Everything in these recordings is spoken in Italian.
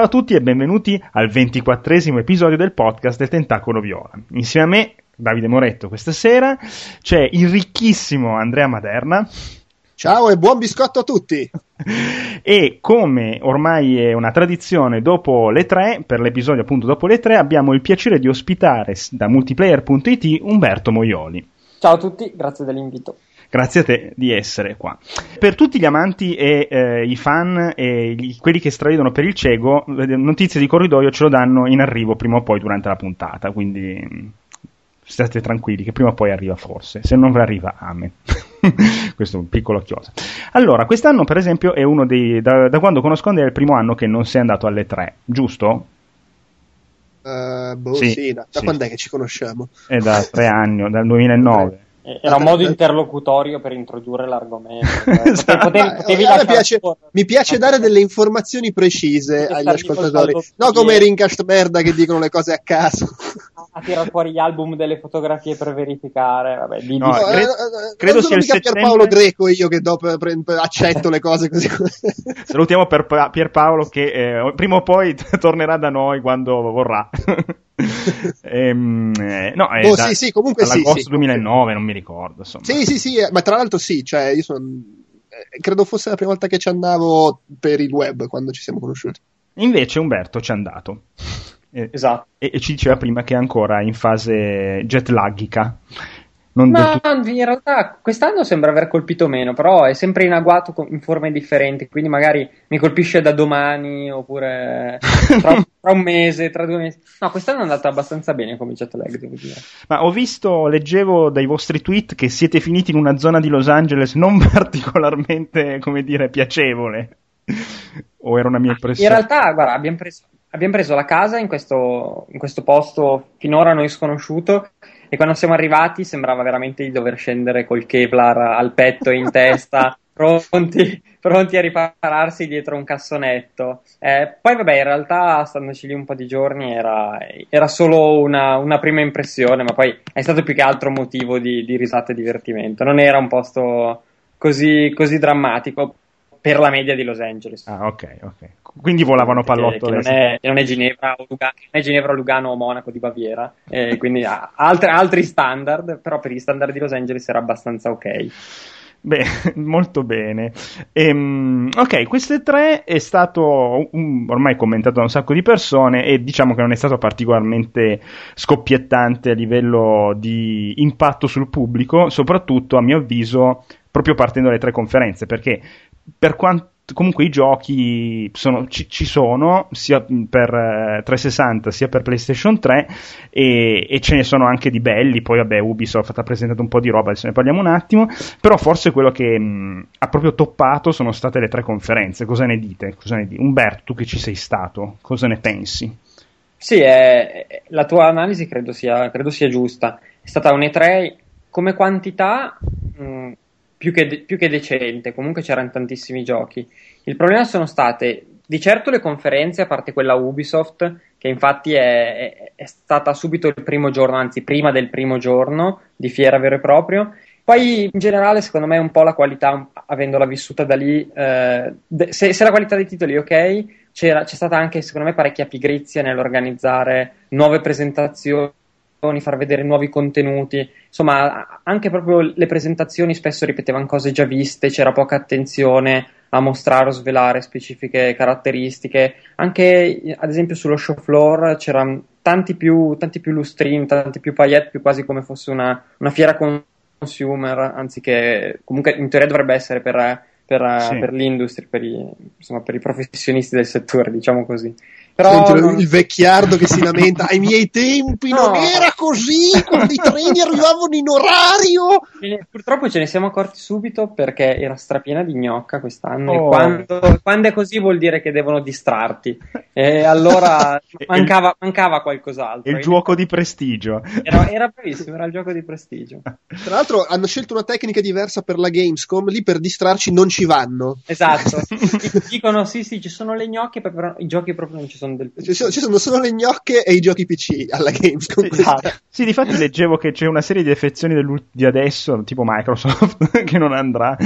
Ciao a tutti e benvenuti al ventiquattresimo episodio del podcast del Tentacolo Viola. Insieme a me, Davide Moretto, questa sera c'è il ricchissimo Andrea Maderna. Ciao e buon biscotto a tutti! e come ormai è una tradizione dopo le tre, per l'episodio appunto dopo le tre, abbiamo il piacere di ospitare da multiplayer.it Umberto Moioli. Ciao a tutti, grazie dell'invito. Grazie a te di essere qua. Per tutti gli amanti e eh, i fan e gli, quelli che stravedono per il cieco, notizie di corridoio ce lo danno in arrivo prima o poi durante la puntata, quindi state tranquilli che prima o poi arriva forse, se non arriva amen. Questo è un piccolo chiosa. Allora, quest'anno per esempio è uno dei, da, da quando conosco Andrea è il primo anno che non sei andato alle tre, giusto? Uh, boh, sì, sì da, da sì. quando è che ci conosciamo? È da tre anni, dal 2009. Era un modo interlocutorio per introdurre l'argomento. esatto. potevi, potevi ah, piace, mi piace dare delle informazioni precise agli ascoltatori, no come i Rincast merda che dicono le cose a caso. A tirare fuori gli album delle fotografie per verificare. Vabbè, di, no, di... Eh, credo, eh, credo sia il settembre... Pierpaolo Greco io che dopo accetto le cose così. Salutiamo per Pierpaolo che eh, prima o poi tornerà da noi quando vorrà. ehm, eh, no, è oh, da, sì, sì, comunque sì, sì, 2009, non mi ricordo. Insomma. Sì, sì, sì, eh, ma tra l'altro sì, cioè io sono eh, credo fosse la prima volta che ci andavo per il web quando ci siamo conosciuti. Invece Umberto ci è andato. Esatto. E, e, ci diceva prima che è ancora in fase jet laggica. Non no, tutto... in realtà quest'anno sembra aver colpito meno, però è sempre in agguato in forme differenti, quindi magari mi colpisce da domani oppure tra, tra un mese, tra due mesi. No, quest'anno è andata abbastanza bene come jet lag, devo dire. Ma ho visto, leggevo dai vostri tweet che siete finiti in una zona di Los Angeles non particolarmente, come dire, piacevole. o era una mia impressione? In realtà, guarda, abbiamo preso, abbiamo preso la casa in questo, in questo posto finora a noi sconosciuto e quando siamo arrivati sembrava veramente di dover scendere col Kevlar al petto e in testa, pronti, pronti, a ripararsi dietro un cassonetto. Eh, poi, vabbè, in realtà, standoci lì un po' di giorni, era, era solo una, una, prima impressione, ma poi è stato più che altro motivo di, di risata e divertimento. Non era un posto così, così drammatico per la media di Los Angeles. Ah, ok, ok. Quindi volavano pallottole. Che, che, non, è, non, è, Ginevra o Lugano, è Ginevra, Lugano o Monaco di Baviera, eh, quindi altre, altri standard, però per gli standard di Los Angeles era abbastanza ok. Beh, molto bene. Ehm, ok, queste tre è stato um, ormai commentato da un sacco di persone e diciamo che non è stato particolarmente scoppiettante a livello di impatto sul pubblico, soprattutto a mio avviso proprio partendo dalle tre conferenze, perché per quanto comunque i giochi sono, ci, ci, sono sia per eh, 360 sia per PlayStation 3 e, e, ce ne sono anche di belli poi vabbè Ubisoft ha presentato un po' di roba adesso ne parliamo un attimo però forse quello che mh, ha proprio toppato sono state le tre conferenze cosa ne dite? Cosa ne dite? Umberto tu che ci sei stato cosa ne pensi? Sì, è, la tua analisi credo sia, credo sia giusta è stata un E3 come quantità mh, più che, de- più che decente, comunque c'erano tantissimi giochi. Il problema sono state di certo le conferenze, a parte quella Ubisoft, che infatti è, è, è, stata subito il primo giorno, anzi prima del primo giorno di fiera vero e proprio. Poi in generale, secondo me, un po' la qualità, avendola vissuta da lì, eh, se, se, la qualità dei titoli è ok, c'è stata anche, secondo me, parecchia pigrizia nell'organizzare nuove presentazioni far vedere nuovi contenuti. Insomma, anche proprio le presentazioni spesso ripetevano cose già viste, c'era poca attenzione a mostrare o svelare specifiche caratteristiche. Anche, ad esempio, sullo show floor c'erano tanti più, tanti più lustrini, tanti più paillette, più quasi come fosse una, una fiera consumer, anziché comunque in teoria dovrebbe essere per, per, sì. per l'industria, per i, insomma, per i professionisti del settore, diciamo così. Però Senti, non... il vecchiardo che si lamenta ai miei tempi no. non era così quando i treni arrivavano in orario purtroppo ce ne siamo accorti subito perché era strapiena di gnocca quest'anno oh. quando, quando, è così vuol dire che devono distrarti. E allora mancava, mancava qualcos'altro il gioco di prestigio. Era, era bravissimo era il gioco di prestigio. Tra l'altro hanno scelto una tecnica diversa per la Gamescom lì per distrarci non ci vanno. Esatto. Dicono sì sì ci sono le gnocche però i giochi proprio non ci sono Horizon del PC. Ci sono, ci sono solo le gnocche e i giochi PC alla Gamescom. Esatto. Sì, difatti leggevo che c'è una serie di defezioni di adesso, tipo Microsoft, che non andrà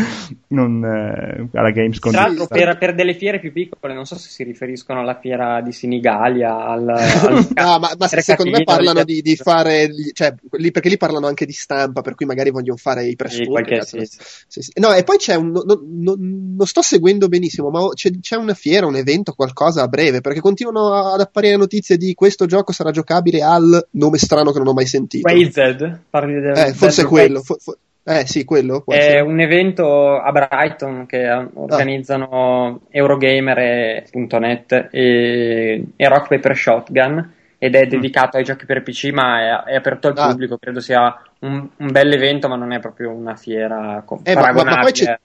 non, eh, alla Gamescom. Tra l'altro per, per, delle fiere più piccole, non so se si riferiscono alla fiera di Senigallia, al, al no, ma, ma secondo me parlano di, di fare, cioè, lì, perché lì parlano anche di stampa, per cui magari vogliono fare i press sì, qualche, sì, sì. Sì, No, e poi c'è un, non, non, non sto seguendo benissimo, ma c'è, c'è una fiera, un evento, qualcosa a breve, perché continuano ad apparire notizie di questo gioco sarà giocabile al nome strano che non ho mai sentito. Wayzed, parli del eh, forse è quello. For, for, eh sì, quello. È essere. un evento a Brighton che organizzano ah. Eurogamer.net e, e Rock Paper Shotgun ed è mm. dedicato mm. ai giochi per PC ma è, è aperto al ah. pubblico, credo sia un, un bel evento ma non è proprio una fiera com- eh, ma, ma, poi c'è,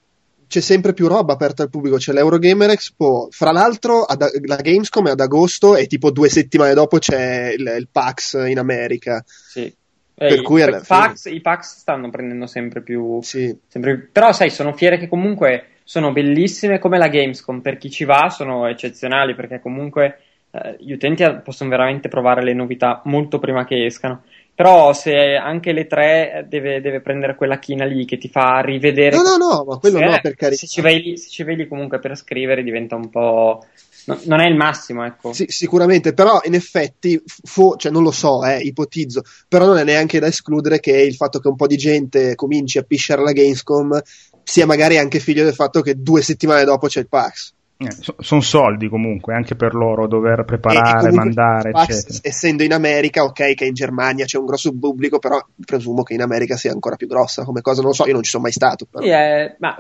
c'è sempre più roba aperta al pubblico. C'è l'Eurogamer Expo. Fra l'altro, ad, la Gamescom è ad agosto e tipo due settimane dopo c'è il, il PAX in America. Sì. Per eh, cui i, PAX, i PAX stanno prendendo sempre più, sì. sempre più. Però, sai, sono fiere che comunque sono bellissime come la Gamescom. Per chi ci va sono eccezionali perché comunque eh, gli utenti possono veramente provare le novità molto prima che escano. Però se anche le tre deve, deve, prendere quella china lì che ti fa rivedere. No, no, no, ma quello no, per carità. Se ci, vai lì, se ci lì comunque per scrivere diventa un po'. No, non è il massimo, ecco. Sì, sicuramente, però in effetti, fu, cioè non lo so, eh, ipotizzo, però non è neanche da escludere che il fatto che un po' di gente cominci a pisciare la Gamescom sia magari anche figlio del fatto che due settimane dopo c'è il PAX. Eh, so, sono soldi comunque anche per loro dover preparare, e, e mandare, eccetera. Essendo in America, ok, che in Germania c'è un grosso pubblico, però presumo che in America sia ancora più grossa come cosa, non lo so, io non ci sono mai stato. Però. Sì, eh, ma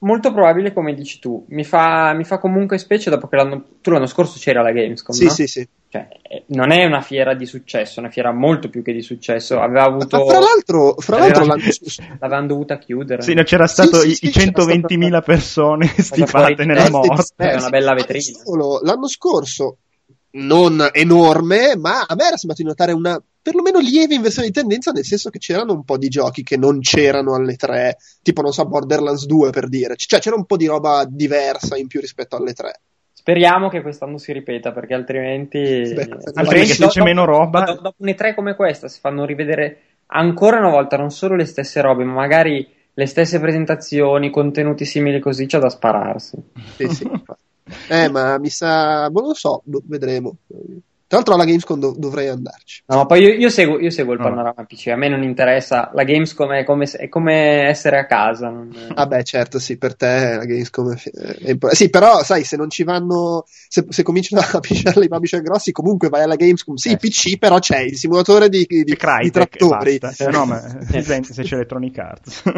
molto probabile come dici tu. Mi fa, mi fa comunque specie dopo che l'anno, tu l'anno scorso c'era la Gamescom. Sì, no? sì, sì. Cioè, eh, non è una fiera di successo, è una fiera molto più che di successo. Aveva avuto. Ma fra l'altro, fra l'altro scorso. L'avevano dovuta chiudere. Sì, no, c'era stato sì, sì, i, sì, 120.000 stato... persone stipate nella morte. È una bella vetrina. Solo, l'anno scorso, non enorme, ma a me era sembrato di notare una perlomeno lieve inversione di tendenza, nel senso che c'erano un po' di giochi che non c'erano alle tre, tipo non so, Borderlands 2 per dire, cioè c'era un po' di roba diversa in più rispetto alle tre. Speriamo che quest'anno si ripeta, perché altrimenti. Beh, altrimenti se c'è meno roba. Dopo, dopo une tre come questa si fanno rivedere ancora una volta non solo le stesse robe, ma magari le stesse presentazioni, contenuti simili così, c'è da spararsi. Sì, sì. eh, ma mi sa. Non lo so, vedremo. Tra l'altro alla Gamescom dov- dovrei andarci. No, ma poi io, io, seguo, io seguo, il panorama PC, a me non interessa, la Gamescom è come, è come essere a casa. Non... Ah beh, certo, sì, per te la Gamescom è, è Sì, però sai, se non ci vanno, se, se cominciano a pisciare i publisher grossi, comunque vai alla Gamescom, sì, eh. PC, però c'è il simulatore di, di, di, di trattori. Eh, no, ma se c'è Electronic Arts.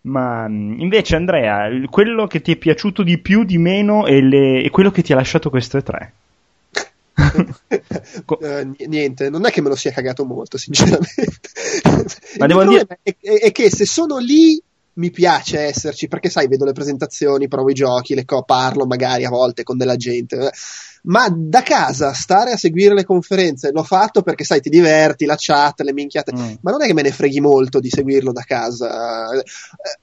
Ma invece, Andrea, quello che ti è piaciuto di più, di meno, e, le, e quello che ti ha lasciato queste tre? Uh, niente, non è che me lo sia cagato molto, sinceramente. Ma devo dire... È, è, è, che se sono lì mi piace esserci, perché sai, vedo le presentazioni, provo i giochi, le co- parlo magari a volte con della gente. Eh ma da casa stare a seguire le conferenze l'ho fatto perché sai ti diverti, la chat, le minchiate, mm. ma non è che me ne freghi molto di seguirlo da casa. Eh,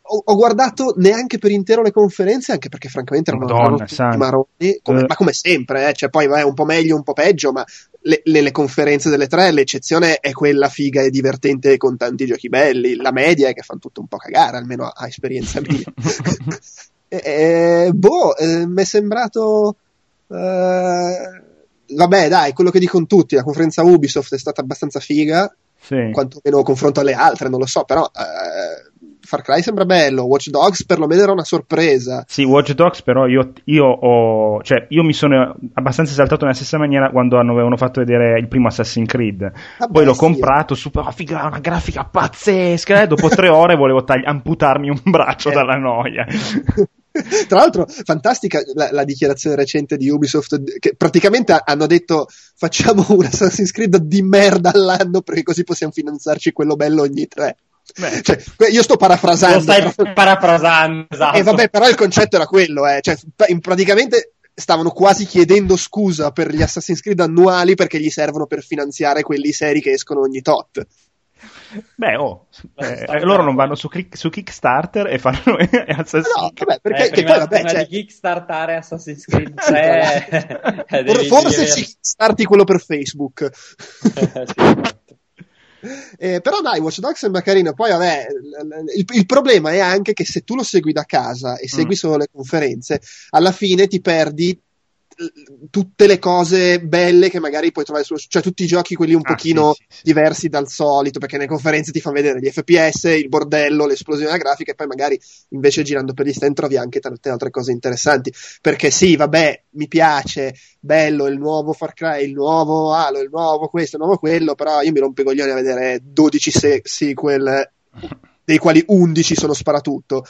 ho, ho, guardato neanche per intero le conferenze, anche perché francamente erano Madonna, maroni, come, uh. ma come sempre, eh, cioè poi vai un po' meglio, un po' peggio, ma le, le, le, conferenze delle tre, l'eccezione è quella figa e divertente con tanti giochi belli, la media è che fanno tutto un po' cagare, almeno a, a esperienza mia. e, e, boh, eh, mi è sembrato Uh, vabbè, dai, quello che dicono tutti, la conferenza Ubisoft è stata abbastanza figa, sì. quantomeno confronto alle altre, non lo so, però uh, Far Cry sembra bello, Watch Dogs perlomeno era una sorpresa. Sì, Watch Dogs però io, io ho, cioè, io mi sono abbastanza esaltato nella stessa maniera quando hanno, avevano fatto vedere il primo Assassin's Creed. Vabbè, Poi l'ho sì. comprato, super, oh, figa, una grafica pazzesca, e dopo tre ore volevo tagli- amputarmi un braccio eh. dalla noia. Tra l'altro, fantastica la, la, dichiarazione recente di Ubisoft, che praticamente hanno detto facciamo un Assassin's Creed di merda all'anno perché così possiamo finanziarci quello bello ogni tre. Cioè, io sto parafrasando. Lo stai però... parafrasando, esatto. E vabbè, però il concetto era quello, eh. cioè, praticamente stavano quasi chiedendo scusa per gli Assassin's Creed annuali perché gli servono per finanziare quelli seri che escono ogni tot. Beh, oh, eh, loro non vanno su, su, Kickstarter e fanno Assassin's Creed. No, vabbè, perché eh, prima, poi, vabbè, cioè... di Kickstartare Assassin's Creed 3 eh, forse si starti quello per Facebook. Eh, però dai, Watch Dogs sembra carino. Poi, vabbè, il, il, problema è anche che se tu lo segui da casa e segui mm. solo le conferenze, alla fine ti perdi tutte le cose belle che magari puoi trovare su cioè tutti i giochi quelli un ah, pochino sì, sì, sì. diversi dal solito perché nelle conferenze ti fanno vedere gli FPS il bordello l'esplosione della grafica e poi magari invece girando per gli stand trovi anche tante altre cose interessanti perché sì vabbè mi piace bello il nuovo Far Cry il nuovo Halo il nuovo questo il nuovo quello però io mi rompo i coglioni a vedere 12 se- sequel dei quali 11 sono sparatutto.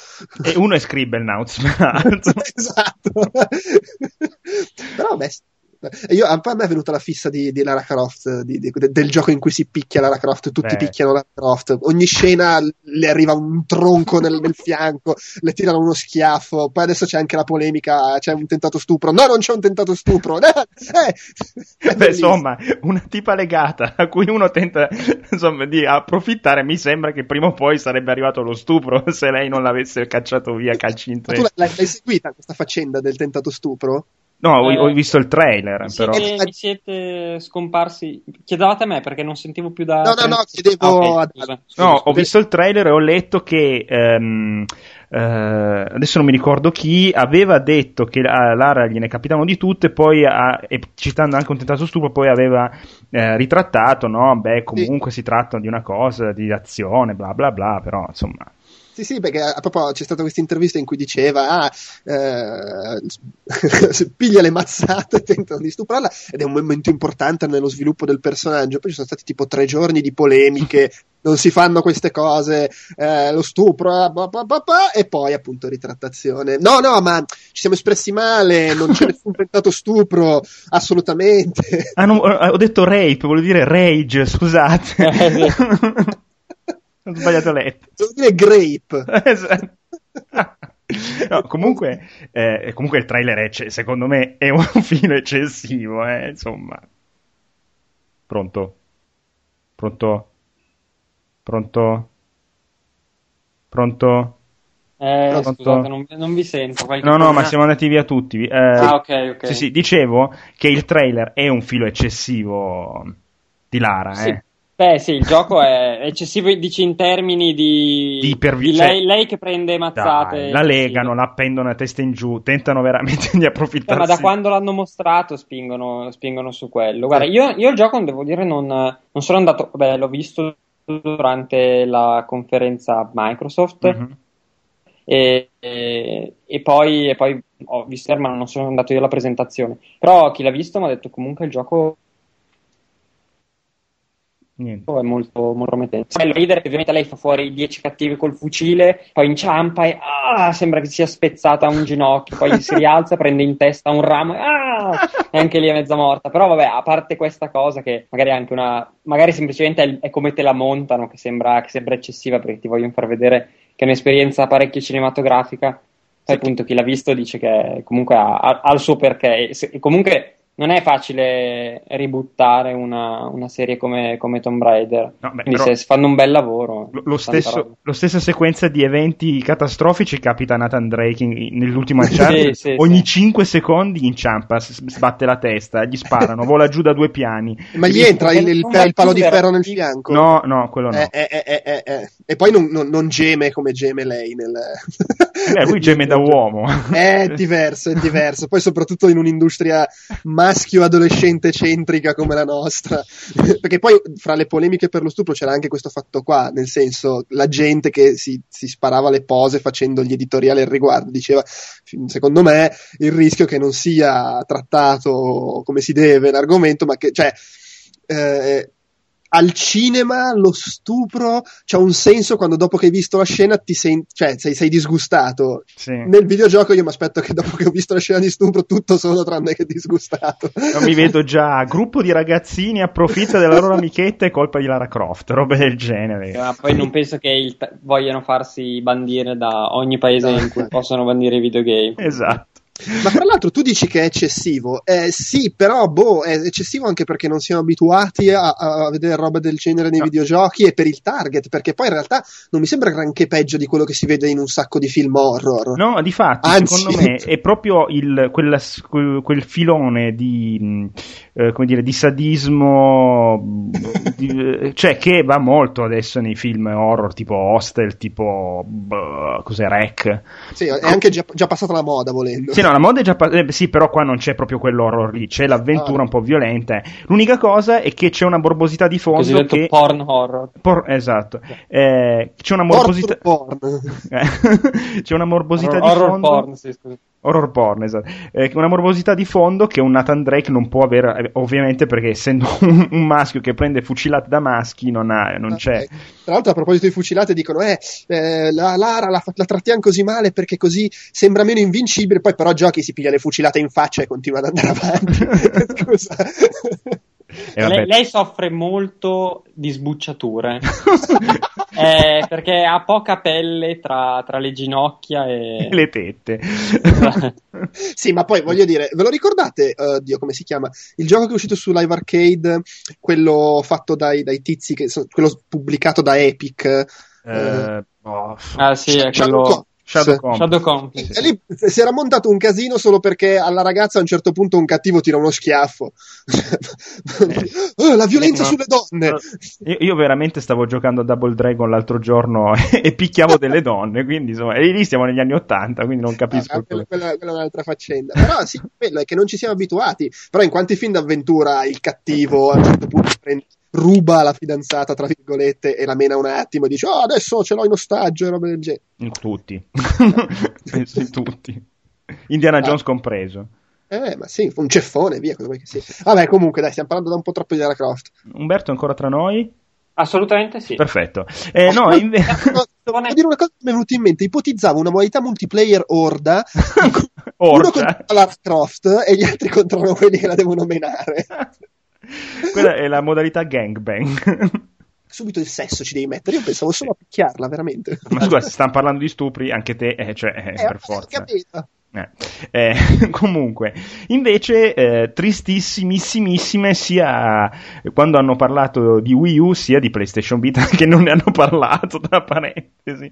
E uno è Scribblenauts. esatto. Però beh, io, a me è venuta la fissa di, di Lara Croft, di, di, del gioco in cui si picchia Lara Croft, tutti Beh. picchiano Lara Croft, ogni scena le arriva un tronco nel, nel, fianco, le tirano uno schiaffo, poi adesso c'è anche la polemica, c'è un tentato stupro, no non c'è un tentato stupro, eh, Beh, insomma, una tipa legata a cui uno tenta insomma, di approfittare, mi sembra che prima o poi sarebbe arrivato lo stupro se lei non l'avesse cacciato via calci in tre. Ma tu l'hai, l'hai seguita questa faccenda del tentato stupro? No, eh, ho, visto il trailer. Mi però. Siete, mi siete scomparsi. Chiedevate a me perché non sentivo più da. No, no, no, chiedevo. Ah, okay. a... no, ho visto il trailer e ho letto che. Um, uh, adesso non mi ricordo chi aveva detto che a Lara gliene capitavano di tutte, poi ha, e citando anche un tentato stupro, poi aveva eh, ritrattato, no? Beh, comunque sì. si tratta di una cosa di azione, bla bla bla, però insomma. Sì, sì, perché a proprio c'è stata questa intervista in cui diceva, ah, eh, piglia le mazzate, tentano di stuprarla, ed è un momento importante nello sviluppo del personaggio. Poi ci sono stati tipo tre giorni di polemiche, non si fanno queste cose, eh, lo stupro, bah, bah, bah, e poi appunto ritrattazione. No, no, ma ci siamo espressi male, non c'è nessun tentato stupro, assolutamente. Ah, no, ho detto rape, volevo dire rage, scusate. Ho sbagliato letto. Devo dire grape. esatto. No, comunque, eh, comunque il trailer è, secondo me è un filo eccessivo, eh, insomma. Pronto? Pronto? Pronto? Pronto? Eh, Pronto? scusate, non, non, vi sento. No, no, ma siamo andati via tutti. Eh, ah, ok, ok. Sì, sì, dicevo che il trailer è un filo eccessivo di Lara, sì. eh. Beh, sì, il gioco è eccessivo, dici in termini di, di, pervi- di lei, lei, che prende mazzate. Dai, la legano, la appendono a testa in giù, tentano veramente di approfittare. Eh, ma da quando l'hanno mostrato spingono, spingono su quello. Guarda, io, io, il gioco, devo dire, non, non sono andato. Beh, l'ho visto durante la conferenza Microsoft. Mm-hmm. E, e, e, poi, e poi ho visto, ma non sono andato io alla presentazione. Però chi l'ha visto mi ha detto comunque il gioco Niente. È molto, molto promettente. Bello ridere che ovviamente lei fa fuori i 10 cattivi col fucile, poi inciampa e ah, sembra che sia spezzata un ginocchio, poi si rialza, prende in testa un ramo e ah, è anche lì è mezza morta. Però vabbè, a parte questa cosa che magari è anche una... magari semplicemente è, è come te la montano, che sembra, che sembra eccessiva perché ti vogliono far vedere che è un'esperienza parecchio cinematografica. Poi appunto chi l'ha visto dice che comunque ha, ha, ha il suo perché. E comunque non è facile ributtare una, una serie come, come, Tomb Raider. No, beh, Quindi se fanno un bel lavoro. Lo, stesso, lo stessa sequenza di eventi catastrofici capita a Nathan Drake in, nell'ultimo Uncharted. sì, sì, Ogni sì. 5 secondi inciampa, sbatte la testa, gli sparano, vola giù da due piani. Ma gli entra il, il, il, palo di ferro nel fianco? No, no, quello no. Eh, eh, eh, e poi non, non, non, geme come geme lei. Nel... Lui geme da uomo. È diverso, è diverso. Poi soprattutto in un'industria maschio adolescente centrica come la nostra. Perché poi fra le polemiche per lo stupro c'era anche questo fatto qua, nel senso la gente che si, si sparava le pose facendo gli editoriali al riguardo diceva secondo me il rischio che non sia trattato come si deve l'argomento, ma che cioè eh, al cinema lo stupro c'ha un senso quando dopo che hai visto la scena ti senti, cioè sei, sei disgustato. Sì. Nel videogioco io mi aspetto che dopo che ho visto la scena di stupro tutto sono tranne che disgustato. Non mi vedo già, gruppo di ragazzini approfitta della loro amichetta e colpa di Lara Croft, robe del genere. Ma poi non penso che il, vogliano farsi bandire da ogni paese in cui possono bandire i videogame. Esatto. Ma tra l'altro tu dici che è eccessivo. Eh, sì, però boh, è eccessivo anche perché non siamo abituati a, a vedere roba del genere nei no. videogiochi e per il target, perché poi in realtà non mi sembra granché peggio di quello che si vede in un sacco di film horror. No, di fatto, secondo me è proprio il, quella, quel filone di, eh, come dire, di sadismo, di, cioè che va molto adesso nei film horror tipo Hostel, tipo boh, cos'è, Rec. Sì, è anche già, già passata la moda volendo. Sì, no, la moda è già passata. Eh, sì, però qua non c'è proprio quell'horror lì, c'è l'avventura ah. un po' violenta. L'unica cosa è che c'è una morbosità di fondo. Cosiddetto che... porn horror. Por... Esatto. Eh, c'è una morbosità. Porn. c'è una morbosità horror, di horror fondo. Porn, sì, scusa. Horror porn, esatto. Eh, una morbosità di fondo che un Nathan Drake non può avere, eh, ovviamente perché essendo un, un, maschio che prende fucilate da maschi non, ha, non c'è. Okay. Tra l'altro a proposito di fucilate dicono, eh, eh la Lara la, la, trattiamo così male perché così sembra meno invincibile, poi però giochi si piglia le fucilate in faccia e continua ad andare avanti. Scusa. Lei, lei, soffre molto di sbucciature eh, perché ha poca pelle tra, tra le ginocchia e le tette. sì, ma poi voglio dire, ve lo ricordate? Oddio, come si chiama? Il gioco che è uscito su Live Arcade, quello fatto dai, dai tizi, che, quello pubblicato da Epic. Eh, eh, oh. Ah, sì, è quello. Shadow Complex. Shadow Complex. E lì si era montato un casino solo perché alla ragazza a un certo punto un cattivo tira uno schiaffo. Eh. oh, la violenza no. sulle donne. Io, io, veramente stavo giocando a Double Dragon l'altro giorno e picchiavo delle donne, quindi insomma, e lì siamo negli anni Ottanta, quindi non capisco. Ah, quella, quella, quella, è un'altra faccenda. Però sì, quello è che non ci siamo abituati. Però in quanti film d'avventura il cattivo a un certo punto prende ruba la fidanzata, tra virgolette, e la mena un attimo e dice, oh, adesso ce l'ho in ostaggio e roba del genere. In tutti. Penso in tutti. Indiana ah. Jones compreso. Eh, ma sì, un ceffone, via, cosa vuoi che sia. Vabbè, comunque, dai, stiamo parlando da un po' troppo di Lara Croft. Umberto ancora tra noi? Assolutamente sì. Perfetto. Eh, no, invece... Devo dire una cosa che mi è venuta in mente. Ipotizzavo una modalità multiplayer orda. Orda. Uno contro Lara Croft e gli altri controllano quelli che la devono menare. Quella è la modalità gangbang. Subito il sesso ci devi mettere. Io pensavo solo a picchiarla, veramente. Ma scusa, se stanno parlando di stupri, anche te, eh, cioè, eh, per forza. Capito. Eh. Eh, comunque, invece, eh, tristissimissimissime sia quando hanno parlato di Wii U sia di PlayStation Vita che non ne hanno parlato, tra parentesi,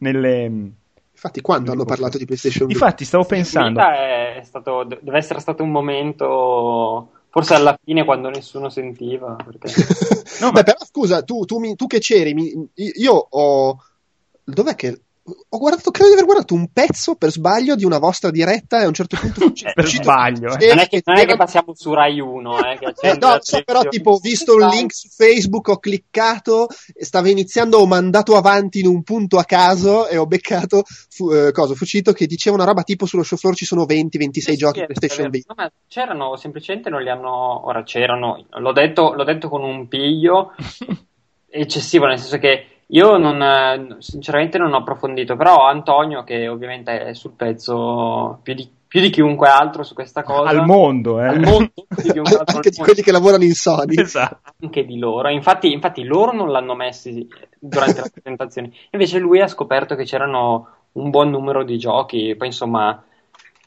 nelle. Infatti, quando hanno parlato di PlayStation Vita? Infatti, stavo pensando. Vita stato, deve essere stato un momento Forse alla fine quando nessuno sentiva. Perché... no, Beh, però scusa, tu, tu, mi, tu che c'eri, mi, io ho... Dov'è che ho guardato, credo di aver guardato un pezzo per sbaglio di una vostra diretta e a un certo punto eh, per sbaglio eh. non, è che, non è che passiamo su Rai 1 eh, eh, no, so, però tipo ho visto un link su Facebook ho cliccato stava iniziando ho mandato avanti in un punto a caso e ho beccato fu, eh, cosa, Fucito che diceva una roba tipo sullo show floor ci sono 20-26 sì, giochi sì, PlayStation Vita no, c'erano semplicemente non li hanno ora c'erano l'ho detto, l'ho detto con un piglio eccessivo nel senso che io non, eh, sinceramente non ho approfondito, però Antonio, che ovviamente è sul pezzo più di, più di chiunque altro su questa cosa. Al mondo, eh. Al mondo, più di anche di quelli che lavorano in Sony. Esatto. Anche di loro. Infatti, infatti loro non l'hanno messi durante la presentazione. Invece lui ha scoperto che c'erano un buon numero di giochi. Poi insomma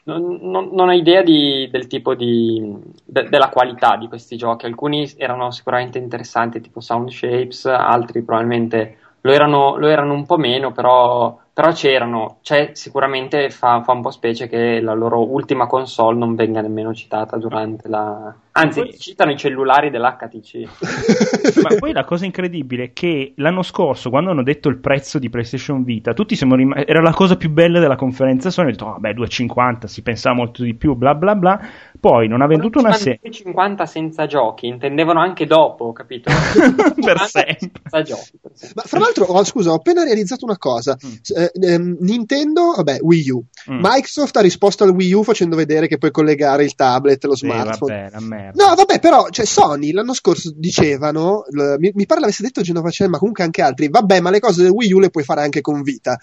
non, non, non ho idea di, del tipo di de, della qualità di questi giochi. Alcuni erano sicuramente interessanti, tipo Sound Shapes, altri probabilmente lo erano, lo erano un po' meno, però però c'erano, c'è sicuramente fa, fa, un po' specie che la loro ultima console non venga nemmeno citata durante la... Anzi, poi... citano i cellulari dell'HTC. Ma poi la cosa incredibile è che l'anno scorso, quando hanno detto il prezzo di PlayStation Vita, tutti siamo rimasti... era la cosa più bella della conferenza Sony, hanno detto, vabbè, oh, 2,50, si pensava molto di più, bla bla bla. Poi non ha venduto una serie... 2,50 senza giochi, intendevano anche dopo, capito? per sempre. Senza giochi. Per sempre. Ma fra l'altro, oh, scusa, ho appena realizzato una cosa. Mm. Eh, ehm, Nintendo, vabbè, Wii U. Mm. Microsoft ha risposto al Wii U facendo vedere che puoi collegare il tablet, lo smartphone. Eh, vabbè, no, vabbè, però, cioè, Sony l'anno scorso dicevano, l- mi, mi pare l'avesse detto Genova Cell, ma comunque anche altri, vabbè, ma le cose del Wii U le puoi fare anche con Vita.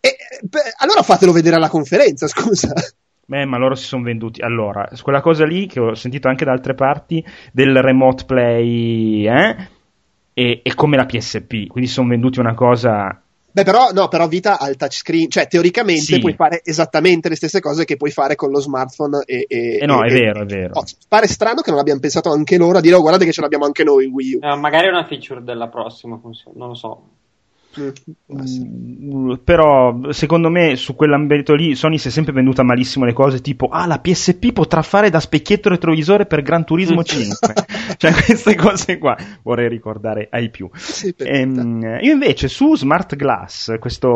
E beh, allora fatelo vedere alla conferenza, scusa. Beh, ma loro si sono venduti. Allora, quella cosa lì che ho sentito anche da altre parti del remote play, eh? E, e come la PSP, quindi sono venduti una cosa Beh, però, no, però Vita ha il touchscreen, cioè teoricamente Sì. puoi fare esattamente le stesse cose che puoi fare con lo smartphone. E, e- Eh no, e- è vero, è vero. Oh, pare strano che non abbiamo pensato anche loro a dire, oh, guardate che ce l'abbiamo anche noi, Wii U. Eh, magari è una feature della prossima non lo so. Mm. Sì. Mm, Però secondo me su quell'ambito lì Sony si è sempre venduta malissimo le cose tipo ah la PSP potrà fare da specchietto retrovisore per Gran Turismo 5 cioè queste cose qua vorrei ricordare ai più Sì, Ehm, io invece su Smart Glass, questa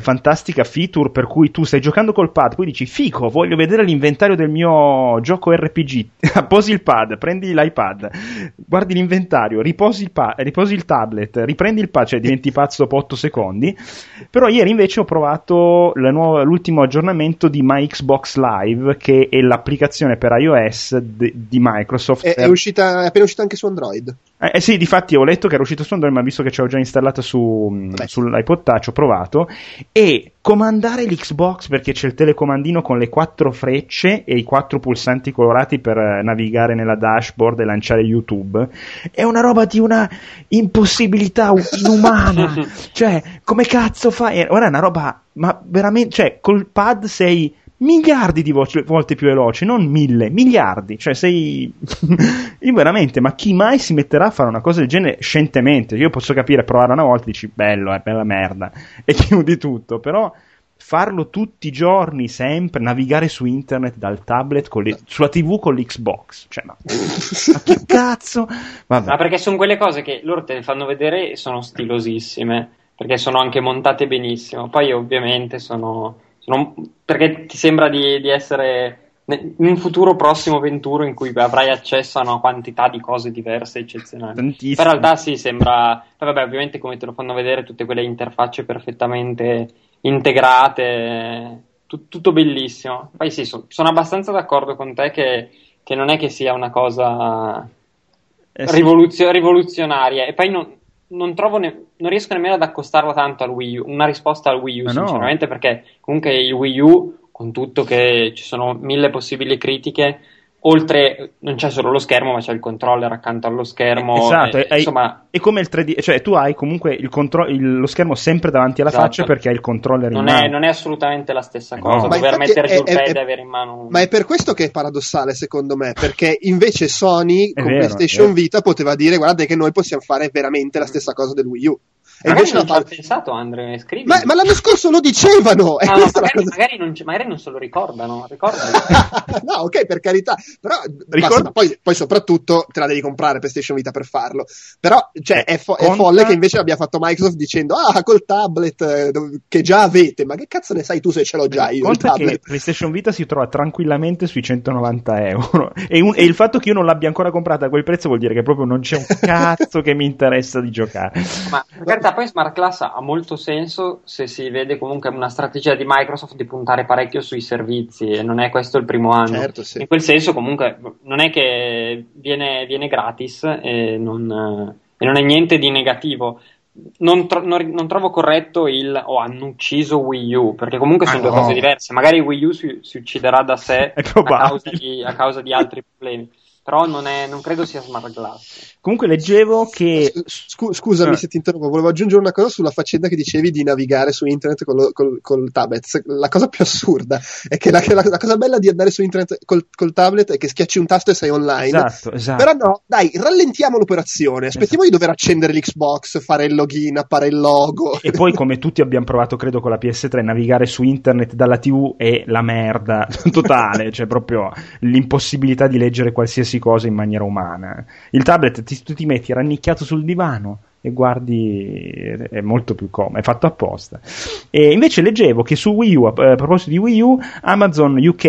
fantastica feature per cui tu stai giocando col pad, poi dici fico, voglio vedere l'inventario del mio gioco RPG, posi il pad, prendi l'iPad, guardi l'inventario, riposi il, pa- riposi il tablet, riprendi il pad, cioè diventi pazzo dopo 8 secondi. Però ieri invece ho provato la nuova- l'ultimo aggiornamento di My Xbox Live, che è l'applicazione per iOS de- di Microsoft. È, è per- uscita, è appena uscita anche su Android. eh, eh sì, difatti ho letto che era uscito su Android, ma visto che ce l'ho già installata su, Vabbè. sull'iPod Touch ho provato. E comandare l'Xbox perché c'è il telecomandino con le quattro frecce e i quattro pulsanti colorati per eh, navigare nella dashboard e lanciare YouTube è una roba di una impossibilità inumana. cioè, come cazzo fai? Ora è una roba, ma veramente, cioè, col pad sei miliardi di vo- volte più veloce, non mille, miliardi, cioè sei io veramente, ma chi mai si metterà a fare una cosa del genere scientemente? Io posso capire, provare una volta dici bello, è bella merda e chiudi tutto, però farlo tutti i giorni, sempre, navigare su internet dal tablet con le- sulla TV con l'Xbox, cioè ma, ma che cazzo? Vabbè. Ma perché sono quelle cose che loro te le fanno vedere e sono stilosissime, perché sono anche montate benissimo. Poi ovviamente sono, sono- perché ti sembra di, di essere in un futuro prossimo venturo in cui avrai accesso a una quantità di cose diverse eccezionali. Tantissimo. Però in realtà sì, sembra. Vabbè, ovviamente come te lo fanno vedere tutte quelle interfacce perfettamente integrate, tu- tutto bellissimo. Poi sì, so- sono abbastanza d'accordo con te che, che non è che sia una cosa Eh sì. rivoluzio- rivoluzionaria. E poi non, non trovo ne- non riesco nemmeno ad accostarla tanto al Wii U, una risposta al Wii U, Ma no. sinceramente, perché comunque il Wii U, con tutto che ci sono mille possibili critiche, oltre non c'è solo lo schermo, ma c'è il controller accanto allo schermo. Esatto, e- hai- insomma, è come il 3D, cioè tu hai comunque il contro- il- lo schermo sempre davanti alla Esatto. faccia perché hai il controller in non mano. è, non è assolutamente la stessa Eh cosa. no. Ma Dover mettere è- giù il è- pad è- e avere in mano un... Ma è per questo che è paradossale, secondo me, perché invece Sony È con vero, PlayStation è. Vita poteva dire guardate che noi possiamo fare veramente la stessa cosa del Wii U. E Magari invece non ci ha pensato, Andre, scrivi. ma, ma l'anno scorso lo dicevano! No, no, è la magari, cosa- magari non, magari non se lo ricordano. Ricordano. no, ok, per carità, però ma poi, poi soprattutto te la devi comprare PlayStation Vita per farlo. Però cioè, è, fo- è Conta- folle che invece l'abbia fatto Microsoft dicendo ah, col tablet eh, che già avete, ma che cazzo ne sai tu se ce l'ho già io il Conta che tablet? PlayStation Vita si trova tranquillamente sui 190 euro e, un- e il fatto che io non l'abbia ancora comprata a quel prezzo vuol dire che proprio non c'è un cazzo che mi interessa di giocare. Ma in realtà poi Smart Class ha molto senso se si vede comunque una strategia di Microsoft di puntare parecchio sui servizi e non è questo il primo anno. Certo, sì. In quel senso comunque non è che viene, viene gratis e non, e non è niente di negativo. Non, tro- non non trovo corretto il oh, hanno ucciso Wii U perché comunque sono due no. cose diverse. Magari Wii U si, si ucciderà da sé a causa, di, a causa di altri problemi, però non, è- non credo sia Smart Glass. Comunque leggevo che Scu- scusami Eh. se ti interrompo, volevo aggiungere una cosa sulla faccenda che dicevi di navigare su internet col, col- col tablet. La cosa più assurda è che la, la- la cosa bella di andare su internet col, col tablet è che schiacci un tasto e sei online. esatto, esatto. Però no, dai, rallentiamo l'operazione. Aspettiamo di dover accendere l'Xbox, fare il login, appare il logo. E poi, come tutti abbiamo provato, credo, con la PS3, navigare su internet dalla TV è la merda totale, cioè proprio l'impossibilità di leggere qualsiasi cosa in maniera umana. Il tablet ti, tu ti metti rannicchiato sul divano e guardi, è molto più comodo, è fatto apposta. E invece leggevo che su Wii U, a, a proposito di Wii U, Amazon UK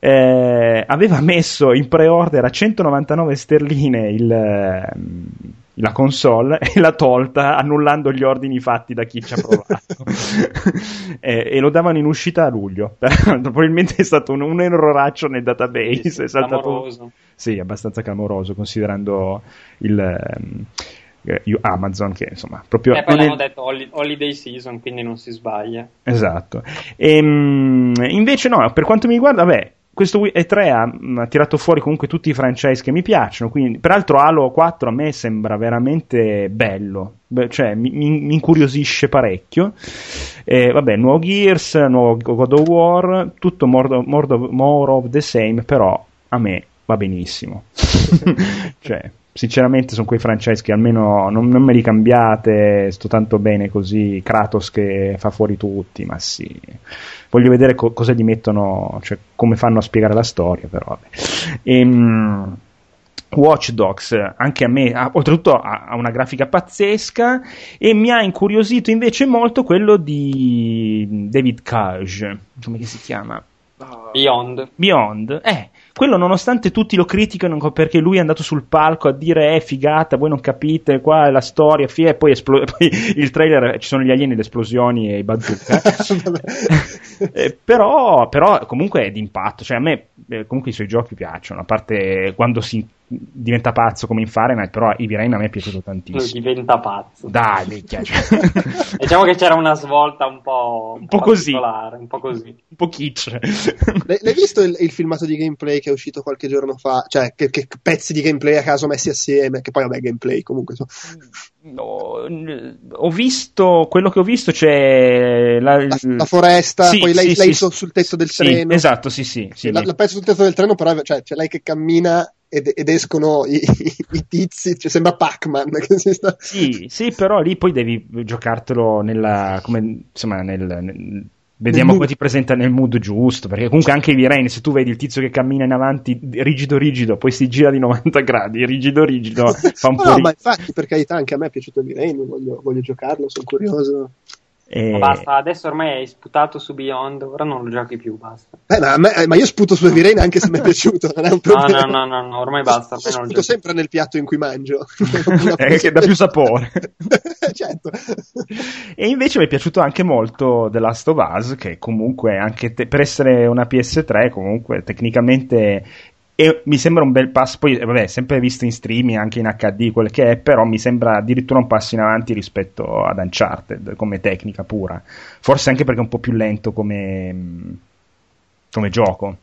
eh, aveva messo in pre-order a 199 sterline il, ehm, la console e l'ha tolta annullando gli ordini fatti da chi ci ha provato e, e lo davano in uscita a luglio probabilmente è stato un, un erroraccio nel database Sì, è saltato sì abbastanza clamoroso considerando il eh, Amazon che insomma proprio E poi non è- l'hanno detto holi- holiday season, quindi non si sbaglia. Esatto. Ehm, invece no, per quanto mi riguarda, vabbè, questo E3 ha, ha, tirato fuori comunque tutti i franchise che mi piacciono. Quindi, peraltro, Halo 4 a me sembra veramente bello. Beh, cioè, mi, mi, incuriosisce parecchio. Eh, vabbè, nuovo Gears, nuovo God of War, tutto more, more, more of the same, però a me va benissimo. cioè, sinceramente sono quei franchise che almeno non, non, me li cambiate, sto tanto bene così, Kratos che fa fuori tutti, ma sì. Voglio vedere co- cosa gli mettono, cioè come fanno a spiegare la storia, però vabbè. Ehm, Watch Dogs anche a me ha, oltretutto ha, ha, una grafica pazzesca e mi ha incuriosito invece molto quello di David Cage come si chiama? Beyond Beyond eh quello nonostante tutti lo criticano perché lui è andato sul palco a dire eh figata, voi non capite, qua è la storia, fie, e poi, esplo- poi il trailer ci sono gli alieni, le esplosioni e i bazooka. eh, però, però comunque è d'impatto, cioè a me eh, comunque i suoi giochi piacciono, a parte quando si diventa pazzo come in Fahrenheit, però Heavy Rain a me è piaciuto tantissimo. Diventa pazzo. Dai, minchia. Cioè. diciamo che c'era una svolta un po', un, un po', così. Un po' così. un po' kitsch. L'hai visto il, il, filmato di gameplay che è uscito qualche giorno fa? Cioè, che, che, pezzi di gameplay a caso messi assieme, che poi vabbè, gameplay comunque. So. No, ho visto quello che ho visto c'è la, la, la foresta, sì, poi lei, sì, lei sì, sul tetto del treno. Esatto, sì, sì. sì la, la pezzo sul tetto del treno, però cioè, c'è lei che cammina ed, ed escono i, i, tizi, cioè sembra Pac-Man. Sta... Sì, sì, però lì poi devi giocartelo nella, come, insomma, nel, nel Vediamo come ti presenta nel mood giusto, perché comunque anche i V-Rain, se tu vedi il tizio che cammina in avanti rigido rigido, poi si gira di 90 gradi, rigido rigido, fa un no, po' no, ri- ma infatti per carità anche a me è piaciuto il V-Rain, voglio, voglio giocarlo, sono curioso. E... basta, adesso ormai hai sputato su Beyond, ora non lo giochi più, basta. Eh, ma, me, ma, io sputo su Rain anche se mi è piaciuto, non è un problema. No, no, no, no ormai basta. Ormai io sputo sempre nel piatto in cui mangio. eh, che dà più sapore. certo. E invece mi è piaciuto anche molto The Last of Us, che comunque anche te, per essere una PS3, comunque tecnicamente e mi sembra un bel passo, poi eh, vabbè, sempre visto in streaming, anche in HD, quel che è, però mi sembra addirittura un passo in avanti rispetto ad Uncharted come tecnica pura. Forse anche perché è un po' più lento come, come gioco.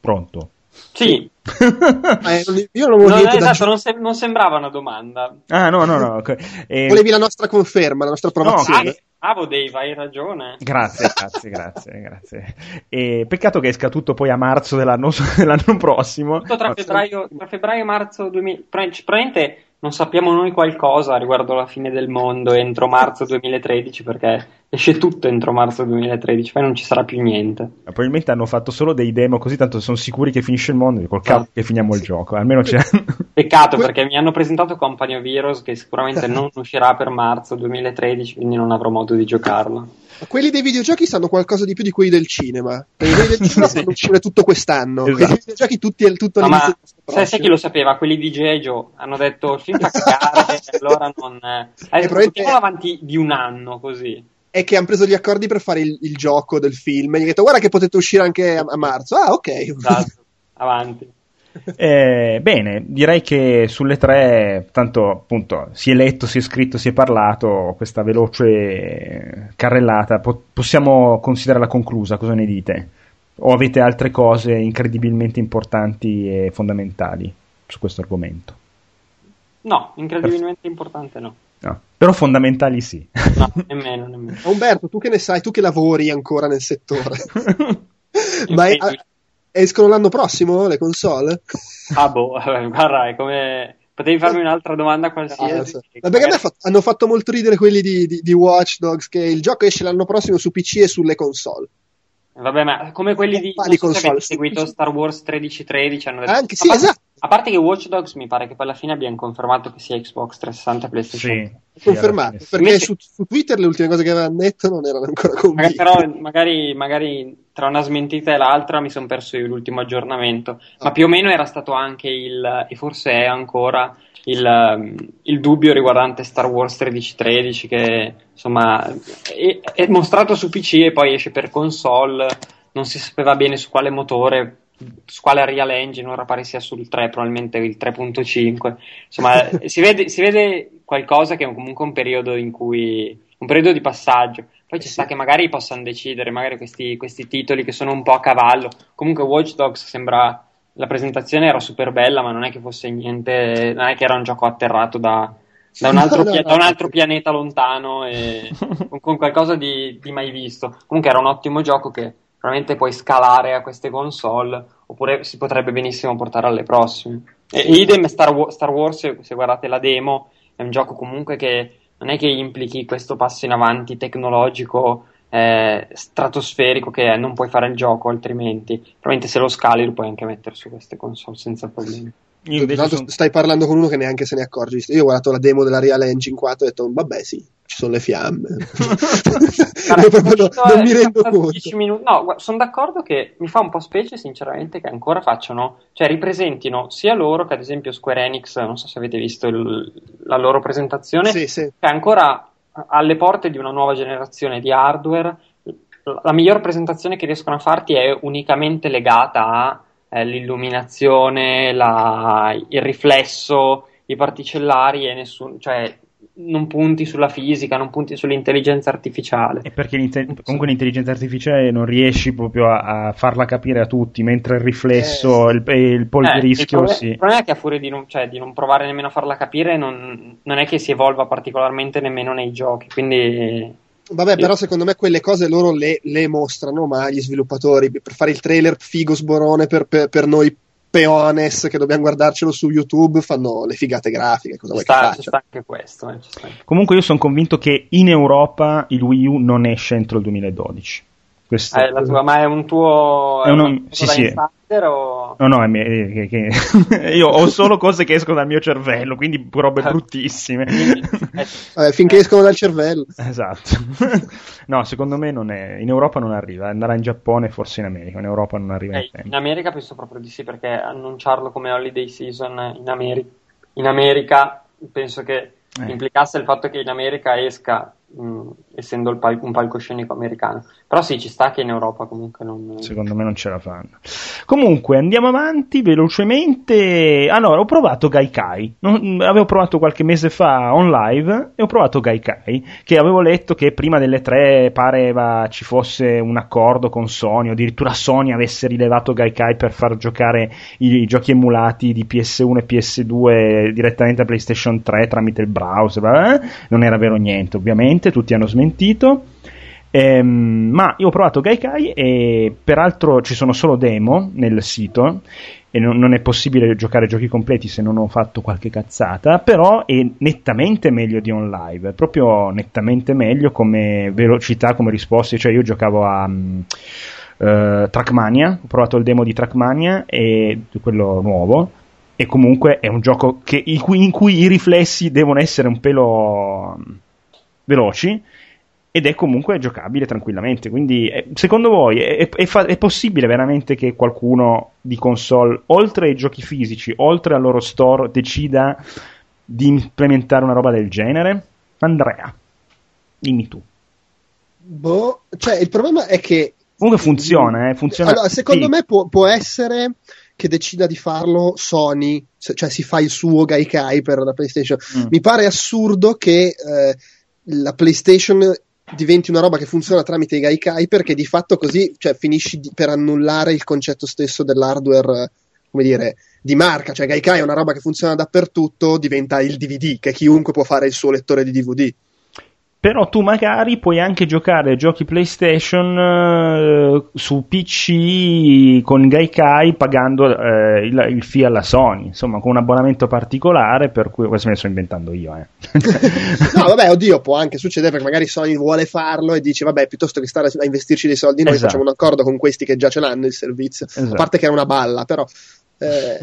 Pronto? Sì. eh, io non volevo no, esatto, non, sem- non, sembrava una domanda. Ah, no, no, no. Okay. E... Volevi la nostra conferma, la nostra approvazione. No, ah, Bravo Dave, hai ragione. Grazie, grazie, grazie, grazie. E peccato che esca tutto poi a marzo dell'anno, dell'anno prossimo. Tutto tra febbraio, tra febbraio e marzo 2000. Probabilmente non sappiamo noi qualcosa riguardo la fine del mondo entro marzo 2013 perché esce tutto entro marzo 2013, poi non ci sarà più niente. Probabilmente hanno fatto solo dei demo così, tanto sono sicuri che finisce il mondo, col cavolo che finiamo il gioco, almeno c'è... Peccato perché mi hanno presentato Company of Heroes che sicuramente non uscirà per marzo 2013, quindi non avrò modo di giocarlo. Quelli dei videogiochi sanno qualcosa di più di quelli del cinema. Quelli del cinema fanno uscire tutto quest'anno. Esatto. Quelli dei videogiochi tutti, tutto no, ma sai, sai chi lo sapeva? Quelli di G.I. Joe hanno detto il film fa cagare, allora non... Adesso probabilmente... avanti di un anno così è che hanno preso gli accordi per fare il, il, gioco del film e gli hanno detto guarda che potete uscire anche a, a marzo. Ah, ok. Esatto. Avanti. Eh, bene, direi che sulle tre, tanto appunto, si è letto, si è scritto, si è parlato, questa veloce carrellata, po- possiamo considerarla conclusa, cosa ne dite? O avete altre cose incredibilmente importanti e fondamentali su questo argomento? No, incredibilmente importante no. no. Però fondamentali sì. No, nemmeno, nemmeno. Umberto, tu che ne sai, tu che lavori ancora nel settore. Ma è, escono l'anno prossimo le console? Ah boh, guarda, è come... Potevi farmi un'altra domanda qualsiasi. Ah, Ma perché magari... hanno fatto molto ridere quelli di, di, di Watch Dogs che il gioco esce l'anno prossimo su PC e sulle console. Vabbè, ma come quelli di non so console, seguito Star Wars 1313 hanno detto Anche sì, esatto. A parte che Watch Dogs mi pare che poi alla fine abbiano confermato che sia Xbox 360 e PlayStation. Sì, confermato, sì, perché su, su, Twitter le ultime cose che avevano detto non erano ancora convinte. Magari, però magari, magari tra una smentita e l'altra mi sono perso io l'ultimo aggiornamento, ah. ma più o meno era stato anche il e forse è ancora il, il, dubbio riguardante Star Wars 1313 che insomma è, è, mostrato su PC e poi esce per console non si sapeva bene su quale motore quale Real Engine ora pare sia sul 3 probabilmente il 3.5 insomma si, vede, si vede qualcosa che è comunque un periodo in cui un periodo di passaggio. Poi ci sta che magari possano decidere, magari questi, questi, titoli che sono un po' a cavallo. Comunque Watch Dogs sembra. La presentazione era super bella, ma non è che fosse niente. Non è che era un gioco atterrato da, da un altro, no, da un altro pianeta lontano e con, con qualcosa di, di, mai visto. Comunque era un ottimo gioco che probabilmente puoi scalare a queste console, oppure si potrebbe benissimo portare alle prossime. E, idem Star, Star Wars, se, se guardate la demo, è un gioco comunque che non è che implichi questo passo in avanti tecnologico eh, stratosferico che non puoi fare il gioco altrimenti. Probabilmente se lo scali lo puoi anche mettere su queste console senza problemi. Sono... stai parlando con uno che neanche se ne accorge. Io ho guardato la demo della Real Engine 4 e ho detto, vabbè sì, ci sono le fiamme. Guarda, non, non mi rendo conto. Minuti... No, sono d'accordo che mi fa un po' specie sinceramente che ancora facciano, cioè ripresentino sia loro che ad esempio Square Enix, non so se avete visto il, la loro presentazione, sì, sì. che è ancora alle porte di una nuova generazione di hardware. La miglior presentazione che riescono a farti è unicamente legata a eh, l'illuminazione, la, il riflesso, i particellari e nessun, cioè non punti sulla fisica, non punti sull'intelligenza artificiale. E perché comunque l'intelligenza artificiale non riesci proprio a, a farla capire a tutti, mentre il riflesso e eh, il, il polverischio. Eh, il, sì. il problema è che a furia di non, cioè, di non provare nemmeno a farla capire, non, non, è che si evolva particolarmente nemmeno nei giochi. Quindi Vabbè, però secondo me quelle cose loro le, le, mostrano, ma gli sviluppatori per fare il trailer figo sborone per, per, per noi peones che dobbiamo guardarcelo su YouTube fanno le figate grafiche. Cosa ci, sta, ci sta anche questo. Eh, sta. Comunque, io sono convinto che in Europa il Wii U non esce entro il 2012. Questo... Eh, tua, ma è un tuo. È uno, un sì, sì. O... No, no, mia, che, che... io ho solo cose che escono dal mio cervello, quindi robe bruttissime. Vabbè, finché escono dal cervello. Esatto. no, secondo me non è... in Europa non arriva, andrà in Giappone, forse in America, in Europa non arriva eh, in, in America penso proprio di sì, perché annunciarlo come holiday season in, Ameri- in America penso che eh. implicasse il fatto che in America esca mh, mm, essendo pal- un palcoscenico americano. Però sì, ci sta che in Europa comunque non... Secondo me non ce la fanno. Comunque, andiamo avanti velocemente. Allora, ho provato Gaikai. Non, avevo provato qualche mese fa on live e ho provato Gaikai, che avevo letto che prima delle tre pareva ci fosse un accordo con Sony, o addirittura Sony avesse rilevato Gaikai per far giocare i, i giochi emulati di PS1 e PS2 direttamente a PlayStation 3 tramite il browser. Eh? Non era vero niente, ovviamente ovviamente, tutti hanno smentito. Ehm, ma io ho provato Gaikai e peraltro ci sono solo demo nel sito e non, non, è possibile giocare giochi completi se non ho fatto qualche cazzata, però è nettamente meglio di on live, proprio nettamente meglio come velocità, come risposte, cioè io giocavo a um, uh, Trackmania, ho provato il demo di Trackmania e quello nuovo e comunque è un gioco che, in, cui, in cui i riflessi devono essere un pelo veloci ed è comunque giocabile tranquillamente. Quindi, eh, secondo voi è, è, è, possibile veramente che qualcuno di console, oltre ai giochi fisici, oltre al loro store, decida di implementare una roba del genere? Andrea, dimmi tu. Boh, cioè, il problema è che. Comunque funziona, eh, funziona. Allora, secondo sì. me può, può essere che decida di farlo Sony, cioè si fa il suo Gaikai per la PlayStation. Mm. Mi pare assurdo che eh, la PlayStation diventi una roba che funziona tramite i Gaikai perché di fatto così cioè, finisci di, per annullare il concetto stesso dell'hardware, come dire, di marca. Cioè Gaikai è una roba che funziona dappertutto, diventa il DVD, che chiunque può fare il suo lettore di DVD però tu magari puoi anche giocare giochi PlayStation eh, su PC con Gaikai pagando eh, il, il, fee alla Sony, insomma con un abbonamento particolare per cui questo me ne sto inventando io. Eh. no, vabbè, oddio, può anche succedere perché magari Sony vuole farlo e dice vabbè, piuttosto che stare a investirci dei soldi noi esatto. facciamo un accordo con questi che già ce l'hanno il servizio, esatto. a parte che è una balla, però eh,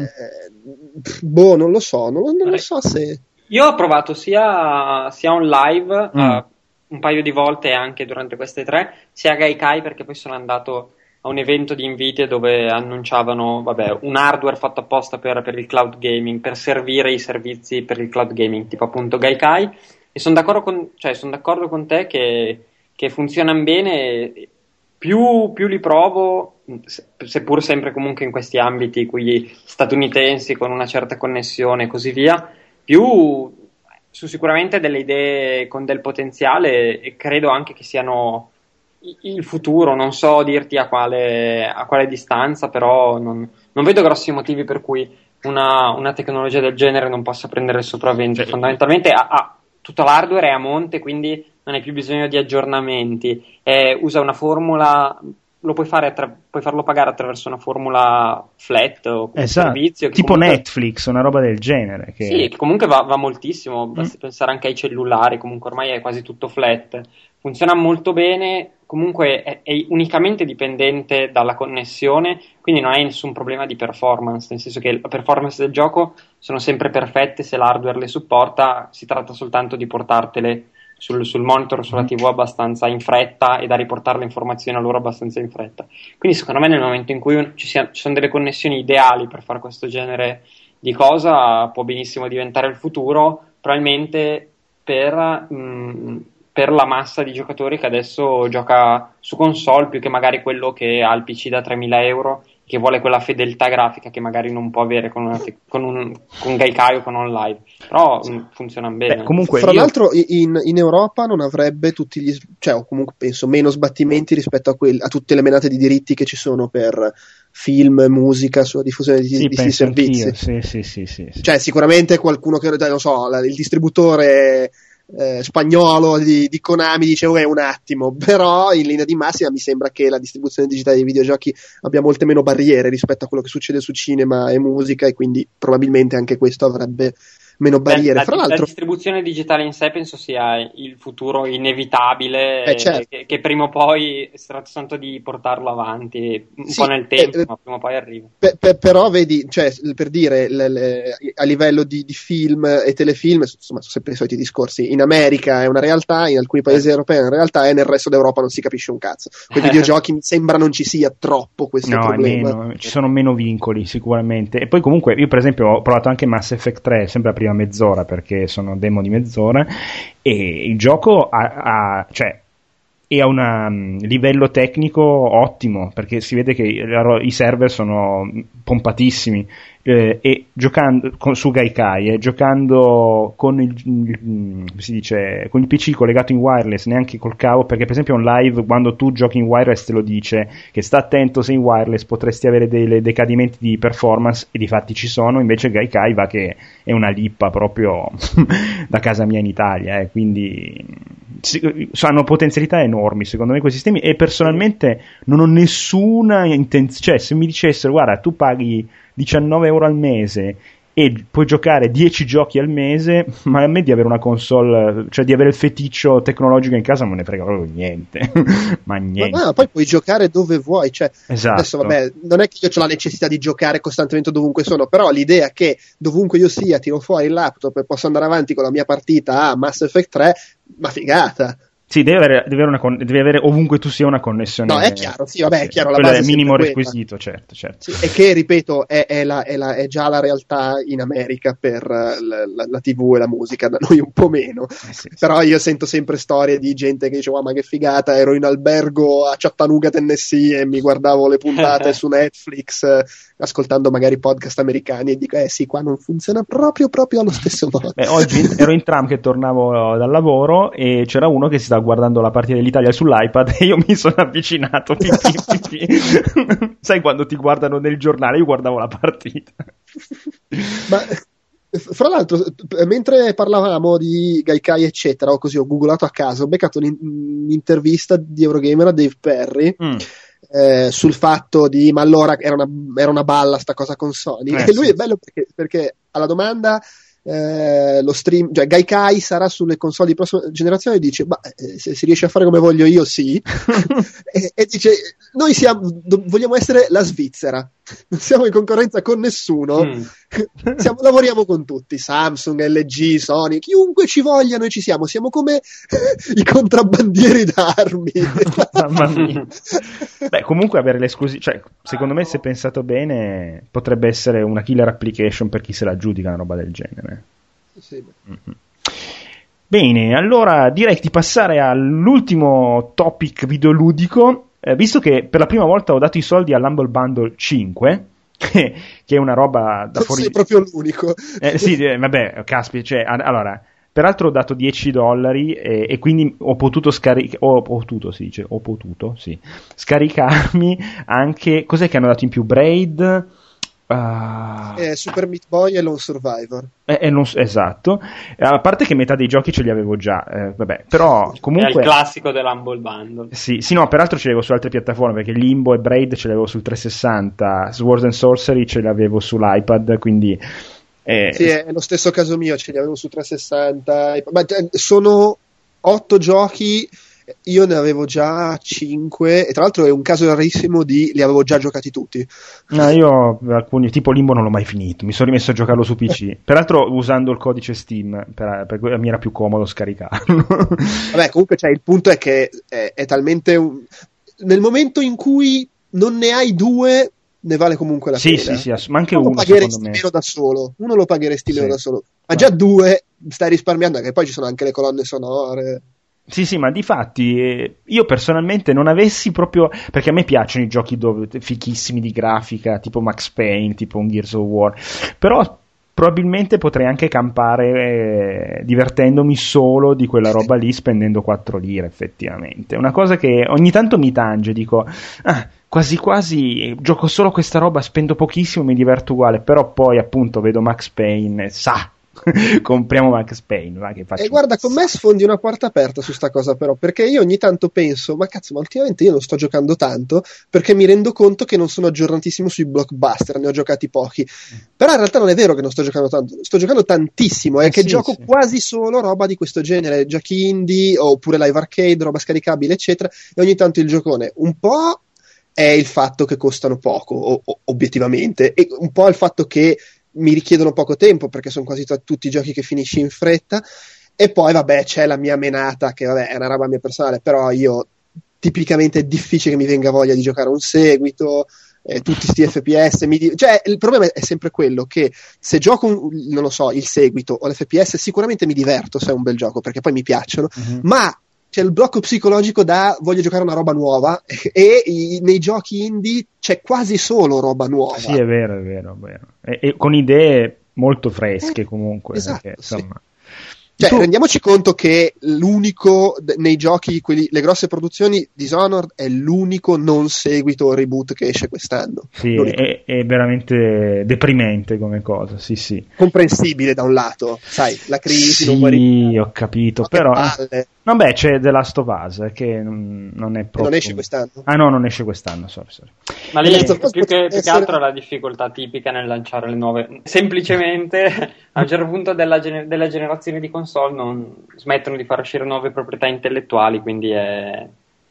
boh, non lo so, non, non lo so se io ho provato sia, sia on live mm. uh, un paio di volte anche durante queste tre, sia Gaikai perché poi sono andato a un evento di invite dove annunciavano vabbè, un hardware fatto apposta per, per, il cloud gaming, per servire i servizi per il cloud gaming, tipo appunto Gaikai. E sono d'accordo con, cioè, son d'accordo con te che, che funzionano bene. Più, più, li provo, seppur sempre comunque in questi ambiti qui statunitensi con una certa connessione e così via, più su sicuramente delle idee con del potenziale e credo anche che siano il futuro, non so dirti a quale, a quale distanza, però non, non, vedo grossi motivi per cui una, una, tecnologia del genere non possa prendere il sopravvento. Fondamentalmente ha, ha, tutto l'hardware è a monte, quindi non hai più bisogno di aggiornamenti, eh, usa una formula lo puoi, fare attra- puoi farlo pagare attraverso una formula flat o esatto. servizio. tipo comunque... Netflix, una roba del genere. Che... Sì, che comunque va, va moltissimo, basta mm. pensare anche ai cellulari, comunque ormai è quasi tutto flat. Funziona molto bene, comunque è, è, unicamente dipendente dalla connessione, quindi non hai nessun problema di performance, nel senso che le performance del gioco sono sempre perfette se l'hardware le supporta, si tratta soltanto di portartele sul, sul monitor, sulla TV abbastanza in fretta e da riportare le informazioni a loro abbastanza in fretta. Quindi secondo me nel momento in cui ci, sia, ci sono delle connessioni ideali per fare questo genere di cosa può benissimo diventare il futuro, probabilmente per... Mh, mm, per la massa di giocatori che adesso gioca su console più che magari quello che ha il PC da 3000 euro che vuole quella fedeltà grafica che magari non può avere con, te- con, un, con Gaikai o con online. Però sì. mm, funziona bene. Beh, comunque fra io... l'altro in, in, Europa non avrebbe tutti gli cioè o comunque penso meno sbattimenti rispetto a, quel, a, tutte le menate di diritti che ci sono per film, musica sulla diffusione di, sì, di questi servizi. Sì, sì, sì, sì, cioè sicuramente qualcuno che non so il distributore eh, spagnolo di, di, Konami dicevo è un attimo, però in linea di massima mi sembra che la distribuzione digitale dei videogiochi abbia molte meno barriere rispetto a quello che succede su cinema e musica e quindi probabilmente anche questo avrebbe meno barriere. La, Fra l'altro, la distribuzione digitale in sé penso sia il futuro inevitabile, eh, certo. che, che, prima o poi si tratta soltanto di portarlo avanti, un sì, po' nel tempo, eh, ma prima o poi arriva. Per, per, però vedi, cioè, per dire, le, le, a livello di, di, film e telefilm, insomma, sono sempre i soliti discorsi, in America è una realtà, in alcuni paesi eh. europei è una realtà e nel resto d'Europa non si capisce un cazzo. Con i videogiochi mi sembra non ci sia troppo questo no, problema. Meno, ci sono meno vincoli sicuramente. E poi comunque io per esempio ho provato anche Mass Effect 3, sempre a prima mezz'ora perché sono demo di mezz'ora e il gioco ha, ha cioè, e ha un um, livello tecnico ottimo perché si vede che i server sono pompatissimi eh, e giocando con, su Gaikai eh, giocando con il, si dice, con il PC collegato in wireless neanche col cavo perché per esempio on live quando tu giochi in wireless te lo dice che sta attento se in wireless potresti avere dei decadimenti di performance e di fatti ci sono invece Gaikai va che è una lippa proprio da casa mia in Italia eh, quindi hanno potenzialità enormi secondo me quei sistemi e personalmente non ho nessuna intenzione cioè se mi dicessero guarda tu paghi 19 euro al mese e puoi giocare 10 giochi al mese, ma a me di avere una console, cioè di avere il feticcio tecnologico in casa non ne frega proprio niente. ma niente. Ma, ma, poi puoi giocare dove vuoi, cioè esatto. adesso vabbè, non è che io ho la necessità di giocare costantemente dovunque sono, però l'idea che dovunque io sia tiro fuori il laptop e posso andare avanti con la mia partita a Mass Effect 3, ma figata. Sì, devi avere, devi, avere una, devi avere, ovunque tu sia una connessione. No, è chiaro, sì, vabbè, è chiaro. La Quello base è minimo requisito, certo, certo. Sì, e che, ripeto, è, è, la, è, la, è, già la realtà in America per la, la, la, TV e la musica, da noi un po' meno. Eh sì, Però sì. io sento sempre storie di gente che dice, oh, ma che figata, ero in albergo a Chattanooga, Tennessee e mi guardavo le puntate su Netflix ascoltando magari podcast americani e dico eh sì qua non funziona proprio proprio allo stesso modo. Beh, oggi ero in tram che tornavo dal lavoro e c'era uno che si stava guardando la partita dell'Italia sull'iPad e io mi sono avvicinato. Sai quando ti guardano nel giornale? Io guardavo la partita. Ma fra l'altro, mentre parlavamo di Gaikai, eccetera, o così ho googlato a caso, ho beccato un'intervista di Eurogamer a Dave Perry. Mm eh, sul fatto di ma allora era una, era una balla sta cosa con Sony eh, e lui sì. è bello perché, perché alla domanda eh, lo stream, cioè Gaikai sarà sulle console di prossima generazione e dice, ma eh, se si riesce a fare come voglio io, sì. e, e, dice, noi siamo, do, vogliamo essere la Svizzera, non siamo in concorrenza con nessuno, mm. siamo, lavoriamo con tutti, Samsung, LG, Sony, chiunque ci voglia, noi ci siamo, siamo come i contrabbandieri d'armi. Mamma mia. Beh, comunque avere l'esclusività, cioè, secondo me se pensato bene, potrebbe essere una killer application per chi se la giudica una roba del genere. Sì. Mm-hmm. Bene, allora direi di passare all'ultimo topic videoludico eh, visto che per la prima volta ho dato i soldi all'Humble Bundle 5, che, è una roba da fuori. Sei proprio l'unico. Eh, sì, eh, vabbè, caspita, cioè, allora, Peraltro ho dato 10 dollari e, e quindi ho potuto scaricare, ho potuto, si dice, ho potuto, sì, scaricarmi anche, cos'è che hanno dato in più? Braid, Uh, eh, Super Meat Boy e Lone Survivor. Eh, eh, non, esatto, a parte che metà dei giochi ce li avevo già, eh, vabbè, però comunque... È il classico dell'Humble Bundle. Sì, sì, no, peraltro ce l'avevo su altre piattaforme, perché Limbo e Braid ce l'avevo sul 360, Sword and Sorcery ce l'avevo sull'iPad, quindi... Eh, sì, è lo stesso caso mio, ce li avevo su 360, ma eh, sono otto giochi io ne avevo già 5 e tra l'altro è un caso rarissimo di li avevo già giocati tutti. No, io alcuni tipo Limbo non l'ho mai finito, mi sono rimesso a giocarlo su PC. Peraltro usando il codice Steam, per, per, mi era più comodo scaricarlo. Vabbè, comunque cioè, il punto è che è, è talmente un... nel momento in cui non ne hai due ne vale comunque la sì, pena. Sì, sì, ma anche uno, uno lo pagheresti meno da solo. Uno lo pagheresti sì. meno da solo. Ma già due stai risparmiando, anche poi ci sono anche le colonne sonore. Sì, sì, ma di fatti eh, io personalmente non avessi proprio. Perché a me piacciono i giochi dove, fichissimi di grafica, tipo Max Payne, tipo un Gears of War. Però probabilmente potrei anche campare eh, divertendomi solo di quella roba lì spendendo 4 lire, effettivamente. Una cosa che ogni tanto mi tange, dico. Ah, quasi quasi gioco solo questa roba, spendo pochissimo, mi diverto uguale. Però poi appunto vedo Max Payne, sa compriamo Max Payne. Va, che e guarda, con me sfondi una porta aperta su sta cosa, però, perché io ogni tanto penso, ma cazzo, ma ultimamente io non sto giocando tanto perché mi rendo conto che non sono aggiornatissimo sui blockbuster, ne ho giocati pochi. Però in realtà non è vero che non sto giocando tanto, sto giocando tantissimo e eh che sì, gioco sì. quasi solo roba di questo genere, giochi indie oppure live arcade, roba scaricabile, eccetera. E ogni tanto il giocone un po' è il fatto che costano poco, o, o, obiettivamente, e un po' il fatto che mi richiedono poco tempo perché sono quasi t- tutti i giochi che finisci in fretta. E poi, vabbè, c'è la mia menata, che vabbè, è una roba mia personale, però io tipicamente è difficile che mi venga voglia di giocare un seguito. Eh, tutti sti FPS di... cioè il problema è sempre quello che se gioco un, non lo so il seguito o l'FPS sicuramente mi diverto se è un bel gioco perché poi mi piacciono uh-huh. ma c'è il blocco psicologico da voglio giocare una roba nuova e i, nei giochi indie c'è quasi solo roba nuova. Sì, è vero, è vero, è vero. E, e con idee molto fresche eh, comunque. Esatto, perché, insomma... Sì. Cioè, tu... rendiamoci conto che l'unico nei giochi, quelli, le grosse produzioni, Dishonored è l'unico non seguito reboot che esce quest'anno. Sì, è, è, veramente deprimente come cosa, sì, sì. Comprensibile da un lato, sai, la crisi, sì, non Sì, ho capito, però... Palle. No, beh, c'è The Last of Us che non, non è proprio. non esce quest'anno? Ah, no, non esce quest'anno. Sorry, sorry. Ma lì più, più, che, più che altro la difficoltà tipica nel lanciare le nuove. Semplicemente a un certo punto della, gener- della generazione di console non smettono di far uscire nuove proprietà intellettuali, quindi è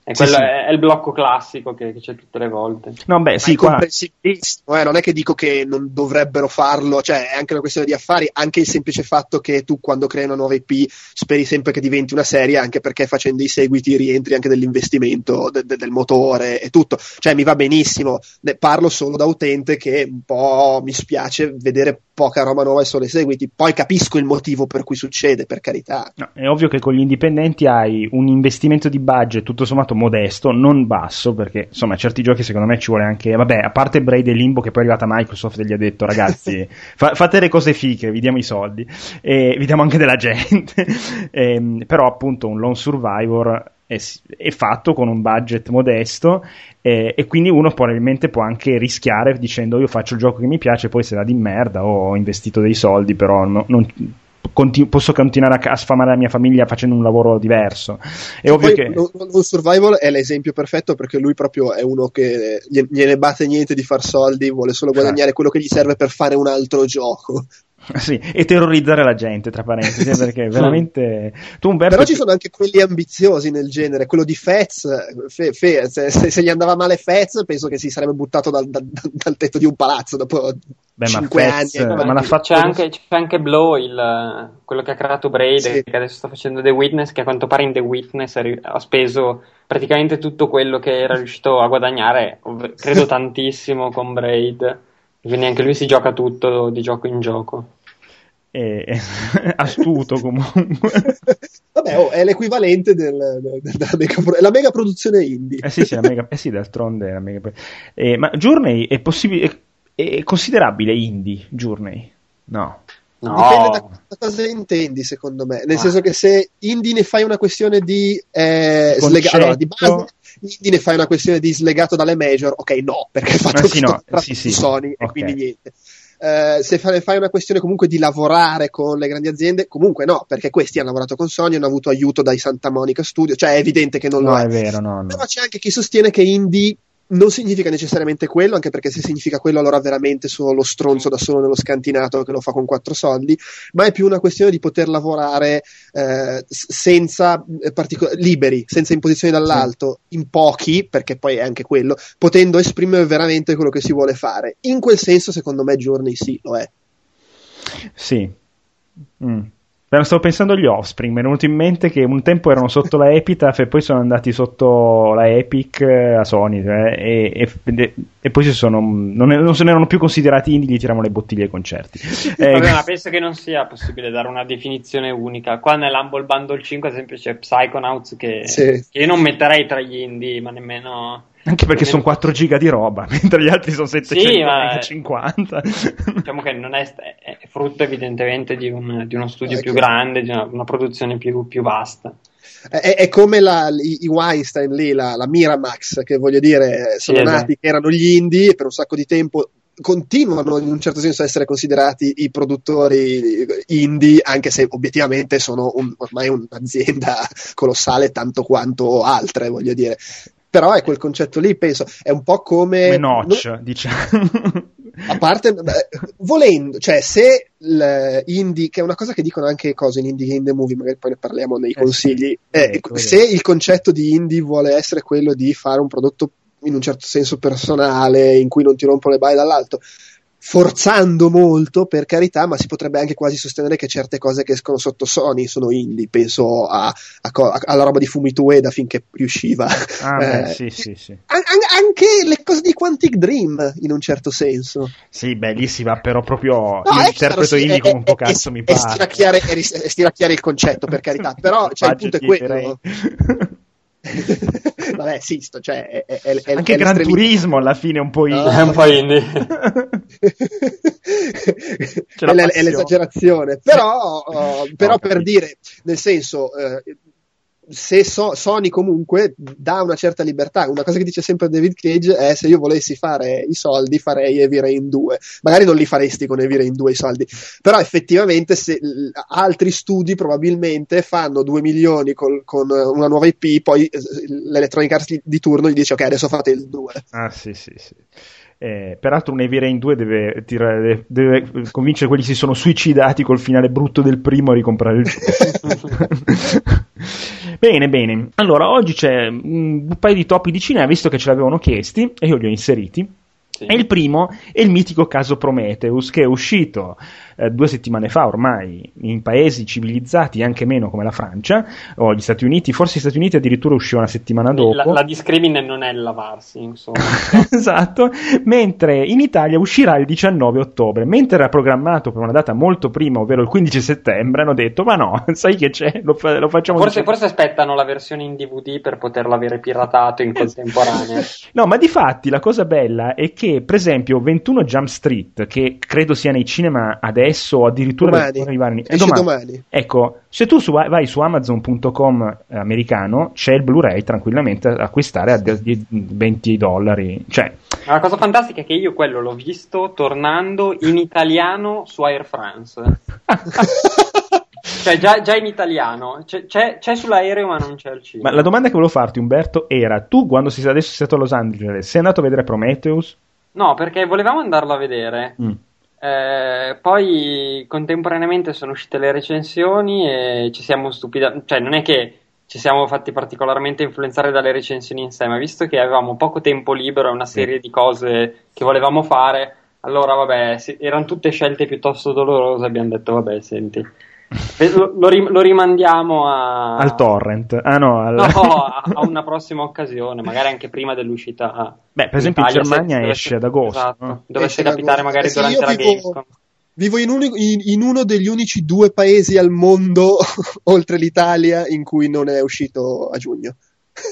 è, quello, sì, sì. è, il blocco classico che, che, c'è tutte le volte. No, beh, sì, è comprensibilissimo, eh, non è che dico che non dovrebbero farlo, cioè è anche una questione di affari, anche il semplice fatto che tu quando crei una nuova IP speri sempre che diventi una serie, anche perché facendo i seguiti rientri anche dell'investimento de- de- del motore e tutto, cioè mi va benissimo, ne parlo solo da utente che un po' mi spiace vedere poca roba nuova e solo i seguiti. Poi capisco il motivo per cui succede, per carità. No, è ovvio che con gli indipendenti hai un investimento di budget tutto sommato modesto, non basso, perché insomma certi giochi secondo me ci vuole anche, vabbè, a parte Braid e Limbo che poi è arrivata Microsoft e gli ha detto ragazzi fa- fate le cose fiche, vi diamo i soldi e vi diamo anche della gente. e, ehm, però appunto un Lone Survivor è, è, fatto con un budget modesto eh, e quindi uno probabilmente può anche rischiare dicendo io faccio il gioco che mi piace poi se la di merda o ho investito dei soldi però no, non, continu- posso continuare a, a, sfamare la mia famiglia facendo un lavoro diverso. È ovvio che lo, lo survival è l'esempio perfetto perché lui proprio è uno che gliene batte niente di far soldi vuole solo guadagnare quello che gli serve per fare un altro gioco. Sì, e terrorizzare la gente, tra parentesi, perché veramente... Tu, Umberto, Però ci sono anche quelli ambiziosi nel genere, quello di Fez, Fe, Fe, se, se, gli andava male Fez, penso che si sarebbe buttato dal, dal, dal tetto di un palazzo dopo Beh, 5 Fez, anni. Ma l'ha fatto... c'è, anche, c'è anche Blow, il, quello che ha creato Braid, sì. che adesso sta facendo The Witness, che a quanto pare in The Witness ha speso praticamente tutto quello che era riuscito a guadagnare, credo tantissimo con Braid. Quindi anche lui si gioca tutto di gioco in gioco. È astuto comunque. Vabbè, oh, è l'equivalente del, del, della mega, la mega produzione indie. Eh sì, sì, mega, eh sì d'altronde la mega, eh, ma Journey è, possibile, è, considerabile indie? Journey? No. No. Dipende da, cosa intendi, secondo me. Nel ah. senso che se indie ne fai una questione di eh, slega- allora, di base, indie ne fai una questione di slegato dalle major, ok, no, perché è fatto sì, no. sì, sì. Sony okay. e quindi niente. Uh, se fai una questione comunque di lavorare con le grandi aziende, comunque no, perché questi hanno lavorato con Sony, hanno avuto aiuto dai Santa Monica Studio, cioè è evidente che non no, lo è. No, è vero, no, no. Però c'è anche chi sostiene che indie non significa necessariamente quello, anche perché se significa quello allora veramente sono lo stronzo da solo nello scantinato che lo fa con quattro soldi, ma è più una questione di poter lavorare eh, senza eh, particol- liberi, senza imposizioni dall'alto, in pochi, perché poi è anche quello, potendo esprimere veramente quello che si vuole fare. In quel senso, secondo me, Journey sì, lo è. Sì. Mm. Stavo pensando agli Offspring, mi è venuto in mente che un tempo erano sotto la Epitaph e poi sono andati sotto la Epic eh, a Sony eh, e, e, e, poi sono, non, non, se ne erano più considerati indie, gli tiriamo le bottiglie ai concerti. eh, Vabbè, ma penso che non sia possibile dare una definizione unica. Qua nell'Humble Bundle 5 ad esempio c'è Psychonauts che, sì. che io non metterei tra gli indie, ma nemmeno anche perché sono 4 giga di roba, mentre gli altri sono 750. Sì, diciamo che non è, è, frutto evidentemente di, un, di uno studio ecco. più grande, di una, una produzione più, più vasta. È, è, come la, i, i, Weinstein lì, la, la, Miramax, che voglio dire, sono sì, nati che erano gli indie per un sacco di tempo continuano in un certo senso a essere considerati i produttori indie, anche se obiettivamente sono un, ormai un'azienda colossale tanto quanto altre, voglio dire però è quel concetto lì, penso, è un po' come... Come Notch, non... diciamo. A parte, beh, volendo, cioè se l'indie, che è una cosa che dicono anche cose in Indie Game The Movie, magari poi ne parliamo nei eh, consigli, eh, eh, se il concetto di indie vuole essere quello di fare un prodotto in un certo senso personale, in cui non ti rompono le balle dall'alto, forzando molto, per carità, ma si potrebbe anche quasi sostenere che certe cose che escono sotto Sony sono indie. Penso a, a, a, alla roba di Fumitueda finché riusciva. Ah, beh, eh, sì, sì, sì. An- anche le cose di Quantic Dream, in un certo senso. Sì, bellissima, però proprio no, interpreto indie è, come un po' cazzo è, mi pare. È stiracchiare, il concetto, per carità, però cioè, il punto è quello. Vabbè, sì, sto, cioè, è, è, è, Anche Gran Turismo alla fine è un po' indie. No, è un po' indie. è, l'esagerazione. Però, uh, però no, per dire, nel senso, uh, se so- Sony comunque dà una certa libertà, una cosa che dice sempre David Cage è se io volessi fare i soldi farei Heavy Rain 2, magari non li faresti con Heavy Rain 2 i soldi, però effettivamente se, altri studi probabilmente fanno 2 milioni col, con una nuova IP, poi eh, l'Electronic Arts di turno gli dice ok adesso fate il 2. Ah sì sì sì. Eh, peraltro un Heavy Rain 2 deve, tirare, deve, convincere quelli che si sono suicidati col finale brutto del primo a ricomprare il gioco. bene, bene. Allora, oggi c'è un paio di topi di cinema, visto che ce l'avevano chiesti, e io li ho inseriti. Sì. E il primo è il mitico caso Prometheus, che è uscito eh, due settimane fa ormai in paesi civilizzati anche meno come la Francia o gli Stati Uniti, forse gli Stati Uniti addirittura usciva una settimana dopo. La, la discrimine non è lavarsi, insomma. esatto, mentre in Italia uscirà il 19 ottobre, mentre era programmato per una data molto prima, ovvero il 15 settembre, hanno detto ma no, sai che c'è, lo, fa- lo facciamo... Forse, forse, aspettano la versione in DVD per poterlo avere piratato in contemporanea. no, ma di fatti la cosa bella è che per esempio 21 Jump Street, che credo sia nei cinema adesso, adesso o addirittura domani. arrivare eh, domani. domani. Ecco, se tu su, vai su amazon.com eh, americano c'è il Blu-ray tranquillamente da acquistare a 20 dollari. Cioè, la cosa fantastica è che io quello l'ho visto tornando in italiano su Air France. cioè, già, già, in italiano, c'è, c'è, c'è, sull'aereo ma non c'è al cinema. Ma la domanda che volevo farti, Umberto, era: tu quando sei, adesso sei stato a Los Angeles, sei andato a vedere Prometheus? No, perché volevamo andarlo a vedere. Mm. Eh, poi contemporaneamente sono uscite le recensioni e ci siamo stupiti, cioè non è che ci siamo fatti particolarmente influenzare dalle recensioni in sé, ma visto che avevamo poco tempo libero e una serie di cose che volevamo fare, allora vabbè, erano tutte scelte piuttosto dolorose, abbiamo detto vabbè, senti, lo, lo, lo, rimandiamo a... al torrent. Ah, no, al... no a, a, una prossima occasione, magari anche prima dell'uscita. Beh, per esempio in Germania se, esce ad agosto. Esatto, no? dovesse esce capitare magari eh durante la vivo, Gamescom. Vivo in, un, in, in, uno degli unici due paesi al mondo, oltre l'Italia, in cui non è uscito a giugno.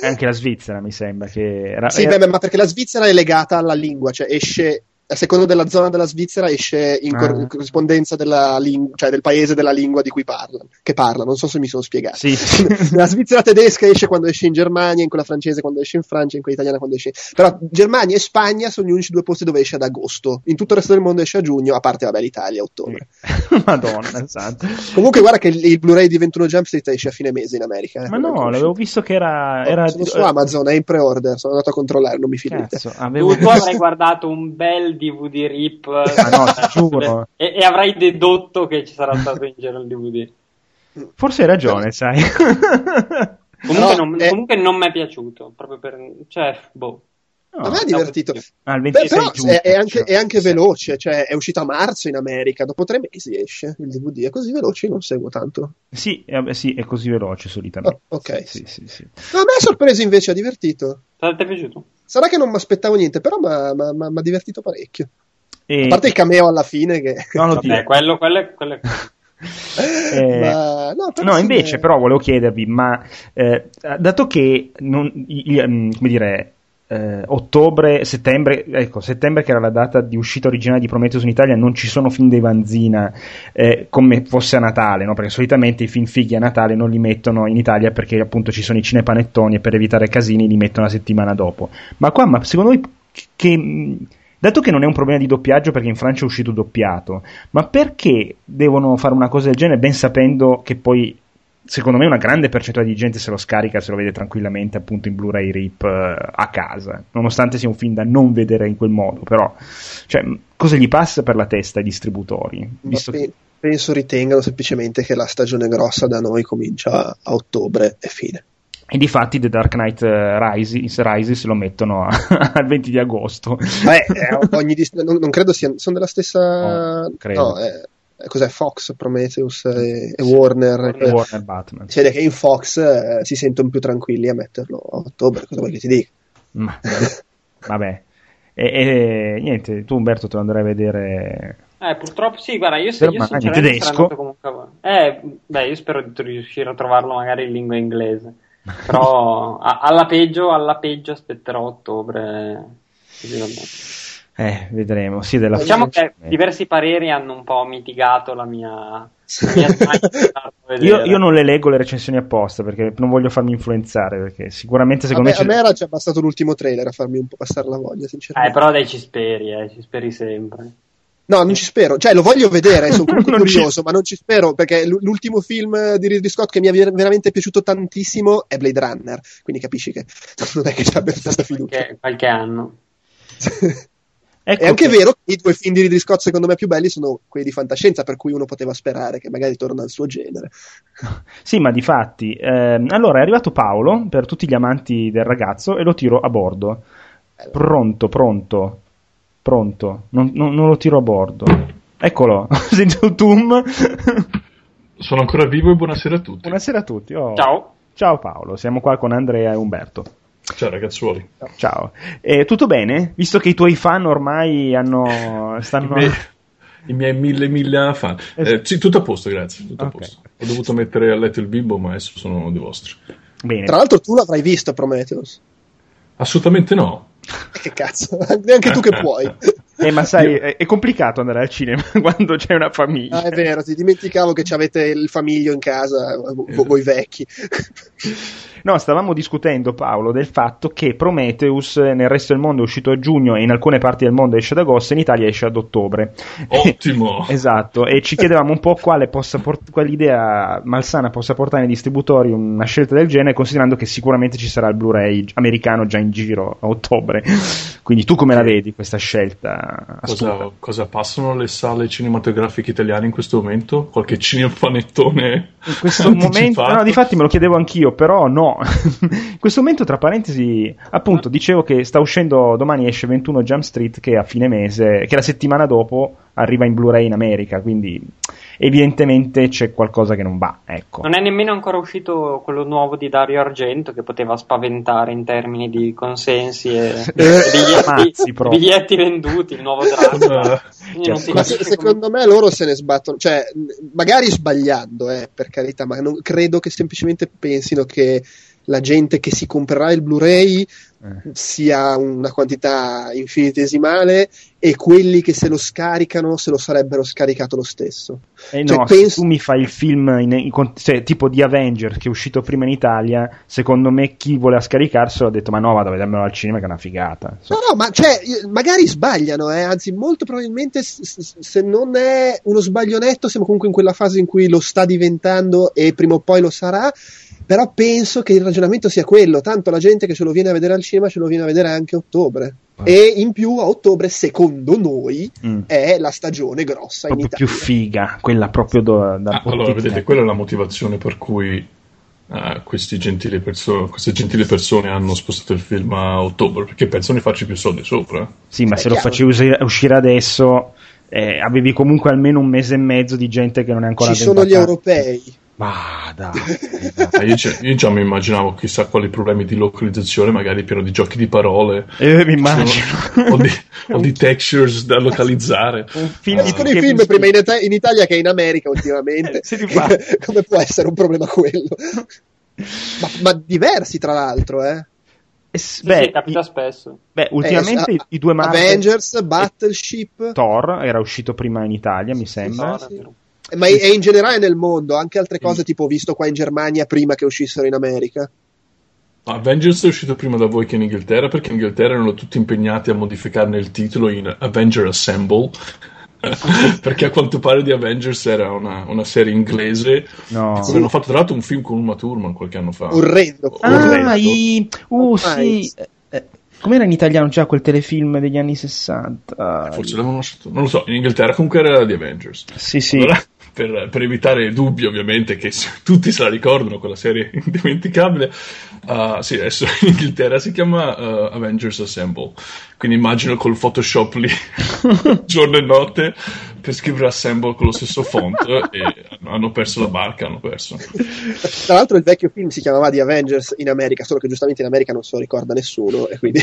Anche la Svizzera mi sembra che... Era, sì, era... Beh, ma perché la Svizzera è legata alla lingua, cioè esce a seconda della zona della Svizzera esce in, cor- Ah. in corrispondenza della ling- cioè del paese della lingua di cui parlano, che parla, non so se mi sono spiegato. Sì. la Svizzera tedesca esce quando esce in Germania, in quella francese quando esce in Francia, in quella italiana quando esce. Però Germania e Spagna sono gli unici due posti dove esce ad agosto. In tutto il resto del mondo esce a giugno, a parte vabbè l'Italia a ottobre. Madonna, esatto. Comunque guarda che il, il Blu-ray di 21 Jump Street esce a fine mese in America. eh. Ma no, l'avevo visto che era... No, era sono su Amazon, è in pre-order, sono andato a controllare, non mi fidate. Avevo... Tu, tu avrai guardato un bel DVD rip Ah, no, ti giuro. e, e avrai dedotto che ci sarà stato in giro il DVD. Forse hai ragione, sai. Comunque, No, non, eh. comunque non mi è piaciuto, proprio per... cioè, boh. No, a me è divertito. il Beh, 26 però giugno, è, è anche, cioè. è anche veloce, cioè è uscito a marzo in America, dopo tre mesi esce il DVD, è così veloce, io non seguo tanto. Sì, eh, sì, è così veloce solitamente. Oh, ok. Sì, sì, sì. No, a me ha sorpreso invece, ha divertito. Ti è piaciuto? Sarà che non mi aspettavo niente, però mi ha divertito parecchio. E- A parte il cameo alla fine che... No, non Vabbè, dire. quello, quello, è- quello è... Eh, Ma, no, No, invece, eh, però, volevo chiedervi, ma eh, dato che non, i- i- mm, come dire, eh, ottobre, settembre, ecco, settembre che era la data di uscita originale di Prometheus in Italia, non ci sono film dei Vanzina eh, come fosse a Natale, no? Perché solitamente i film fighi a Natale non li mettono in Italia perché appunto ci sono i cinepanettoni e per evitare casini li mettono la settimana dopo. Ma qua, ma secondo voi che dato che non è un problema di doppiaggio perché in Francia è uscito doppiato, ma perché devono fare una cosa del genere ben sapendo che poi secondo me una grande percentuale di gente se lo scarica, se lo vede tranquillamente appunto in Blu-ray RIP eh, a casa, nonostante sia un film da non vedere in quel modo, però cioè, cosa gli passa per la testa ai distributori? Visto che- penso ritengano semplicemente che la stagione grossa da noi comincia a ottobre e fine. E di fatti The Dark Knight eh, Rises, Rises lo mettono al 20 di agosto. Beh, eh, ogni dis- non, non credo siano sono della stessa. No, credo. No, eh, cos'è Fox, Prometheus e, e Warner. E Warner Batman. Si vede che in Fox eh, si sentono più tranquilli a metterlo a ottobre. Cosa vuoi che ti dica? Ma- vabbè. E, e niente, tu Umberto te lo andrai a vedere. Eh, purtroppo sì, guarda, io, se, io sinceramente tedesco. sarei andato comunque... Eh, beh, io spero di riuscire a trovarlo magari in lingua inglese. Però a- alla peggio, alla peggio aspetterò ottobre. Così vabbè. Eh, vedremo. Sì, della Diciamo che Eh. diversi pareri hanno un po' mitigato la mia, la mia a Io, io non le leggo le recensioni apposta perché non voglio farmi influenzare. Perché sicuramente A secondo me, me. a me era già bastato l'ultimo trailer a farmi un po' passare la voglia, Eh, sinceramente. però dai, ci speri, eh, ci speri sempre. No, non ci spero. Cioè, lo voglio vedere, sono comunque curioso, ma non ci spero perché l- l'ultimo film di Ridley Scott che mi è ver- veramente piaciuto tantissimo è Blade Runner. Quindi capisci che non è che ci abbia tanta fiducia. Qualche, qualche anno. Ecco È anche che- vero che i due film di Ridley Scott secondo me più belli sono quelli di fantascienza, per cui uno poteva sperare che magari torna al suo genere. Sì, ma di fatti. ehm, allora è arrivato Paolo per tutti gli amanti del ragazzo e lo tiro a bordo. Pronto, pronto, pronto. Non, non- non lo tiro a bordo. Eccolo, sento tum. Sono ancora vivo e buonasera a tutti. Buonasera a tutti. oh. Ciao. Ciao Paolo, siamo qua con Andrea e Umberto. Ciao ragazzuoli. Ciao. Eh, tutto bene? Visto che i tuoi fan ormai hanno. I stanno. miei, i miei mille mille fan. Eh, sì, tutto a posto, grazie. Tutto a Ok. posto. Ho dovuto mettere a letto il bimbo, ma adesso sono dei vostri. Bene. Tra l'altro tu l'avrai visto Prometheus. Assolutamente no. Che cazzo, neanche tu che puoi. Eh, ma sai, è, è complicato andare al cinema quando c'è una famiglia. Ah, è vero, ti dimenticavo che ci avete il famiglio in casa, vo- voi vecchi. No, stavamo discutendo, Paolo, del fatto che Prometheus eh, nel resto del mondo è uscito a giugno e in alcune parti del mondo esce ad agosto, in Italia esce ad ottobre. Ottimo. esatto, e ci chiedevamo un po' quale, possa port- quale idea malsana possa portare nei distributori una scelta del genere, considerando che sicuramente ci sarà il Blu-ray americano già in giro a ottobre. Quindi tu come la vedi questa scelta? Cosa, cosa passano le sale cinematografiche italiane in questo momento? Qualche cinepanettone In questo momento, anticipato? no, difatti me lo chiedevo anch'io, però no. In questo momento, tra parentesi, appunto, dicevo che sta uscendo domani esce 21 Jump Street che a fine mese, che la settimana dopo arriva in Blu-ray in America, quindi evidentemente c'è qualcosa che non va, ecco. Non è nemmeno ancora uscito quello nuovo di Dario Argento che poteva spaventare in termini di consensi e, e biglietti, Mazzi, proprio. biglietti venduti, il nuovo Dracula. Ma se- secondo me loro se ne sbattono, cioè magari sbagliando, eh, per carità, ma non, credo che semplicemente pensino che la gente che si comprerà il Blu-ray Eh. sia una quantità infinitesimale e quelli che se lo scaricano se lo sarebbero scaricato lo stesso. Eh Cioè, no, penso- se tu mi fai il film in- in cioè, tipo di Avengers che è uscito prima in Italia, secondo me chi voleva scaricarselo ha detto ma no, vado a vedermelo al cinema che è una figata. No, no, ma cioè, io- magari sbagliano, eh, anzi, molto probabilmente se non è uno sbaglio netto, siamo comunque in quella fase in cui lo sta diventando e prima o poi lo sarà. Però penso che il ragionamento sia quello, tanto la gente che ce lo viene a vedere al cinema ce lo viene a vedere anche a ottobre. Ah. E in più a ottobre, secondo noi, Mm. è la stagione grossa in Proprio Italia. più figa, quella proprio do- da Ah, allora, vedete, quella è la motivazione per cui questi gentili perso- queste gentili persone hanno spostato il film a ottobre, perché pensano di farci più soldi sopra. Sì, ma È se lo chiaro. facevi usi- uscire adesso eh, avevi comunque almeno un mese e mezzo di gente che non è ancora Ci sono gli europei. Ma dai, Ah, io, già- io già mi immaginavo chissà quali problemi di localizzazione, magari pieno di giochi di parole. Eh, mi immagino. o, di, o di textures da localizzare. un film Ah. di Escono i film prima in, Ita- in Italia che in America ultimamente. Eh, sì. Come può essere un problema quello? ma, ma diversi, tra l'altro, eh. Eh, s- Sì, beh, sì, capita i- spesso. beh, ultimamente Eh, i, i due Marvel Avengers, Battleship, Thor era uscito prima in Italia, mi sembra. È vero. Ma è, è in generale nel mondo, anche altre cose tipo ho visto qua in Germania prima che uscissero in America. Avengers è uscito prima da voi che in Inghilterra, perché in Inghilterra erano tutti impegnati a modificarne il titolo in Avenger Assemble. perché a quanto pare di Avengers era una, una serie inglese. No. Hanno fatto tra l'altro un film con Uma Thurman qualche anno fa. Orrendo. Ah, i... Uh, Ormai. sì. Eh, eh, Com'era in italiano già quel telefilm degli anni 60? Forse l'avevano lasciato. Non lo so, in Inghilterra comunque era di Avengers. Sì, sì. Allora, per, per evitare dubbi, ovviamente, che tutti se la ricordano, quella serie indimenticabile, uh, sì, adesso in Inghilterra si chiama uh, Avengers Assemble. Quindi immagino col Photoshop lì, giorno e notte, per scrivere Assemble con lo stesso font e hanno- perso la barca, hanno perso. Tra l'altro il vecchio film si chiamava The Avengers in America, solo che giustamente in America non se lo ricorda nessuno e quindi.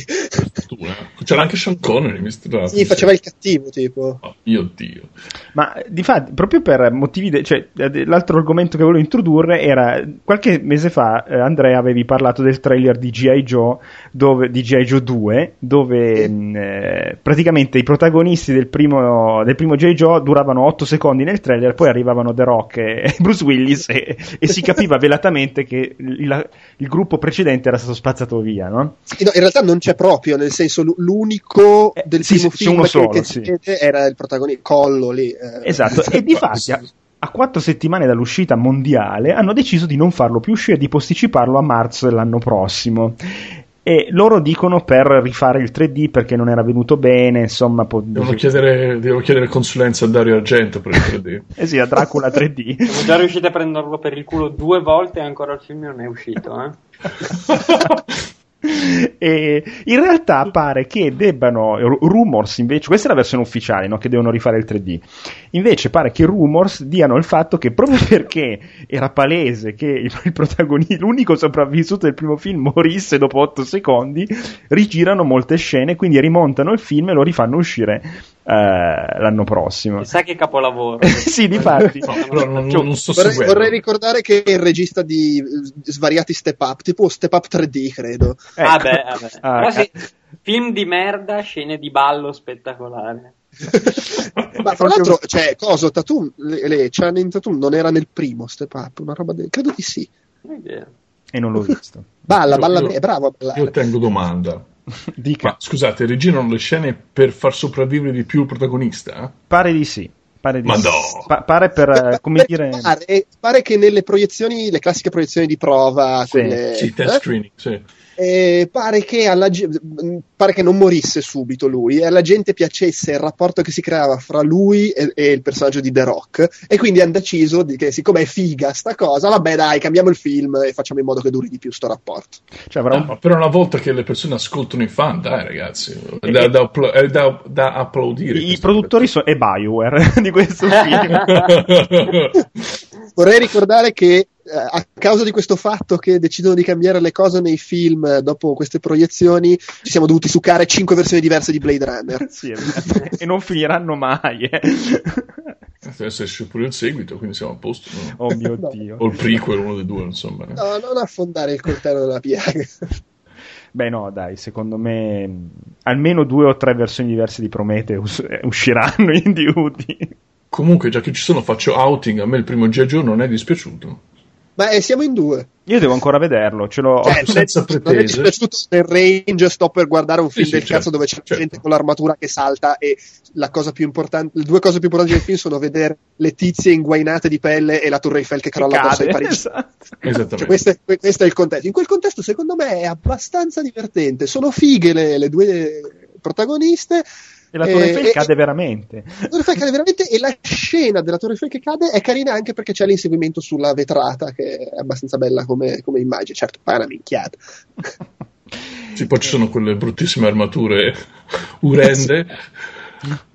C'era anche Sean Connery, misturato. sì, faceva il cattivo tipo. Oh, io Dio. Ma di fatto, proprio per motivi, de- cioè, eh, l'altro argomento che volevo introdurre era qualche mese fa, eh, Andrea, avevi parlato del trailer di G.I. Joe, dove, di G.I. Joe 2, dove mh, eh, praticamente i protagonisti del primo, del primo G.I. Joe duravano 8 secondi nel trailer, poi arrivavano The Rock e Bruce Willis e, e si capiva velatamente che il, il gruppo precedente era stato spazzato via, no? Sì, no, in realtà non c'è proprio, nel senso l'unico Eh, del sì, primo sì, film che, solo, che sì. era il protagonista, Collo lì. eh. Esatto, e di fatti a, a quattro settimane dall'uscita mondiale hanno deciso di non farlo più uscire, di posticiparlo a marzo dell'anno prossimo. E loro dicono per rifare il 3D perché non era venuto bene, insomma. po- Devo chiedere, devo chiedere consulenza a Dario Argento per il 3D. Eh sì, a Dracula 3D. Siamo già riusciti a prenderlo per il culo due volte e ancora il film non è uscito. Eh? e in realtà pare che debbano ru- rumors invece questa è la versione ufficiale no? che devono rifare il 3D invece pare che rumors diano il fatto che proprio perché era palese che il, il protagonista l'unico sopravvissuto del primo film morisse dopo 8 secondi rigirano molte scene quindi rimontano il film e lo rifanno uscire l'anno prossimo Chissà che capolavoro. sì difatti No, però non, Cioè, non sto Vorrei, vorrei ricordare che è il regista di eh, svariati step up, tipo step up 3D, credo. Ah, Ecco. beh, vabbè. Ah, Però eh. sì, film di merda, scene di ballo spettacolare. Ma tra l'altro, cioè, coso, Tatum, le, le Channing Tatum non era nel primo step up, una roba del... credo di sì. Non e non l'ho visto Balla, Io- balla, io- è bravo a ballare. Io tengo domanda. Dica Ma scusate, rigirano le scene per far sopravvivere di più il protagonista? pare di sì pare di Ma sì. no. Pa- pare per eh, come Beh, dire Pare, pare che nelle proiezioni, le classiche proiezioni di prova, Sì, quelle, Sì, test eh, screening, sì. Eh, pare, che alla, pare che non morisse subito lui e alla gente piacesse il rapporto che si creava fra lui e, e il personaggio di The Rock e quindi hanno deciso di, che siccome è figa sta cosa, vabbè dai, cambiamo il film e facciamo in modo che duri di più sto rapporto. cioè avrà No, però una volta che le persone ascoltano i fan, dai ragazzi, è da, da, da- da applaudire. I produttori sono e Bioware di questo film. Vorrei ricordare che a causa di questo fatto che decidono di cambiare le cose nei film eh, dopo queste proiezioni, ci siamo dovuti succare cinque versioni diverse di Blade Runner. Sì, e non finiranno mai. eh. Adesso esce pure il seguito, quindi siamo a posto. No? Oh mio no. Dio. O il prequel, uno dei due, insomma. No, non affondare il coltello nella piaga. Beh, no, dai, secondo me almeno due o tre versioni diverse di Prometheus eh, usciranno in DVD. Comunque, già che ci sono, faccio outing. A me il primo G.I. Joe non è dispiaciuto. Ma eh, siamo in due. Io devo ancora vederlo, ce l'ho cioè, senza pretese. Non è dispiaciuto nel range, sto per guardare un film sì, del sì, cazzo certo, dove c'è certo. gente con l'armatura che salta e la cosa più importante, le due cose più importanti del film sono vedere le tizie inguainate di pelle e la Torre Eiffel che crolla addosso ai Parigi. Esatto. Cioè, questo, è, questo, è, il contesto. In quel contesto, secondo me, è abbastanza divertente. Sono fighe le, le due protagoniste e la Torre Eiffel cade veramente. La Torre Eiffel cade veramente e la scena della Torre Eiffel che cade è carina anche perché c'è l'inseguimento sulla vetrata che è abbastanza bella come, come immagine. Certo, poi è una minchiata. Sì, poi ci sono quelle bruttissime armature urende. che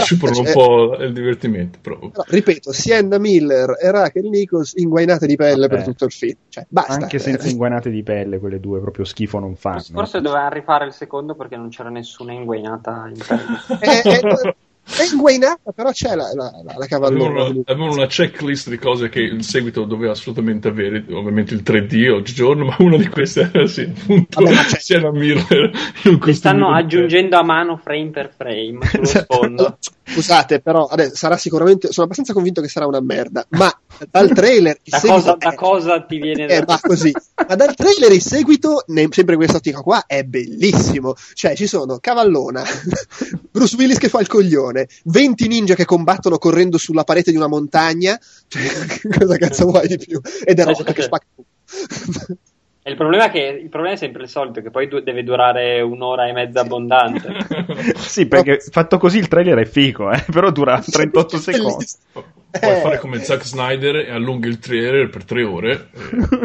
sciupano un po' il divertimento. Però. Però, ripeto, Sienna Miller e Rachel Nichols inguainate di pelle Vabbè. per tutto il film. Cioè, basta. Anche senza inguainate di pelle, quelle due proprio schifo non fanno. Forse doveva rifare il secondo perché non c'era nessuna inguainata in pelle. eh, eh, è inguainata, però c'è la, la, la, la cavallona. Avevano una, checklist di cose che il seguito doveva assolutamente avere, ovviamente il 3D oggigiorno, ma una di queste era sì, appunto Vabbè, Sienna Miller. Li stanno aggiungendo a mano frame per frame sullo esatto. sfondo. Scusate, però adesso sarà sicuramente, sono abbastanza convinto che sarà una merda, ma dal trailer... da, cosa, da cosa ti viene da... ma così. Ma dal trailer il seguito, sempre in questa ottica qua, è bellissimo. Cioè, ci sono Cavallona, Bruce Willis che fa il coglione, 20 ninja che combattono correndo sulla parete di una montagna. Cioè, cosa cazzo vuoi di più? Ed è Rock che spacca. E il problema, è che, il problema è sempre il solito, che poi du- deve durare un'ora e mezza abbondante. sì, perché fatto così il trailer è figo, eh? però dura 38 secondi. Puoi eh. fare come Zack Snyder e allunghi il trailer per tre ore.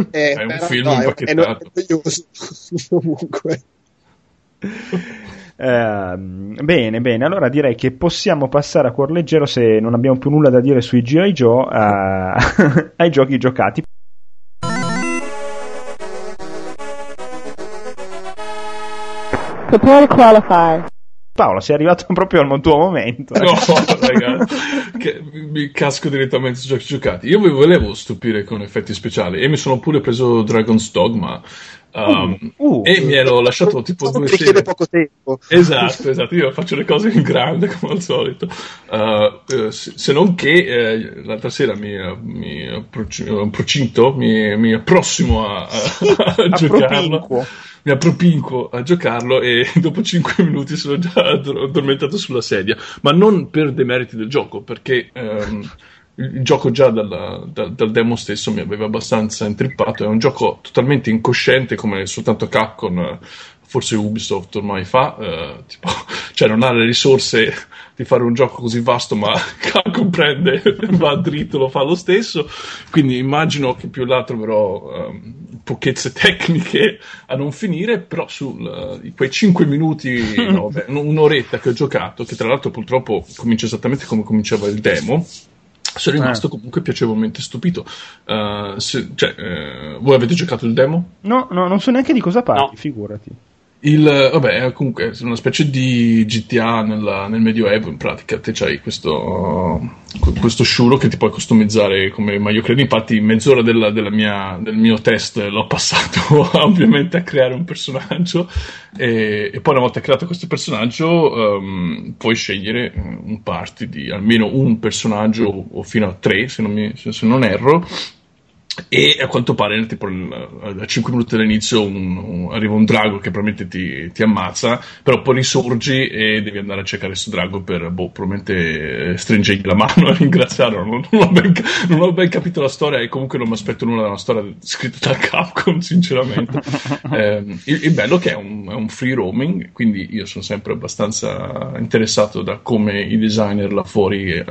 Eh, è un film no, impacchettato. È, è comunque. Uh, bene, bene, allora direi che possiamo passare a cuor leggero se non abbiamo più nulla da dire sui G.I. Joe uh, ai giochi giocati. Prepare to qualify. Paolo, sei arrivato proprio al tuo momento. No, ragazzi, mi casco direttamente sui giochi giocati. Io vi volevo stupire con effetti speciali e mi sono pure preso Dragon's Dogma. Um, uh, uh, e mi ero lasciato tipo due richiede poco tempo. Esatto, esatto. Io faccio le cose in grande come al solito. Uh, se, non che eh, l'altra sera mi, mi, approcinto, mi, mi approssimo a, a, a giocarlo mi appropinco a giocarlo e dopo 5 minuti sono già addormentato sulla sedia. Ma non per demeriti del gioco, perché ehm, il gioco già dalla, dal, dal, demo stesso mi aveva abbastanza intrippato. È un gioco totalmente incosciente, come soltanto Capcom, forse Ubisoft ormai fa. Eh, tipo, cioè, non ha le risorse di fare un gioco così vasto, ma comprende, va dritto, lo fa lo stesso. Quindi immagino che più là troverò um, pochezze tecniche a non finire, però su uh, quei 5 minuti, no, beh, un'oretta che ho giocato, che tra l'altro purtroppo comincia esattamente come cominciava il demo, sono rimasto eh. comunque piacevolmente stupito. Uh, se, cioè, uh, voi avete giocato il demo? No, no, non so neanche di cosa parli, no. figurati. Il, vabbè, è comunque una specie di GTA nella, nel Medioevo, in pratica. Te c'hai questo, questo sciuro che ti puoi customizzare come meglio credi. Infatti, mezz'ora della, della mia, del mio test l'ho passato ovviamente a creare un personaggio. E, e poi, una volta creato questo personaggio, um, puoi scegliere un party di almeno un personaggio o fino a tre, se non, mi, se non erro e a quanto pare tipo, a 5 minuti dall'inizio un, un, arriva un drago che probabilmente ti, ti, ammazza però poi risorgi e devi andare a cercare questo drago per boh, probabilmente stringergli la mano e ringraziarlo. Non, non, ho ben, non, ho ben, capito la storia e comunque non mi aspetto nulla da una storia scritta da Capcom sinceramente. Eh, il, il, bello è che è un, è un, free roaming quindi io sono sempre abbastanza interessato da come i designer là fuori eh,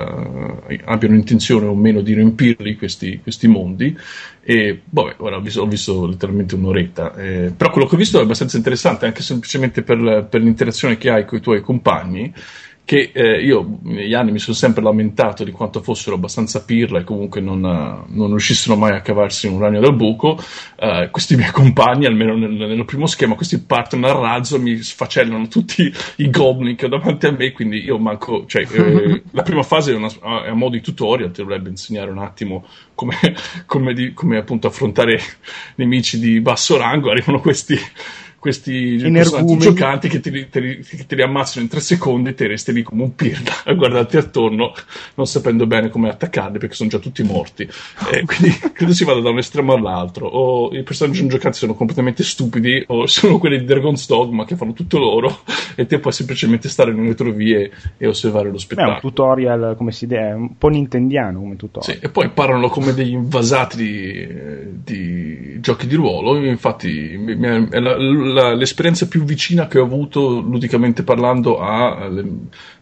abbiano intenzione o meno di riempirli questi, questi mondi e vabbè, ora ho visto, ho visto letteralmente un'oretta, eh, però quello che ho visto è abbastanza interessante, anche semplicemente per, per l'interazione che hai con i tuoi compagni, che eh, io negli anni mi sono sempre lamentato di quanto fossero abbastanza pirla e comunque non, non riuscissero mai a cavarsi un ragno dal buco. Uh, questi miei compagni, almeno nel, nel, primo schema, questi partono a razzo mi sfacellano tutti i goblin che ho davanti a me, quindi io manco, cioè, eh, la prima fase è, una, è, a modo di tutorial, ti dovrebbe insegnare un attimo come, come, di, come appunto affrontare nemici di basso rango, arrivano questi questi personaggi giocanti che te li, te, li, te li, ammazzano in tre secondi e te resti lì come un pirla a guardarti attorno non sapendo bene come attaccarli perché sono già tutti morti. E quindi credo si vada da un estremo all'altro. O i personaggi non giocanti sono completamente stupidi o sono quelli di Dragon's Dogma che fanno tutto loro e te puoi semplicemente stare nelle retrovie e osservare lo spettacolo è un tutorial come si deve un po' nintendiano come tutorial. Sì, e poi parlano come degli invasati di, di giochi di ruolo. Infatti mi, è la, la, l'esperienza più vicina che ho avuto ludicamente parlando a le,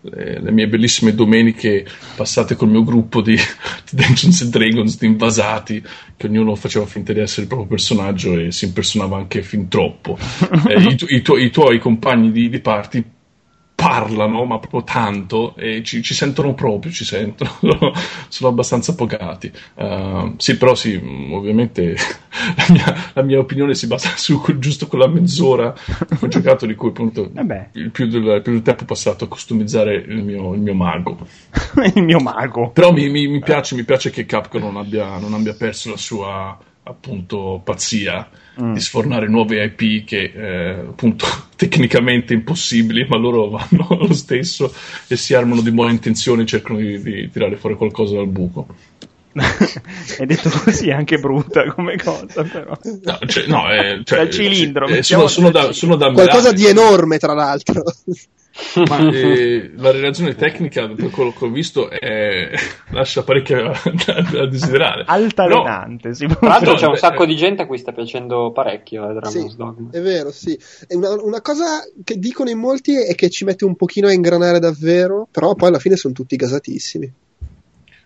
le, le, mie bellissime domeniche passate col mio gruppo di, di Dungeons and Dragons, di invasati, che ognuno faceva finta di essere il proprio personaggio e si impersonava anche fin troppo. eh, i, tu, i, tu, i, tuoi compagni di, di party parlano, ma proprio tanto, e ci, ci sentono proprio, ci sentono, sono abbastanza pogati. Uh, sì, però sì, ovviamente la mia, la mia, opinione si basa su giusto quella mezz'ora che ho giocato, di cui appunto eh il, più del, più del, tempo passato a customizzare il mio, il mio mago. il mio mago. Però mi, mi, mi, piace, mi piace che Capcom non abbia, non abbia perso la sua appunto pazzia mm. di sfornare nuove IP che eh, appunto tecnicamente impossibili, ma loro vanno lo stesso e si armano di buone intenzioni e cercano di, di tirare fuori qualcosa dal buco. È detto così è anche brutta come cosa, però. No, cioè, no, è, cioè, dal cilindro. Eh, sono, sono, da, sono da Qualcosa di enorme, tra l'altro. Ma eh, la relazione tecnica, per quello che ho visto, è... lascia parecchio a, desiderare. Altalenante. No, tra l'altro, c'è un sacco di gente a cui sta piacendo parecchio eh, sì, È vero, sì. Una, una, cosa che dicono in molti è che ci mette un pochino a ingranare davvero, però poi alla fine sono tutti gasatissimi.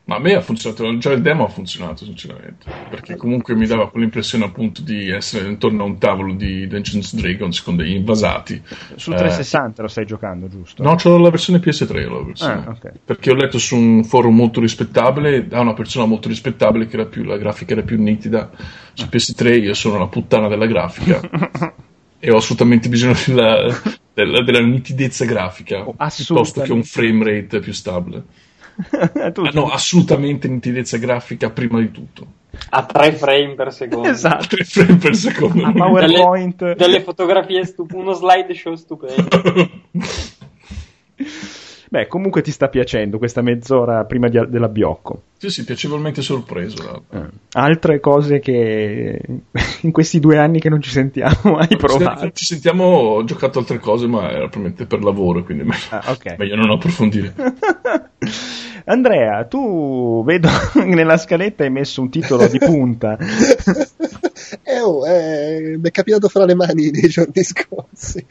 Ma a me ha funzionato, già il demo ha funzionato sinceramente, perché comunque mi dava quell'impressione appunto di essere intorno a un tavolo di Dungeons Dragons con degli invasati. Sul 360 eh, lo stai giocando, giusto? No, c'ho la versione PS3, la versione. Ah, okay. perché ho letto su un forum molto rispettabile, da una persona molto rispettabile che era più, la grafica era più nitida. Su PS3 io sono la puttana della grafica e ho assolutamente bisogno della, della, della nitidezza grafica, piuttosto che un frame rate più stabile. no, assolutamente nitidezza grafica prima di tutto. A 3 frame per secondo. Esatto. 3 frame per secondo. A PowerPoint. Delle, delle fotografie stupende, uno slideshow stupendo. Beh, comunque ti sta piacendo questa mezz'ora prima di, della Biocco. Sì, sì, piacevolmente sorpreso. Eh. Altre cose che in questi due anni che non ci sentiamo hai provato? Ci sentiamo, ho giocato altre cose, ma era probabilmente per lavoro, quindi meglio, ah, okay. meglio non approfondire. Andrea, tu vedo nella scaletta hai messo un titolo di punta. eh, oh, eh, mi è capitato fra le mani nei giorni scorsi.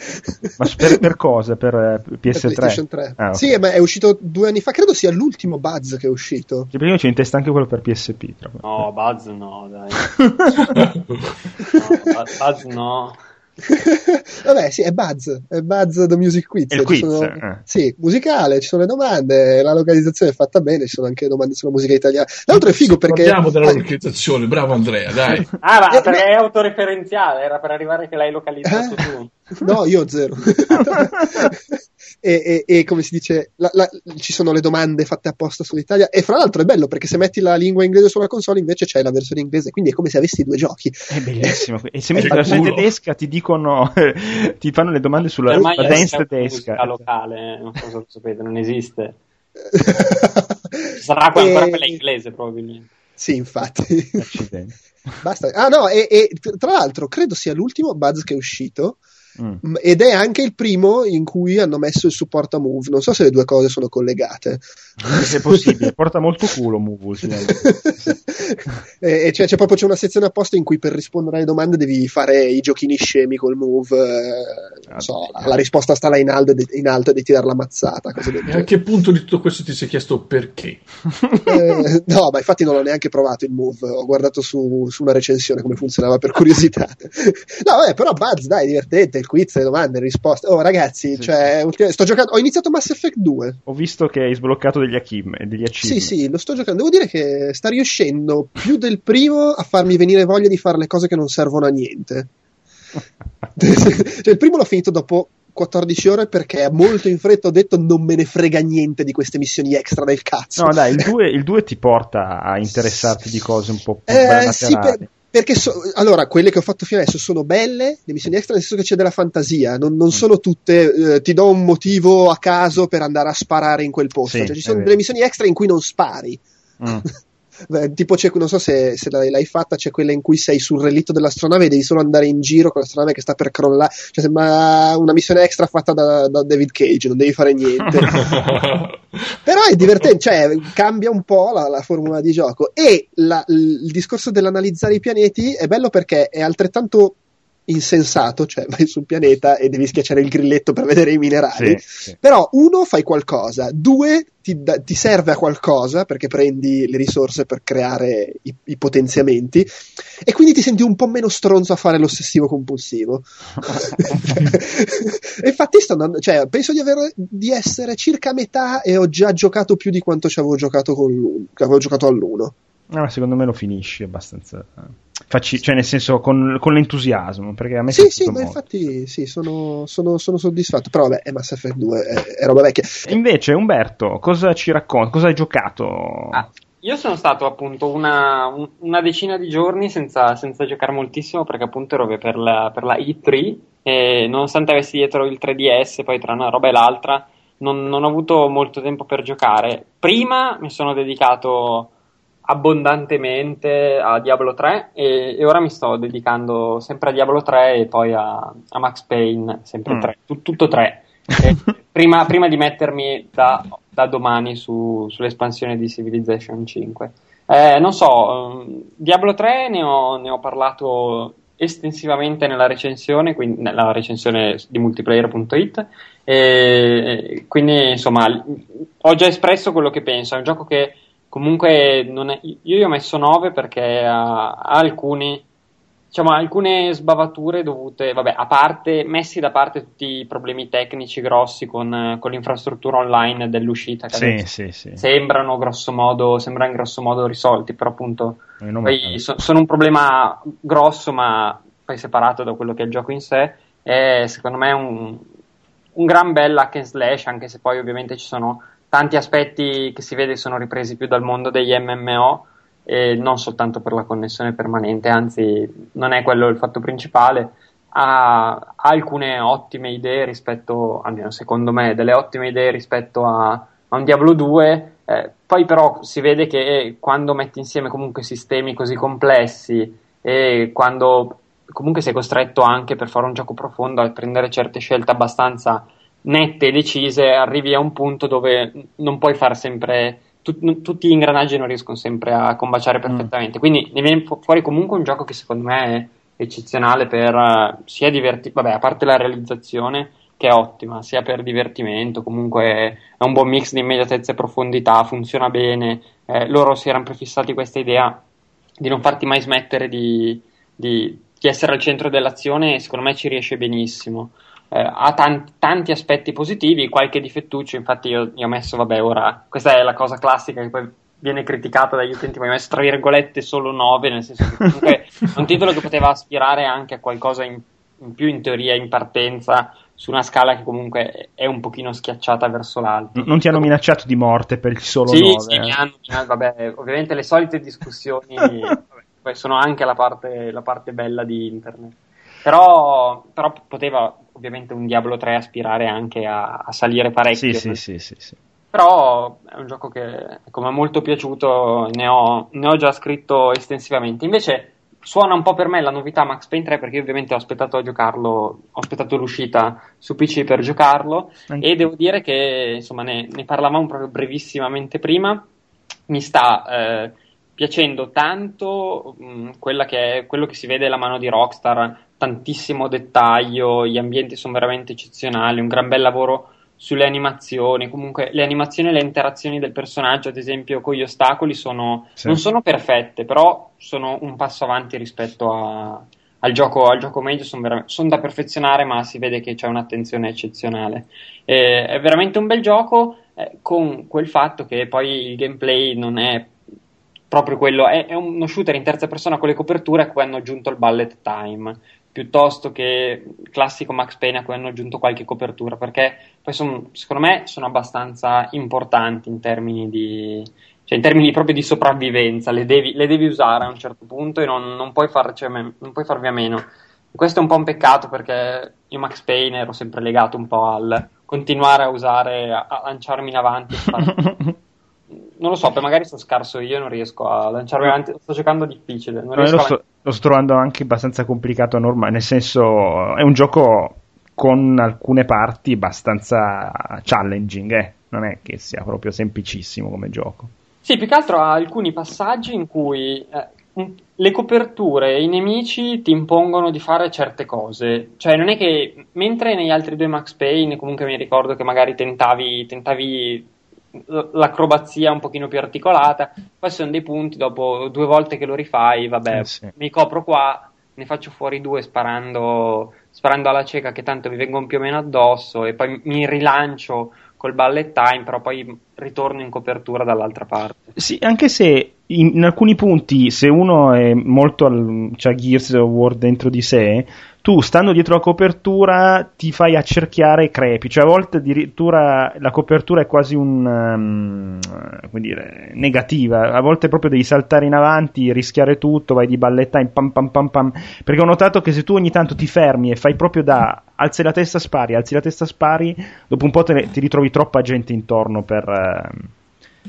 Ma per, per cosa? Per uh, PS3? Per 3. Ah, okay. Sì, ma è uscito due anni fa, credo sia l'ultimo Buzz che è uscito. Sì, prima c'è in testa anche quello per PSP. No, Buzz no, dai. no, Buzz no. Vabbè, sì, è Buzz, è Buzz The Music Quiz. Il quiz sono, eh. Sì, musicale, ci sono le domande, la localizzazione è fatta bene, ci sono anche domande sulla musica italiana. Tra l'altro è figo perché... Parliamo della localizzazione, bravo Andrea, dai. ah, ma eh, perché è autoreferenziale, era per arrivare che l'hai localizzato eh? tu. No, io zero. e, e, e, come si dice, la, la, ci sono le domande fatte apposta sull'Italia. E fra l'altro è bello perché se metti la lingua inglese sulla console invece c'è la versione inglese, quindi è come se avessi due giochi. È bellissimo. e se metti la versione tedesca ti dicono, ti fanno le domande sulla dance tedesca. locale, non so se lo sapete, non esiste. Sarà ancora quella inglese probabilmente. Sì, infatti. Basta. Ah no, e, e, tra l'altro credo sia l'ultimo Buzz che è uscito Mm. Ed è anche il primo in cui hanno messo il supporto a Move. Non so se le due cose sono collegate. Se è possibile, porta molto culo Move. e, e cioè, c'è proprio c'è una sezione apposta in cui per rispondere alle domande devi fare i giochini scemi col Move. Eh, non so, la, la, risposta sta là in alto, in alto e devi tirare la mazzata. E a che punto di tutto questo ti sei chiesto perché? eh, no, ma infatti non ho neanche provato il Move. Ho guardato su, su una recensione come funzionava per curiosità. no, vabbè, però Buzz, dai, divertente quiz, le domande, le risposte. Oh, ragazzi, sì, cioè, sì. sto giocando. Ho iniziato Mass Effect 2. Ho visto che hai sbloccato degli achim, degli Sì, sì, lo sto giocando. Devo dire che sta riuscendo più del primo a farmi venire voglia di fare le cose che non servono a niente. cioè, il primo l'ho finito dopo 14 ore perché molto in fretta ho detto non me ne frega niente di queste missioni extra del cazzo. No, dai, il 2, ti porta a interessarti di cose un po' più eh, sì, per, perché so, allora, quelle che ho fatto fino adesso sono belle, le missioni extra, nel senso che c'è della fantasia, non, non mm. sono tutte, eh, ti do un motivo a caso per andare a sparare in quel posto, sì, cioè ci sono delle missioni extra in cui non spari. Mm. Beh, tipo c'è, non so se, se l'hai, l'hai, fatta, c'è quella in cui sei sul relitto dell'astronave e devi solo andare in giro con l'astronave che sta per crollare. Cioè, sembra una missione extra fatta da, da David Cage, non devi fare niente. Però è divertente, cioè cambia un po' la, la formula di gioco. E la, il discorso dell'analizzare i pianeti è bello perché è altrettanto insensato, cioè vai sul pianeta e devi schiacciare il grilletto per vedere i minerali. Sì, sì. Però uno fai qualcosa, due ti, da, ti, serve a qualcosa perché prendi le risorse per creare i, i, potenziamenti e quindi ti senti un po' meno stronzo a fare l'ossessivo compulsivo. infatti sto andando, cioè, penso di, aver, di essere circa a metà e ho già giocato più di quanto ci avevo giocato, con l'uno, avevo giocato all'uno. No, secondo me lo finisci abbastanza. Eh. Facci, cioè nel senso con, con, l'entusiasmo perché a me sì sì ma infatti sì sono, sono, sono, soddisfatto. Però vabbè è Mass Effect 2 è, è roba vecchia. Invece Umberto cosa ci racconta cosa hai giocato? Ah, io sono stato appunto una, una decina di giorni senza, senza, giocare moltissimo perché appunto ero per la, per la E3 e nonostante avessi dietro il 3DS poi tra una roba e l'altra non, non ho avuto molto tempo per giocare. Prima mi sono dedicato abbondantemente a Diablo 3 e, e, ora mi sto dedicando sempre a Diablo 3 e poi a, a Max Payne, sempre mm. 3, tu, tutto 3. prima, prima, di mettermi da, da domani su, sull'espansione di Civilization 5. Eh, non so, um, Diablo 3 ne ho, ne ho, parlato estensivamente nella recensione, quindi nella recensione di multiplayer.it, e quindi insomma ho già espresso quello che penso, è un gioco che comunque è, io gli ho messo 9 perché ha, ha alcuni diciamo, alcune sbavature dovute, vabbè, a parte, messi da parte tutti i problemi tecnici grossi con, con l'infrastruttura online dell'uscita, che sì, sì, sì. sembrano grosso modo, sembrano grosso modo risolti, però appunto so, sono un problema grosso, ma poi separato da quello che è il gioco in sé, è secondo me un, un gran bel hack and slash, anche se poi ovviamente ci sono tanti aspetti che si vede sono ripresi più dal mondo degli MMO e non soltanto per la connessione permanente, anzi non è quello il fatto principale. Ha, ha alcune ottime idee rispetto, almeno secondo me, delle ottime idee rispetto a, a un Diablo 2. Eh, poi però si vede che quando metti insieme comunque sistemi così complessi e quando comunque sei costretto anche per fare un gioco profondo a prendere certe scelte abbastanza nette e decise, arrivi a un punto dove non puoi fare sempre. Tu, tutti gli ingranaggi non riescono sempre a combaciare mm. perfettamente. Mm. Quindi ne viene fuori comunque un gioco che secondo me è eccezionale per uh, sia divertimento, vabbè, a parte la realizzazione che è ottima, sia per divertimento, comunque è un buon mix di immediatezza e profondità, funziona bene. Eh, loro si erano prefissati questa idea di non farti mai smettere di, di, di essere al centro dell'azione e secondo me ci riesce benissimo eh, ha tanti, tanti, aspetti positivi, qualche difettuccio, infatti io, io, ho messo, vabbè, ora, questa è la cosa classica che poi viene criticata dagli utenti, ma ho messo tra virgolette solo 9, nel senso che comunque è un titolo che poteva aspirare anche a qualcosa in, in più in teoria in partenza, su una scala che comunque è un pochino schiacciata verso l'alto. Non ti hanno minacciato di morte per il solo sì, 9? Sì, mi hanno, vabbè, ovviamente le solite discussioni vabbè, sono anche la parte, la parte bella di internet. Però, però, poteva ovviamente un Diablo 3 aspirare anche a, a salire parecchio. Sì, sì, sì, sì, Però è un gioco che come è molto piaciuto, ne ho, ne ho, già scritto estensivamente. Invece suona un po' per me la novità Max Payne 3 perché ovviamente ho aspettato a giocarlo, ho aspettato l'uscita su PC per giocarlo anche. e devo dire che insomma ne, ne parlavamo proprio brevissimamente prima. Mi sta eh, piacendo tanto mh, che è, quello che si vede la mano di Rockstar tantissimo dettaglio, gli ambienti sono veramente eccezionali, un gran bel lavoro sulle animazioni, comunque le animazioni e le interazioni del personaggio, ad esempio con gli ostacoli, sono, sì. non sono perfette, però sono un passo avanti rispetto a, al gioco, al gioco medio sono son da perfezionare, ma si vede che c'è un'attenzione eccezionale. Eh, è veramente un bel gioco eh, con quel fatto che poi il gameplay non è proprio quello, è, è, uno shooter in terza persona con le coperture a cui hanno aggiunto il bullet time piuttosto che classico Max Payne a cui hanno aggiunto qualche copertura perché poi son, secondo me sono abbastanza importanti in termini di, cioè in termini proprio di sopravvivenza, le devi, le devi usare a un certo punto e non, non, puoi far, cioè, non, puoi farvi a meno. questo è un po' un peccato perché io Max Payne ero sempre legato un po' al continuare a usare, a lanciarmi in avanti. non lo so, magari sono scarso io, non riesco a lanciarmi avanti, sto giocando difficile. Non no, lo, sto, lo, sto, trovando anche abbastanza complicato a normale, nel senso è un gioco con alcune parti abbastanza challenging, eh? non è che sia proprio semplicissimo come gioco. Sì, più che altro ha alcuni passaggi in cui eh, le coperture e i nemici ti impongono di fare certe cose. Cioè, non è che mentre negli altri due Max Payne, comunque mi ricordo che magari tentavi, tentavi l'acrobazia un pochino più articolata, poi sono dei punti dopo due volte che lo rifai, vabbè, eh sì. mi copro qua, ne faccio fuori due sparando, sparando alla cieca che tanto mi vengono più o meno addosso e poi mi rilancio col ballet time, però poi ritorno in copertura dall'altra parte. Sì, anche se in, in alcuni punti, se uno è molto al, c'ha Gears of War dentro di sé, tu stando dietro la copertura ti fai accerchiare e crepi, cioè a volte addirittura la copertura è quasi un um, come dire, negativa, a volte proprio devi saltare in avanti, rischiare tutto, vai di balletta in pam pam pam pam, perché ho notato che se tu ogni tanto ti fermi e fai proprio da alzi la testa spari, alzi la testa spari, dopo un po' te, ti ritrovi troppa gente intorno per uh,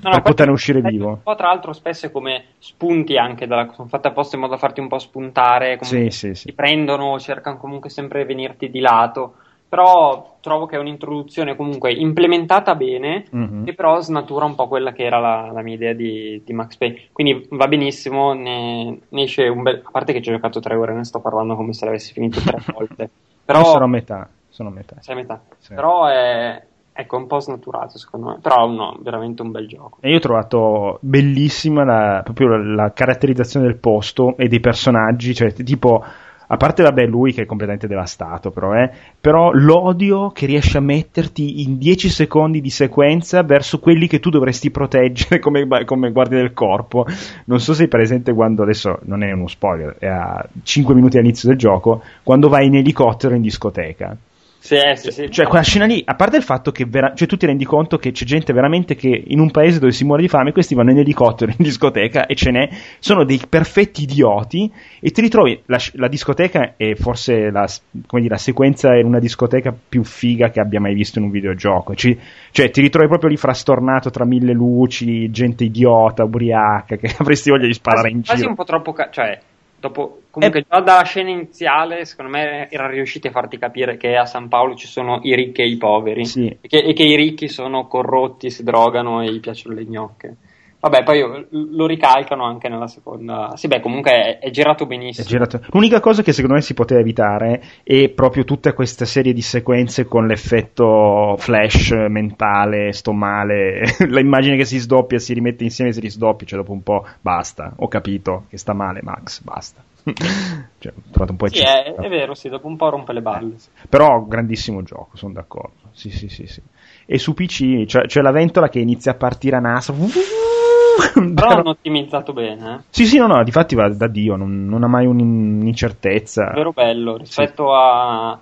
No, per poterne uscire vivo. Un po' tra l'altro spesso è come spunti anche, dalla, sono fatte apposta in modo da farti un po' spuntare, sì, sì, sì. ti prendono, cercano comunque sempre di venirti di lato, però trovo che è un'introduzione comunque implementata bene, mm-hmm. che però snatura un po' quella che era la, la mia idea di, di, Max Payne, quindi va benissimo, ne, ne, esce un bel... a parte che ci ho giocato tre ore, ne sto parlando come se l'avessi finito tre volte. Però... sono a metà. Sono a metà. Sei a metà. Però è, Ecco, un po' snaturato secondo me, però no, veramente un bel gioco. E io ho trovato bellissima la, proprio la, la caratterizzazione del posto e dei personaggi, cioè tipo a parte vabbè lui che è completamente devastato però, eh, però l'odio che riesce a metterti in 10 secondi di sequenza verso quelli che tu dovresti proteggere come, come guardia del corpo. Non so se è presente quando adesso non è uno spoiler è a 5 minuti all'inizio del gioco quando vai in elicottero in discoteca sì, eh, sì, sì. Cioè, quella scena lì, a parte il fatto che vera- cioè, tu ti rendi conto che c'è gente veramente che in un paese dove si muore di fame, questi vanno in elicottero in discoteca e ce n'è, sono dei perfetti idioti e ti ritrovi, la, la discoteca è forse la, dire, la, sequenza in una discoteca più figa che abbia mai visto in un videogioco. Ci, cioè, ti ritrovi proprio lì frastornato tra mille luci, gente idiota, ubriaca, che avresti voglia di sparare quasi, in giro. Quasi un po' troppo, ca- cioè Dopo, comunque, eh, già dalla scena iniziale, secondo me erano riusciti a farti capire che a San Paolo ci sono i ricchi e i poveri, sì. e, che, e, che, i ricchi sono corrotti, si drogano e gli piacciono le gnocche. Vabbè, poi lo ricalcano anche nella seconda. Sì, beh, comunque è, è girato benissimo. È girato. L'unica cosa che secondo me si poteva evitare è proprio tutta questa serie di sequenze con l'effetto flash mentale, sto male. L'immagine che si sdoppia, si rimette insieme, si risdoppia, cioè dopo un po' basta. Ho capito che sta male, Max, basta. Cioè, ho trovato un po' sì, è, è, vero, sì, dopo un po' rompe le balle. Eh, però, grandissimo gioco, sono d'accordo. Sì, sì, sì, sì. E su PC c'è, c'è la ventola che inizia a partire a NASA Però hanno ottimizzato bene. Eh? Sì, sì, no, no, difatti va da Dio, non, non ha mai un'incertezza. Vero bello, rispetto sì. a,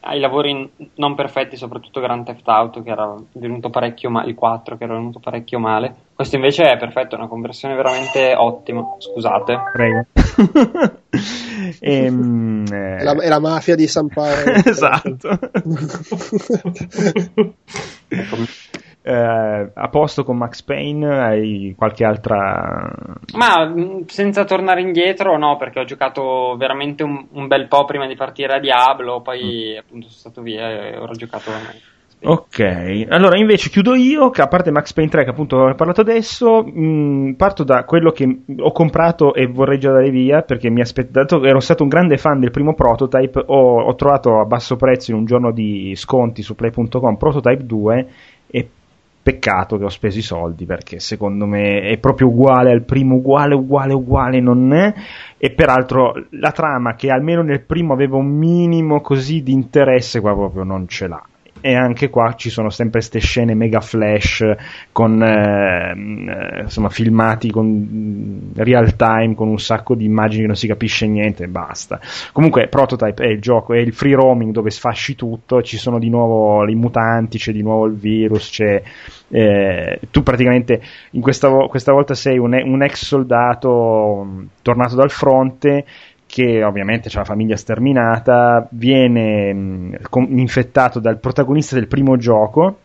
ai lavori non perfetti, soprattutto Grand Theft Auto, che era venuto parecchio male, il 4 che era venuto parecchio male. Questo invece è perfetto, è una conversione veramente ottima. Scusate. Prego. ehm, eh... la, è la mafia di San Paolo. esatto. eh, a posto con Max Payne? Hai qualche altra. Ma mm, senza tornare indietro, no, perché ho giocato veramente un, un bel po' prima di partire a Diablo, poi mm. appunto sono stato via e ora ho giocato. Ok, allora invece chiudo io, che a parte Max Payne 3 che appunto ho parlato adesso, mh, mm, parto da quello che ho comprato e vorrei già dare via perché mi aspettato, ero stato un grande fan del primo prototype, ho, ho trovato a basso prezzo in un giorno di sconti su play.com Prototype 2 e peccato che ho speso i soldi perché secondo me è proprio uguale al primo, uguale, uguale, uguale, non è. E peraltro la trama che almeno nel primo aveva un minimo così di interesse, qua proprio non ce l'ha e anche qua ci sono sempre queste scene mega flash con eh, insomma filmati con mm, real time con un sacco di immagini che non si capisce niente e basta. Comunque Prototype è il gioco è il free roaming dove sfasci tutto ci sono di nuovo i mutanti c'è di nuovo il virus c'è eh, tu praticamente in questa, questa volta sei un, un ex soldato mm, tornato dal fronte che ovviamente ha la famiglia sterminata, viene mh, infettato dal protagonista del primo gioco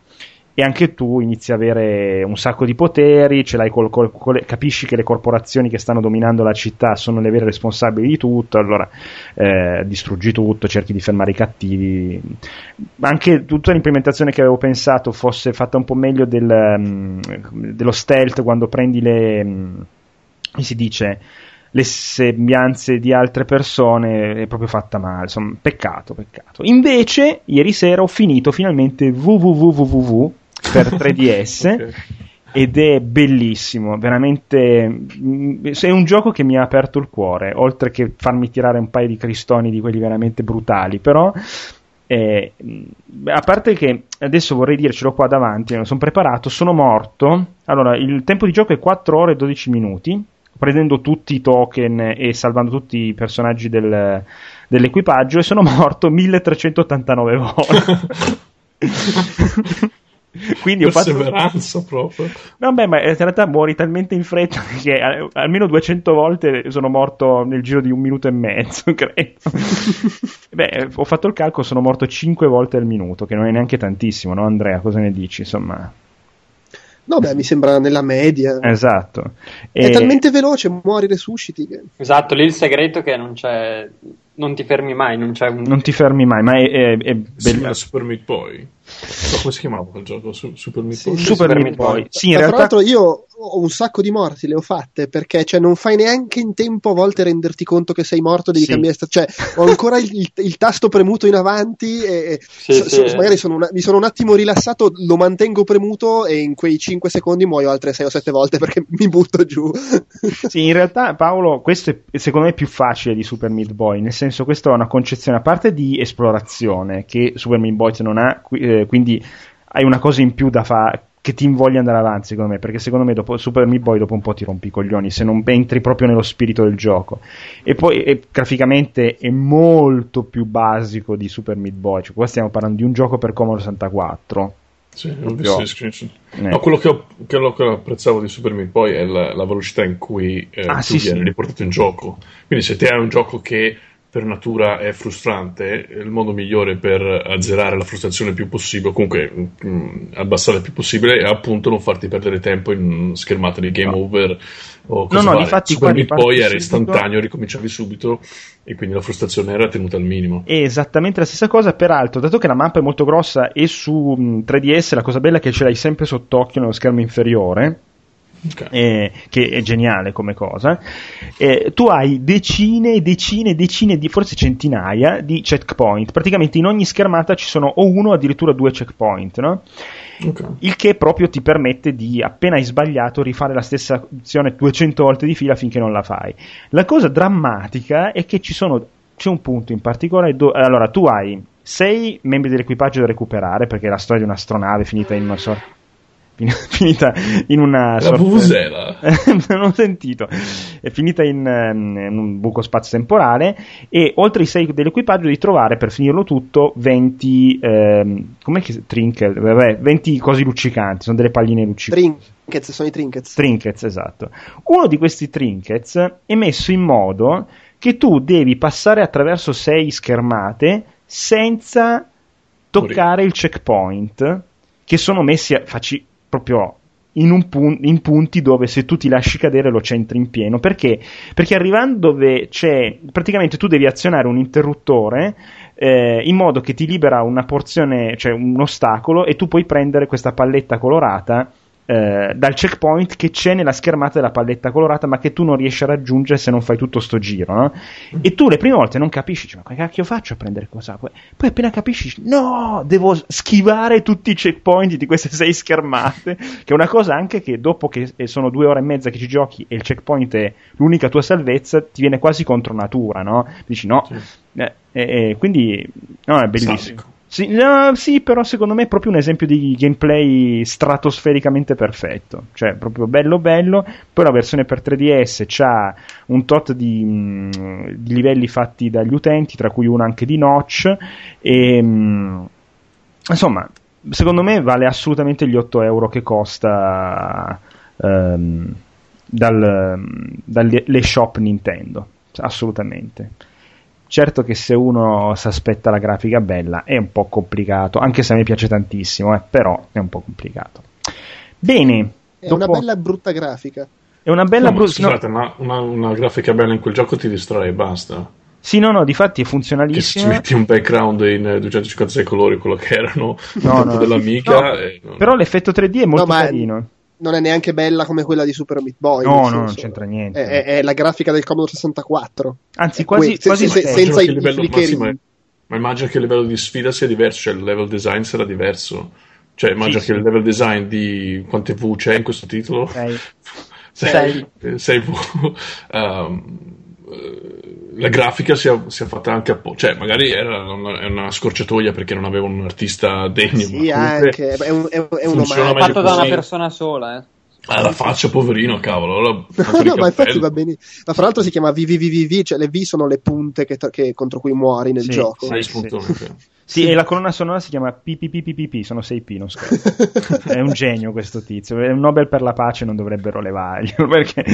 e anche tu inizi a avere un sacco di poteri, col, col, col, capisci che le corporazioni che stanno dominando la città sono le vere responsabili di tutto, allora eh, distruggi tutto, cerchi di fermare i cattivi. Anche tutta l'implementazione che avevo pensato fosse fatta un po' meglio del, um, dello stealth quando prendi le... Um, come si dice? Le sembianze di altre persone è proprio fatta male. Insomma, peccato, peccato. Invece, ieri sera ho finito finalmente www per 3DS. okay. Ed è bellissimo, veramente. È un gioco che mi ha aperto il cuore, oltre che farmi tirare un paio di cristoni di quelli veramente brutali. Però eh, a parte che adesso vorrei dircelo qua davanti, sono preparato, sono morto. Allora, il tempo di gioco è 4 ore e 12 minuti prendendo tutti i token e salvando tutti i personaggi del, dell'equipaggio e sono morto 1389 volte. Quindi ho fatto proprio. No, beh, ma in realtà muori talmente in fretta che almeno 200 volte sono morto nel giro di un minuto e mezzo, credo. beh, ho fatto il calcolo, sono morto 5 volte al minuto, che non è neanche tantissimo, no Andrea? Cosa ne dici? Insomma, No, beh, mi sembra nella media. Esatto. È e... talmente veloce, muori, resusciti. Che... Esatto, lì il segreto è che non c'è. Non ti fermi mai, non c'è un. Non ti fermi mai, ma è, è, è bello. Super Meat Boy. Come si chiamava quel gioco? Super Meat Boy? Sì, Super, Super Meat Boy. Boy. Sì, realtà... Tra l'altro io ho un sacco di morti, le ho fatte, perché cioè, non fai neanche in tempo a volte renderti conto che sei morto, devi sì. cambiare sta- cioè ho ancora il, il, il, tasto premuto in avanti e sì, so, sì. So, magari sono una, mi sono un attimo rilassato, lo mantengo premuto e in quei 5 secondi muoio altre 6 o 7 volte perché mi butto giù. sì, in realtà Paolo, questo è secondo me più facile di Super Meat Boy, nel senso questa è una concezione a parte di esplorazione che Super Meat Boy non ha, eh, quindi hai una cosa in più da fare che ti invoglia andare avanti, secondo me, perché secondo me dopo Super Meat Boy dopo un po' ti rompi i coglioni se non entri proprio nello spirito del gioco. E poi e, graficamente è molto più basico di Super Meat Boy, cioè qua stiamo parlando di un gioco per Commodore 64. Sì, ho visto screenshot. Eh. No, quello che, ho, quello che apprezzavo di Super Meat Boy è la, la velocità in cui eh, ah, tu sì, vieni sì. riportato in gioco. Quindi se te hai un gioco che per natura è frustrante, il modo migliore per azzerare la frustrazione il più possibile, comunque mh, mm, abbassare il più possibile, è appunto non farti perdere tempo in schermate di game no. over o cose No, no, infatti Super Meat Boy era istantaneo, ricominciavi subito e quindi la frustrazione era tenuta al minimo. È esattamente la stessa cosa, peraltro, dato che la mappa è molto grossa e su 3DS la cosa bella è che ce l'hai sempre sott'occhio nello schermo inferiore Okay. Eh, che è geniale come cosa. Eh, tu hai decine e decine e decine di, forse centinaia di checkpoint. Praticamente in ogni schermata ci sono o uno o addirittura due checkpoint, no? Okay. Il che proprio ti permette di, appena hai sbagliato, rifare la stessa azione 200 volte di fila finché non la fai. La cosa drammatica è che ci sono, c'è un punto in particolare dove, allora tu hai sei membri dell'equipaggio da recuperare perché è la storia di un'astronave finita in una sorta finita in una la sorta... non ho sentito. È finita in, um, in, un buco spazio-temporale e oltre ai 6 dell'equipaggio di trovare per finirlo tutto 20 ehm, com'è che trinket Vabbè, 20 cose luccicanti sono delle palline luccicanti. Trinkets sono i trinkets. Trinkets esatto. Uno di questi trinkets è messo in modo che tu devi passare attraverso 6 schermate senza toccare il checkpoint che sono messi a, facci, proprio in, pun- in, punti dove se tu ti lasci cadere lo centri in pieno. Perché? Perché arrivando dove c'è, praticamente tu devi azionare un interruttore eh, in modo che ti libera una porzione, cioè un ostacolo, e tu puoi prendere questa palletta colorata eh, dal checkpoint che c'è nella schermata della palletta colorata, ma che tu non riesci a raggiungere se non fai tutto sto giro. No? E tu le prime volte non capisci, cioè, ma che cacchio faccio a prendere cosa? Poi, poi appena capisci, no, devo schivare tutti i checkpoint di queste sei schermate, che è una cosa anche che dopo che sono due ore e mezza che ci giochi e il checkpoint è l'unica tua salvezza, ti viene quasi contro natura, no? Dici no. Sì. Eh, eh, quindi, no, è bellissimo. Sadico. Sì, no, sì, però secondo me è proprio un esempio di gameplay stratosfericamente perfetto. Cioè, proprio bello bello. Poi la versione per 3DS ha un tot di, mm, di, livelli fatti dagli utenti, tra cui uno anche di notch. E, mm, insomma, secondo me vale assolutamente gli 8 euro che costa um, dal, dalle shop Nintendo. Assolutamente. Certo che se uno si aspetta la grafica bella è un po' complicato, anche se a me piace tantissimo, eh, però è un po' complicato. Bene. È dopo... una bella brutta grafica. È una bella no, brutta... Scusate, no. ma una, una, grafica bella in quel gioco ti distrae e basta. Sì, no, no, difatti è funzionalissimo. Che ci metti un background in 256 colori, quello che erano no, no, dell'Amiga. No, e... Però l'effetto 3D è molto no, carino non è neanche bella come quella di Super Meat Boy. No, no, non c'entra niente. È, è, la grafica del Commodore 64. Anzi, quasi, que- quasi se, se, senza i, livello, i ma, ma immagino che il livello di sfida sia diverso, cioè il level design sarà diverso. Cioè, immagino sì, che sì. il level design di quante V c'è in questo titolo? 6. 6 V. Um, la grafica sia, sia, fatta anche a po', cioè magari era una, una, scorciatoia perché non aveva un artista degno. Sì, anche, è, un, è, è uno fatto da una persona sola, eh. Ah, la faccia, poverino, cavolo. Allora, no, ma infatti va bene. Ma fra l'altro si chiama VVVV, cioè le V sono le punte che, che contro cui muori nel sì, gioco. Sì, sì, sì, e la colonna sonora si chiama PPPPP, sono 6P, non scherzo. è un genio questo tizio, è un Nobel per la pace, non dovrebbero levarglielo, perché...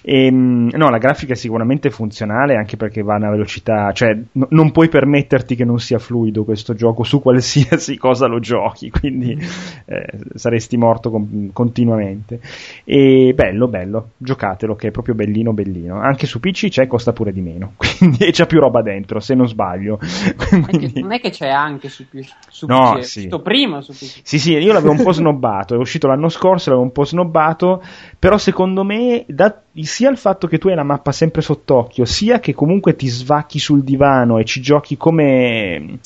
E, ehm, no, la grafica è sicuramente funzionale, anche perché va a una velocità, cioè n- non puoi permetterti che non sia fluido questo gioco su qualsiasi cosa lo giochi, quindi eh, saresti morto con- continuamente. E bello, bello, giocatelo, che è proprio bellino, bellino. Anche su PC c'è, costa pure di meno, quindi c'è più roba dentro, se non sbaglio. quindi... Non è che c'è c'è anche su, su no, PC. Sì. Prima su PC. Sì, sì, io l'avevo un po' snobbato. È uscito l'anno scorso, l'avevo un po' snobbato. Però secondo me, da, sia il fatto che tu hai la mappa sempre sott'occhio, sia che comunque ti svacchi sul divano e ci giochi come.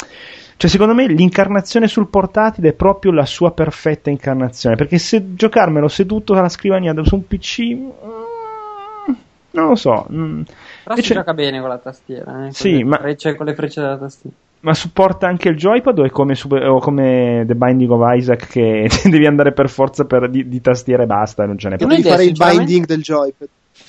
Cioè, secondo me l'incarnazione sul portatile è proprio la sua perfetta incarnazione. Perché se giocarmelo seduto alla scrivania su un PC. Mm, non lo so. Mm. Però Invece... si gioca bene con la tastiera. Eh? Sì, ma... Frecce, con le frecce della tastiera. Ma supporta anche il joypad o è come, o come The Binding of Isaac che devi andare per forza per, di, di tastiera e basta e non ce n'è più? Devi fare il binding del joypad.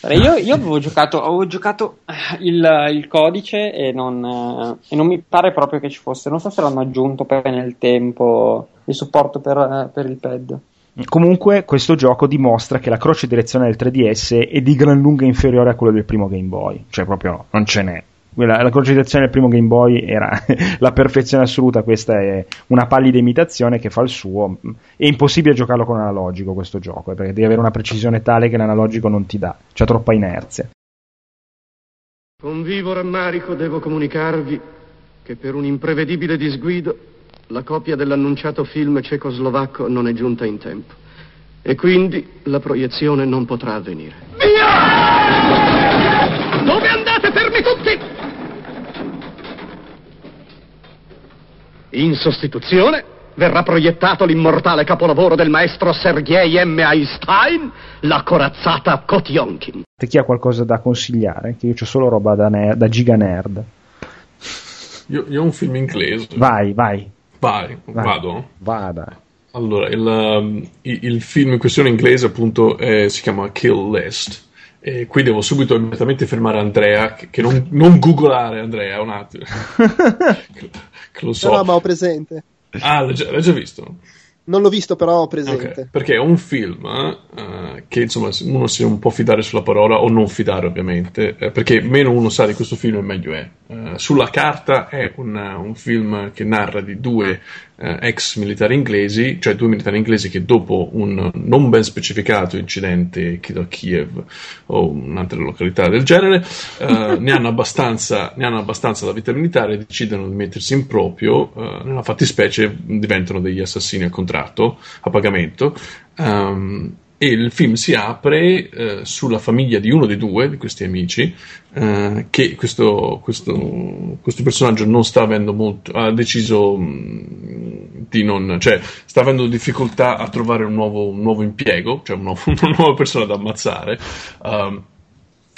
Io, io avevo giocato, avevo giocato il, il codice e non, eh, e non, mi pare proprio che ci fosse. Non so se l'hanno aggiunto poi nel tempo il supporto per, eh, per il pad. Comunque, questo gioco dimostra che la croce direzione del 3DS è di gran lunga inferiore a quella del primo Game Boy, cioè proprio non ce n'è la, la concentrazione del primo Game Boy era la perfezione assoluta, questa è una pallida imitazione che fa il suo. È impossibile giocarlo con analogico questo gioco, perché devi avere una precisione tale che l'analogico non ti dà, c'è troppa inerzia. Con vivo rammarico devo comunicarvi che per un imprevedibile disguido la copia dell'annunciato film cecoslovacco non è giunta in tempo e quindi la proiezione non potrà avvenire. Via! Dove andate? Fermi tutti! In sostituzione verrà proiettato l'immortale capolavoro del maestro Sergei M. Einstein, la corazzata Kotionkin. Chi ha qualcosa da consigliare? Che io ho solo roba da, ner- da giga nerd. Io, io, ho un film inglese. Vai, vai. Vai, vai. vado? Vada. Allora, il, um, il, film in questione inglese appunto è, si chiama Kill List. E qui devo subito immediatamente fermare Andrea, che, che non, non googolare Andrea, un attimo. lo so. No, no, ma ho presente. Ah, l'hai già, l'hai già visto? Non l'ho visto, però ho presente. Okay, perché è un film uh, che insomma uno si non può fidare sulla parola o non fidare, ovviamente, eh, perché meno uno sa di questo film, meglio è. Uh, sulla carta è un, un, film che narra di due eh, ex militari inglesi, cioè due militari inglesi che dopo un non ben specificato incidente a Kiev o un'altra località del genere eh, ne, hanno abbastanza, ne hanno abbastanza da vita militare e decidono di mettersi in proprio, eh, nella fattispecie diventano degli assassini a contratto, a pagamento. Um, e il film si apre eh, sulla famiglia di uno dei due di questi amici eh, che questo, questo, questo, personaggio non sta avendo molto ha deciso mh, di non cioè sta avendo difficoltà a trovare un nuovo, un nuovo impiego cioè un nuovo, una nuova persona da ammazzare um,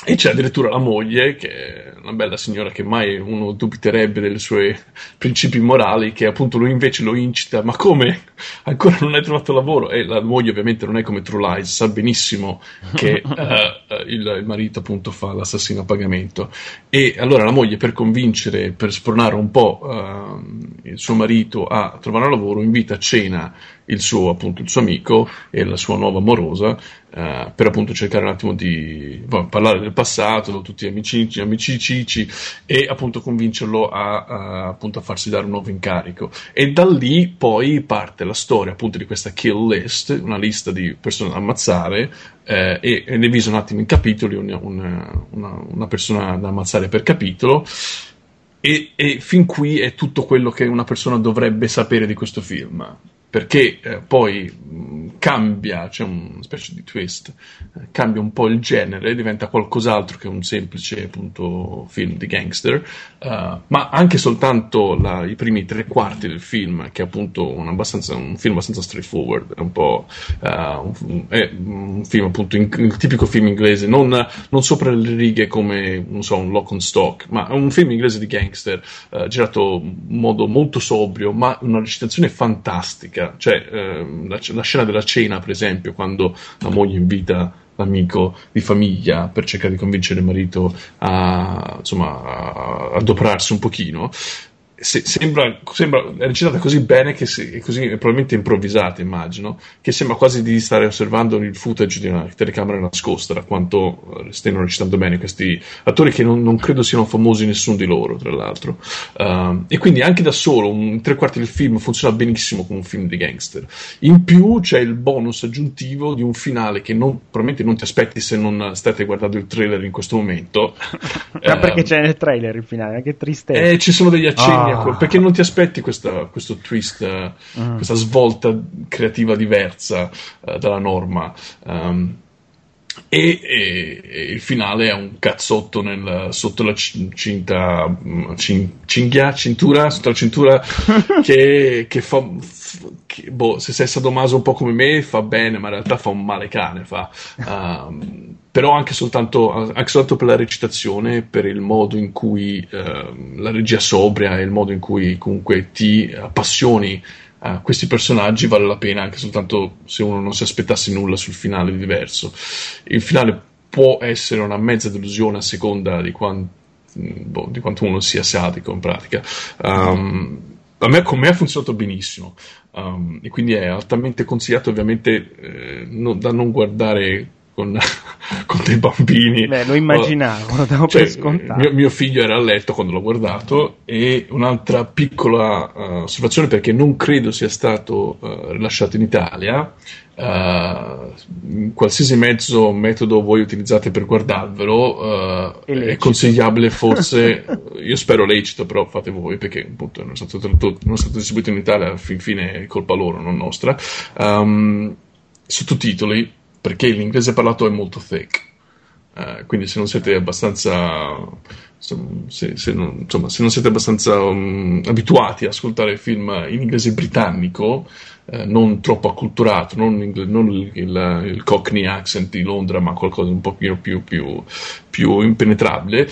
e c'è addirittura la moglie, che è una bella signora che mai uno dubiterebbe dei suoi principi morali, che appunto lui invece lo incita, ma come? Ancora non hai trovato lavoro? E la moglie ovviamente non è come True Lies, sa benissimo che uh, il, il, marito appunto fa l'assassino a pagamento. E allora la moglie per convincere, per spronare un po' uh, il suo marito a trovare un lavoro, invita a cena il suo, appunto, il suo amico e la sua nuova amorosa Uh, per appunto cercare un attimo di boh, parlare del passato, tutti amici, amici cici e appunto convincerlo a, a, appunto a, farsi dare un nuovo incarico. E da lì poi parte la storia appunto di questa kill list, una lista di persone da ammazzare eh, e è divisa un attimo in capitoli, una, una, una, una persona da ammazzare per capitolo. E, e fin qui è tutto quello che una persona dovrebbe sapere di questo film perché eh, poi cambia, c'è una specie di twist, eh, cambia un po' il genere, diventa qualcos'altro che un semplice appunto film di gangster, uh, ma anche soltanto la, i primi tre quarti del film, che è appunto un, un film abbastanza straightforward, è un po' uh, un, è un film appunto, in, il tipico film inglese, non, non, sopra le righe come, non so, un Lock on Stock, ma è un film inglese di gangster, uh, girato in modo molto sobrio, ma una recitazione fantastica cioè la, la, scena della cena, per esempio, quando la moglie invita l'amico di famiglia per cercare di convincere il marito a, insomma, a adoperarsi un pochino se, sembra, sembra, è recitata così bene che se, è così probabilmente improvvisata immagino che sembra quasi di stare osservando il footage di una telecamera nascosta da quanto eh, stiano recitando bene questi attori che non, non credo siano famosi nessuno di loro tra l'altro. Uh, e quindi anche da solo un tre quarti del film funziona benissimo come un film di gangster. In più c'è il bonus aggiuntivo di un finale che non, probabilmente non ti aspetti se non state guardando il trailer in questo momento. Ma perché c'è nel trailer il finale che tristezza. Eh, ci sono degli accenni ah. perché non ti aspetti questa, questo twist, uh, questa svolta creativa diversa uh, dalla norma. Um, e, e, e, il finale è un cazzotto nel, sotto la cinta, mm, cin, cinghia, cintura, sotto la cintura che, che fa, che, boh, se sei sadomaso un po' come me fa bene, ma in realtà fa un male cane, fa. Um, però anche soltanto, anche soltanto, per la recitazione, per il modo in cui uh, la regia sobria e il modo in cui comunque ti appassioni a questi personaggi vale la pena anche soltanto se uno non si aspettasse nulla sul finale diverso. Il finale può essere una mezza delusione a seconda di, quant, boh, di quanto uno sia sadico in pratica. Um, a me, con me ha funzionato benissimo um, e quindi è altamente consigliato ovviamente eh, no, da non guardare con, con dei bambini. Beh, lo immaginavo, lo davo cioè, per scontato. Mio, mio, figlio era a letto quando l'ho guardato e un'altra piccola uh, osservazione perché non credo sia stato uh, rilasciato in Italia. Uh, qualsiasi mezzo metodo voi utilizzate per guardarvelo è consigliabile forse io spero lecito però fate voi perché appunto non è stato, non è stato distribuito in Italia fin fine è colpa loro non nostra um, sottotitoli perché l'inglese parlato è molto thick. Uh, quindi se non siete abbastanza se, se, non, insomma, se non, siete abbastanza um, abituati a ascoltare film in inglese britannico uh, non troppo acculturato non, ingle- non il, il, il, cockney accent di Londra ma qualcosa un po' più, più, più, più impenetrabile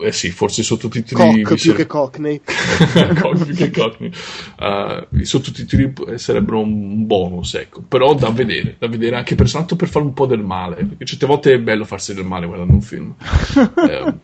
eh sì, forse i sottotitoli. Cock più che Cockney. Cock più che Cockney. Uh, I sottotitoli sarebbero un bonus, ecco. Però da vedere, da vedere anche per, tanto per fare un po' del male. Perché certe volte è bello farsi del male guardando un film. uh,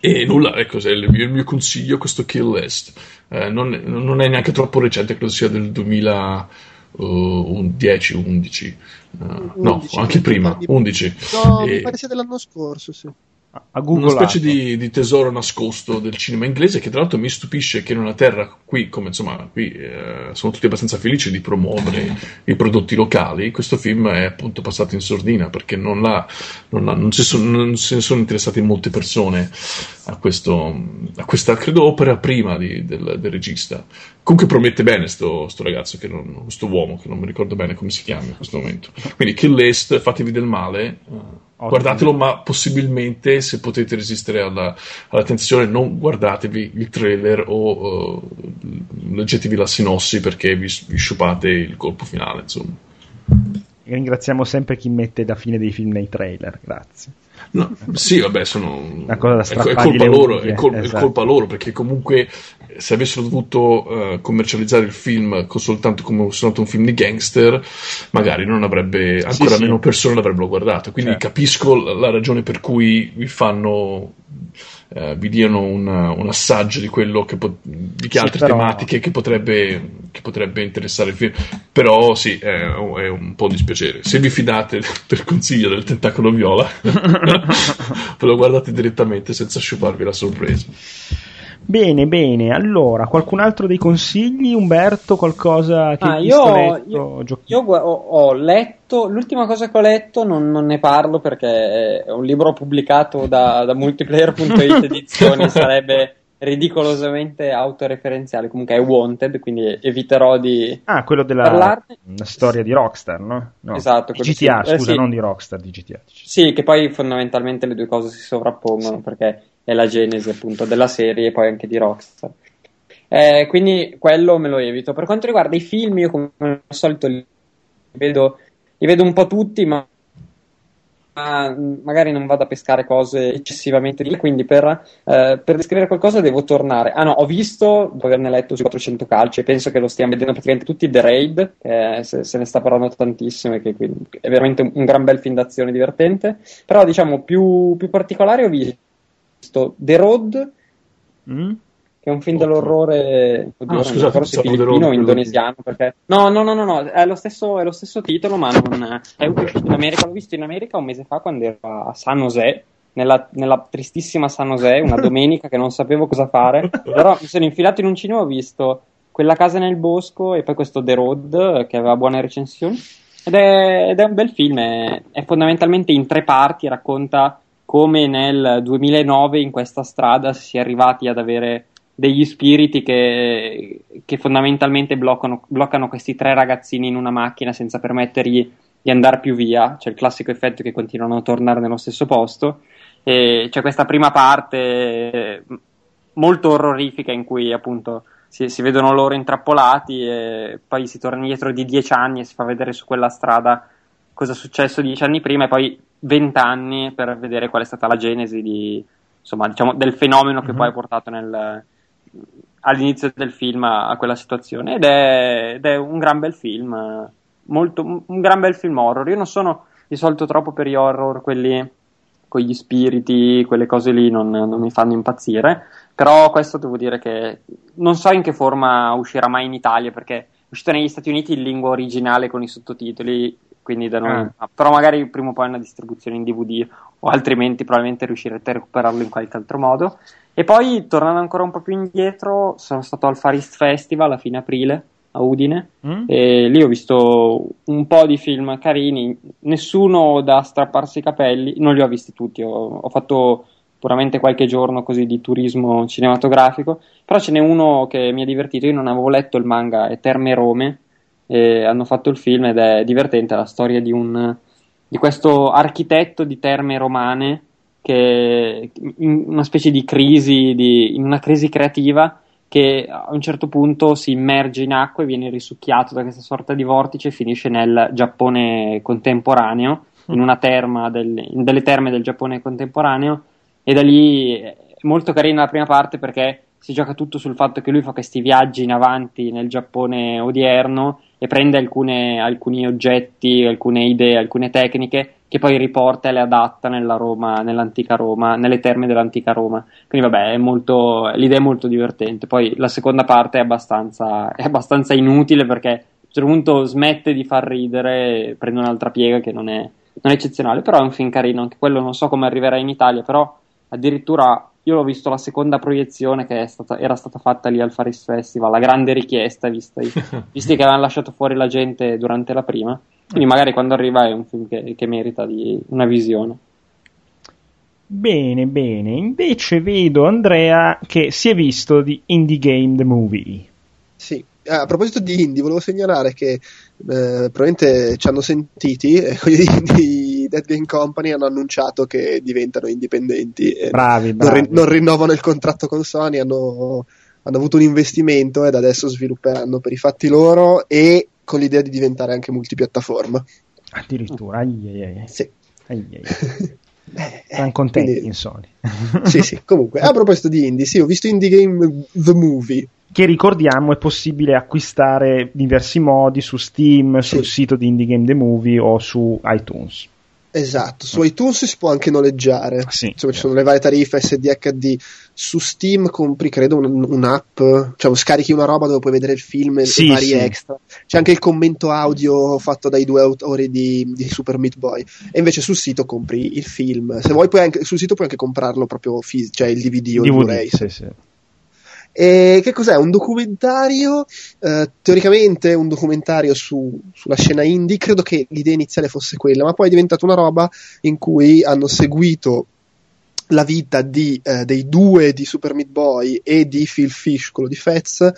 e nulla, ecco, il mio, il mio consiglio questo Kill List. Uh, non, non, è neanche troppo recente, credo sia del 2010 11. Uh, no, anche prima, 11. No, e... mi pare sia dell'anno scorso, sì. A Google una specie di, di, tesoro nascosto del cinema inglese che tra l'altro mi stupisce che in una terra qui come insomma qui eh, sono tutti abbastanza felici di promuovere i prodotti locali questo film è appunto passato in sordina perché non, l'ha, non, l'ha, non, sono, non se ne sono interessate molte persone a, questo, a questa credo opera prima di, del, del, regista. Comunque promette bene sto, sto ragazzo questo uomo che non mi ricordo bene come si chiama in questo momento. Quindi Kill List fatevi del male uh, Ottimo. Guardatelo, ma possibilmente se potete resistere alla, alla tensione, non guardatevi il trailer o uh, leggetevi la sinossi perché vi, vi sciupate il colpo finale. Insomma. Ringraziamo sempre chi mette da fine dei film nei trailer, grazie. No, sì, vabbè, sono. È, è, colpa loro, è, col, esatto. è, colpa loro, perché comunque se avessero dovuto uh, commercializzare il film con soltanto come soltanto un film di gangster, magari non avrebbe ancora sì, meno sì. persone l'avrebbero guardato. Quindi certo. capisco la, la ragione per cui vi fanno eh, vi diano una, un assaggio di quello che di che altre però... tematiche che potrebbe, che potrebbe, interessare il film. Però sì, è, è, un po' dispiacere. Se vi fidate del consiglio del tentacolo viola, ve lo guardate direttamente senza sciuparvi la sorpresa. Bene, bene. Allora, qualcun altro dei consigli? Umberto, qualcosa che ah, io, letto, io, io ho, ho, letto, l'ultima cosa che ho letto non, non, ne parlo perché è un libro pubblicato da, da multiplayer.it edizioni, sarebbe ridicolosamente autoreferenziale. Comunque è Wanted, quindi eviterò di. Ah, quello della storia di Rockstar, no? no. Esatto. Di GTA, sì. scusa, eh, sì. non di Rockstar, di GTA. Sì, che poi fondamentalmente le due cose si sovrappongono sì. perché è la genesi appunto della serie e poi anche di Rockstar. Eh, quindi quello me lo evito. Per quanto riguarda i film, io come al solito li vedo, li vedo un po' tutti, ma magari non vado a pescare cose eccessivamente di quindi per, eh, per, descrivere qualcosa devo tornare. Ah no, ho visto, dopo averne letto su 400 calci, e penso che lo stiamo vedendo praticamente tutti, The Raid, che se, se, ne sta parlando tantissimo e che è veramente un, un gran bel film d'azione divertente, però diciamo più, più particolare ho visto The Road, mm? È un film oh, dell'orrore oddio, ah, scusa, forse filippino o indonesiano. Perché... No, no, no, no, no è, lo stesso, è, lo stesso, titolo, ma non è uscito in America. L'ho visto in America un mese fa quando ero a San José. Nella, nella tristissima San José, una domenica che non sapevo cosa fare, però mi sono infilato in un cinema ho visto quella casa nel bosco e poi questo The Road che aveva buone recensioni ed è, ed è un bel film, è, è, fondamentalmente in tre parti, racconta come nel 2009 in questa strada si è arrivati ad avere degli spiriti che, che fondamentalmente bloccano, bloccano, questi tre ragazzini in una macchina senza permettergli di andare più via. C'è il classico effetto che continuano a tornare nello stesso posto. E c'è questa prima parte molto orrorifica in cui appunto si, si vedono loro intrappolati e poi si torna indietro di dieci anni e si fa vedere su quella strada cosa è successo dieci anni prima e poi vent'anni per vedere qual è stata la genesi di, insomma, diciamo, del fenomeno che mm-hmm. poi ha portato nel, all'inizio del film a, a quella situazione. Ed è, ed è, un gran bel film molto, un gran bel film horror. Io non sono di solito troppo per gli horror quelli con gli spiriti quelle cose lì non, non mi fanno impazzire. Però questo devo dire che non so in che forma uscirà mai in Italia perché è uscito negli Stati Uniti in lingua originale con i sottotitoli quindi da noi, ah. però magari prima o poi una distribuzione in DVD o altrimenti probabilmente riuscirete a recuperarlo in qualche altro modo. E poi tornando ancora un po' più indietro, sono stato al Far East Festival a fine aprile a Udine mm. e lì ho visto un po' di film carini, nessuno da strapparsi i capelli, non li ho visti tutti, ho, ho fatto puramente qualche giorno così di turismo cinematografico, però ce n'è uno che mi ha divertito, io non avevo letto il manga, è Terme Rome, e hanno fatto il film ed è divertente, la storia di, un, di questo architetto di terme romane che in una specie di crisi, di, in una crisi creativa che a un certo punto si immerge in acqua e viene risucchiato da questa sorta di vortice e finisce nel Giappone contemporaneo, in una terma del, in delle terme del Giappone contemporaneo e da lì è molto carina la prima parte perché si gioca tutto sul fatto che lui fa questi viaggi in avanti nel Giappone odierno e prende alcune, alcuni oggetti, alcune idee, alcune tecniche che poi riporta e le adatta nella Roma, nell'antica Roma, nelle terme dell'antica Roma. Quindi vabbè, molto, l'idea è molto divertente. Poi la seconda parte è abbastanza, è abbastanza inutile perché a un certo punto smette di far ridere prende un'altra piega che non è, non è eccezionale, però è un film carino, anche quello non so come arriverà in Italia, però addirittura io l'ho visto la seconda proiezione che stata, era stata fatta lì al Faris Festival, la grande richiesta, visti, visti che avevano lasciato fuori la gente durante la prima. Quindi magari quando arriva è un film che, che merita di una visione. Bene, bene. Invece vedo Andrea che si è visto di Indie Game The Movie. Sì, a proposito di indie, volevo segnalare che eh, probabilmente ci hanno sentiti e quelli di, di Dead Game Company hanno annunciato che diventano indipendenti. E Bravi, non, bravi. ri- non rinnovano il contratto con Sony, hanno, hanno avuto un investimento ed adesso svilupperanno per i fatti loro e con l'idea di diventare anche multipiattaforma. Addirittura, ai. Sì. Ai, Sono contenti quindi- in Sony. sì, sì. Comunque, a proposito di indie, sì, ho visto Indie Game The Movie. che ricordiamo è possibile acquistare in diversi modi su Steam, sul Sì. sito di Indie Game The Movie o su iTunes. Esatto, su iTunes si può anche noleggiare. Sì. Insomma, ci sono le varie tariffe SD HD. Su Steam compri, credo, un- un'app, cioè scarichi una roba dove puoi vedere il film e Sì, vari sì. extra. C'è anche il commento audio fatto dai due autori di, di Super Meat Boy. E invece sul sito compri il film. Se vuoi, puoi anche, sul sito puoi anche comprarlo proprio, fis- cioè il DVD o il DVD, Blu-ray. sì, sì. E che cos'è? Un documentario, eh, teoricamente un documentario su- sulla scena indie, credo che l'idea iniziale fosse quella, ma poi è diventata una roba in cui hanno seguito la vita di, eh, dei due di Super Meat Boy e di Phil Fish, quello di Fez,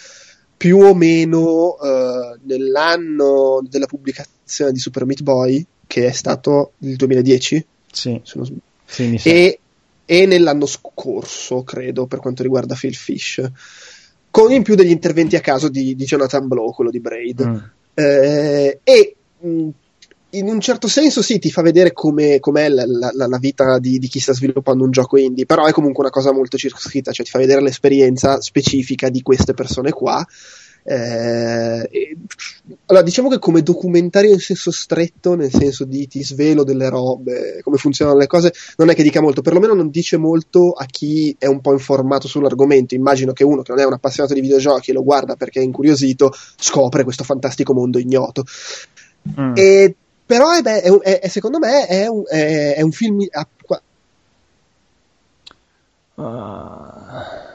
più o meno eh, nell'anno della pubblicazione di Super Meat Boy, che è stato il 2010, Sì, se non sì, e, e nell'anno scorso, credo, per quanto riguarda Phil Fish, con in più degli interventi a caso di, di Jonathan Blow, quello di Braid. Mm. Eh, e mh, in un certo senso sì, ti fa vedere come, com'è la, la- la- la vita di, di chi sta sviluppando un gioco indie, però è comunque una cosa molto circoscritta, cioè ti fa vedere l'esperienza specifica di queste persone qua. Eh, allora, diciamo che come documentario in senso stretto, nel senso di ti svelo delle robe, come funzionano le cose, non è che dica molto, perlomeno non dice molto a chi è un po' informato sull'argomento. Immagino che uno che non è un appassionato di videogiochi e lo guarda perché è incuriosito, scopre questo fantastico mondo ignoto. Mm. E, però be- è è- è- secondo me è un, è- un film qua- Ah. veramente,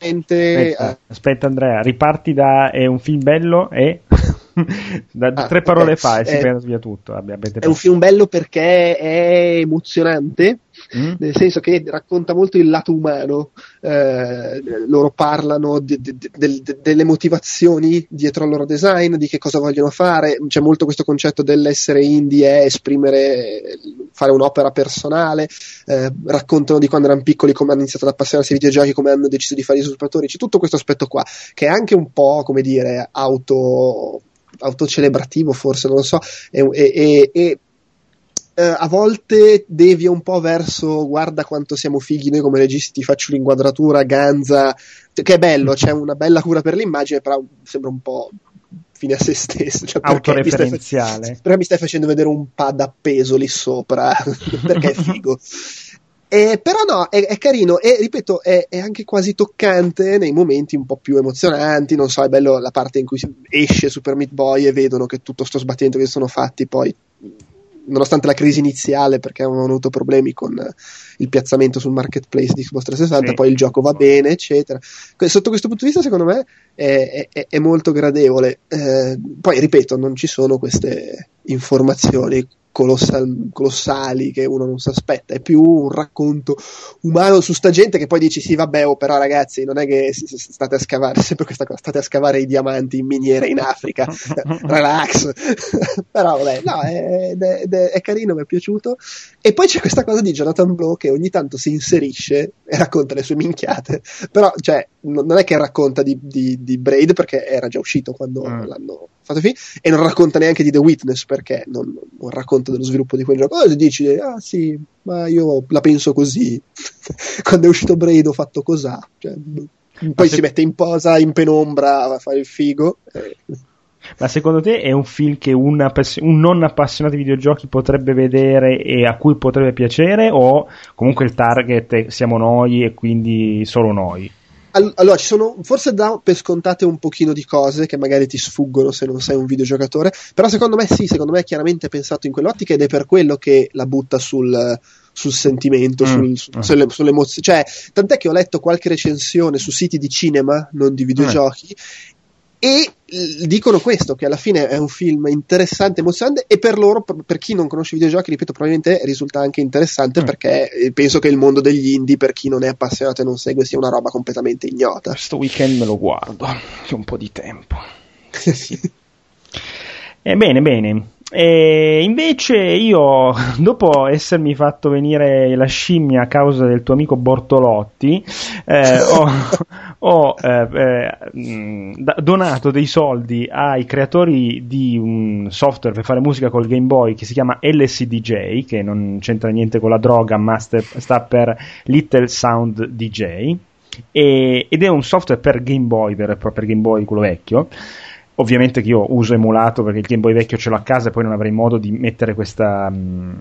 Aspetta, eh, aspetta, Andrea, riparti da è un film bello e da Ah, tre parole ok. fa e si Eh, prende via tutto. Vabbè, avete è un film bello perché è emozionante, Mm? nel senso che racconta molto il lato umano. Eh, loro parlano de- de- de- del- de- delle motivazioni dietro al loro design, di che cosa vogliono fare. C'è molto questo concetto dell'essere indie e esprimere, fare un'opera personale. Eh, raccontano di quando erano piccoli, come hanno iniziato ad appassionarsi ai videogiochi, come hanno deciso di fare i sviluppatori. C'è tutto questo aspetto qua, che è anche un po', come dire, auto autocelebrativo forse, non lo so, e- e- e, eh, a volte devia un po' verso guarda quanto siamo fighi noi come registi, ti faccio l'inquadratura, ganza, che è bello, c'è una bella cura per l'immagine, però sembra un po' fine a se stesso. Cioè perché mi fa- Autoreferenziale. perché mi stai facendo vedere un pad appeso lì sopra, perché è figo. Eh, però no, è, è carino e ripeto, è, è anche quasi toccante nei momenti un po' più emozionanti. Non so, è bello la parte in cui esce Super Meat Boy e vedono che tutto sto sbattimento che sono fatti poi, nonostante la crisi iniziale, perché avevano avuto problemi con eh, il piazzamento sul marketplace di Xbox 360, Sì. poi il gioco va bene, eccetera. Sotto questo punto di vista, secondo me, è, è- è molto gradevole. Eh, poi, ripeto, non ci sono queste informazioni colossal- colossali che uno non si aspetta, è più un racconto umano su sta gente che poi dici sì vabbè oh, però ragazzi non è che state a scavare sempre questa cosa, state a scavare i diamanti in miniere in Africa, relax, però vabbè no è, è- è- carino, mi è piaciuto. E poi c'è questa cosa di Jonathan Blow che ogni tanto si inserisce e racconta le sue minchiate, però cioè non non è che racconta di, di, di Braid perché era già uscito quando Mm. l'hanno fatto finire e non racconta neanche di The Witness perché non, non racconta dello sviluppo di quel gioco. Oh, dici, ah sì, ma io la penso così. Quando è uscito Braid ho fatto cos'ha. Cioè, poi se- si mette in posa, in penombra a fare il figo. eh, Ma secondo te è un film che un, un non appassionato di videogiochi potrebbe vedere e a cui potrebbe piacere o comunque il target siamo noi e quindi solo noi? Allora, ci sono, forse da per scontate un pochino di cose che magari ti sfuggono se non sei un videogiocatore, però secondo me sì, secondo me è chiaramente pensato in quell'ottica ed è per quello che la butta sul, sul sentimento, mm. sul, su, mm. sulle, sulle emozioni. Cioè, tant'è che ho letto qualche recensione su siti di cinema, non di videogiochi, mm. E dicono questo, che alla fine è un film interessante, emozionante e per loro, per chi non conosce i videogiochi, ripeto, probabilmente risulta anche interessante mm. perché eh, penso che il mondo degli indie, per chi non è appassionato e non segue, sia una roba completamente ignota. Questo weekend me lo guardo, c'è un po' di tempo. sì. Eh, bene, bene. E invece io, dopo essermi fatto venire la scimmia a causa del tuo amico Bortolotti, eh, ho, ho eh, eh, donato dei soldi ai creatori di un software per fare musica col Game Boy che si chiama LCDJ, che non c'entra niente con la droga, ma sta per Little Sound DJ, e, ed è un software per Game Boy, per, per Game Boy quello vecchio ovviamente che io uso emulato perché il Game Boy vecchio ce l'ho a casa e poi non avrei modo di mettere questa mh,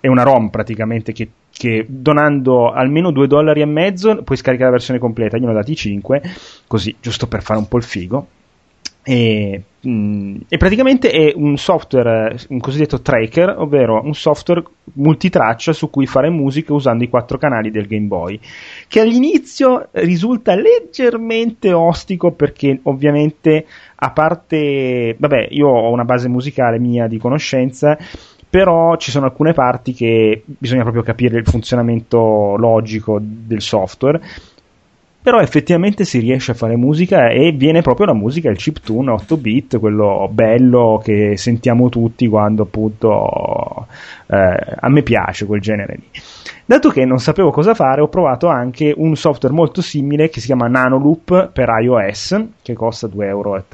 è una ROM praticamente che, che, donando almeno 2 dollari e mezzo puoi scaricare la versione completa. Io ne ho dati 5 così giusto per fare un po' il figo. E, mh, e, praticamente è un software, un cosiddetto tracker, ovvero un software multitraccia su cui fare musica usando i quattro canali del Game Boy, che all'inizio risulta leggermente ostico perché ovviamente a parte, vabbè, io ho una base musicale mia di conoscenza, però ci sono alcune parti che bisogna proprio capire il funzionamento logico del software però effettivamente si riesce a fare musica e viene proprio la musica, il chiptune 8 bit, quello bello che sentiamo tutti quando appunto eh, a me piace quel genere lì. Dato che non sapevo cosa fare, ho provato anche un software molto simile che si chiama Nanoloop per iOS, che costa 2,39 euro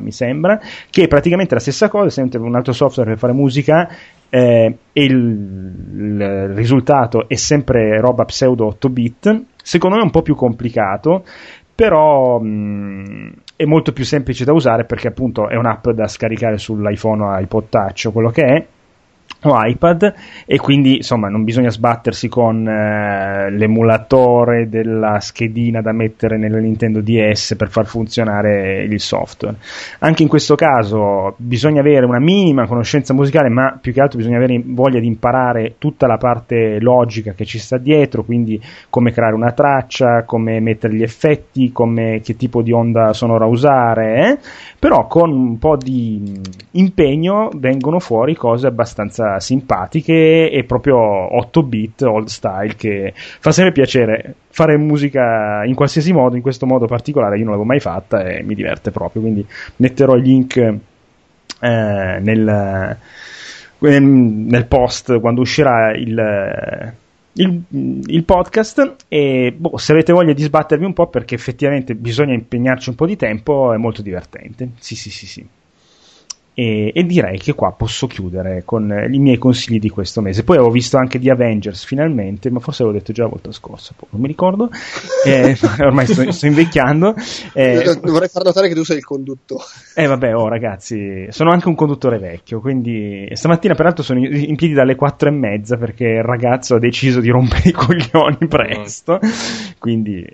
mi sembra, che è praticamente la stessa cosa, sempre un altro software per fare musica eh, e il, il, risultato è sempre roba pseudo 8 bit. Secondo me è un po' più complicato, però mh, è molto più semplice da usare perché appunto è un'app da scaricare sull'iPhone o iPod Touch o quello che è o iPad e quindi insomma non bisogna sbattersi con eh, l'emulatore della schedina da mettere nella Nintendo DS per far funzionare il software. Anche in questo caso bisogna avere una minima conoscenza musicale, ma più che altro bisogna avere voglia di imparare tutta la parte logica che ci sta dietro, quindi come creare una traccia, come mettere gli effetti, come, che tipo di onda sonora usare, eh? però con un po' di impegno vengono fuori cose abbastanza simpatiche e proprio 8 bit old style che fa sempre piacere fare musica in qualsiasi modo, in questo modo particolare io non l'avevo mai fatta e mi diverte proprio, quindi metterò il link eh, nel, nel post quando uscirà il il, il, podcast e boh, se avete voglia di sbattervi un po' perché effettivamente bisogna impegnarci un po' di tempo è molto divertente. Sì, sì, sì, sì. E, e, direi che qua posso chiudere con i miei consigli di questo mese. Poi avevo visto anche The Avengers finalmente, ma forse l'avevo detto già la volta scorsa, non mi ricordo. Eh, ormai sto, sto invecchiando. Eh, Vorrei far notare che tu sei il conduttore. Eh vabbè, oh ragazzi, sono anche un conduttore vecchio, quindi stamattina peraltro sono in piedi dalle quattro e mezza perché il ragazzo ha deciso di rompere i coglioni presto. Quindi...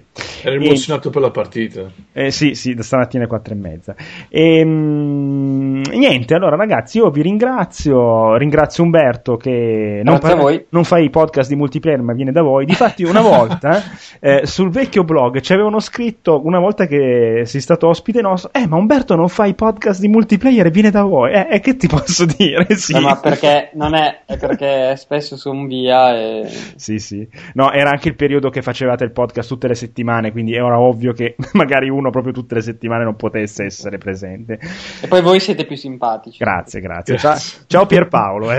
Era emozionato e, per la partita. Eh, sì, sì, da stamattina alle quattro e mezza. E, mh, niente, allora ragazzi, io vi ringrazio, ringrazio Umberto che non, parla, non fa i podcast di multiplayer ma viene da voi. Difatti una volta eh, sul vecchio blog ci avevano scritto, una volta che sei stato ospite nostro, eh ma Umberto non fa i podcast di multiplayer e viene da voi. Eh, eh che ti posso dire? Sì. No, ma perché non è, è perché spesso sono via e... Sì, sì. No, era anche il periodo che facevate il podcast tutte le settimane, quindi era ovvio che magari uno proprio tutte le settimane non potesse essere presente. E poi voi siete più simpatici simpatici. Grazie, grazie. Ciao, ciao Pierpaolo. Eh,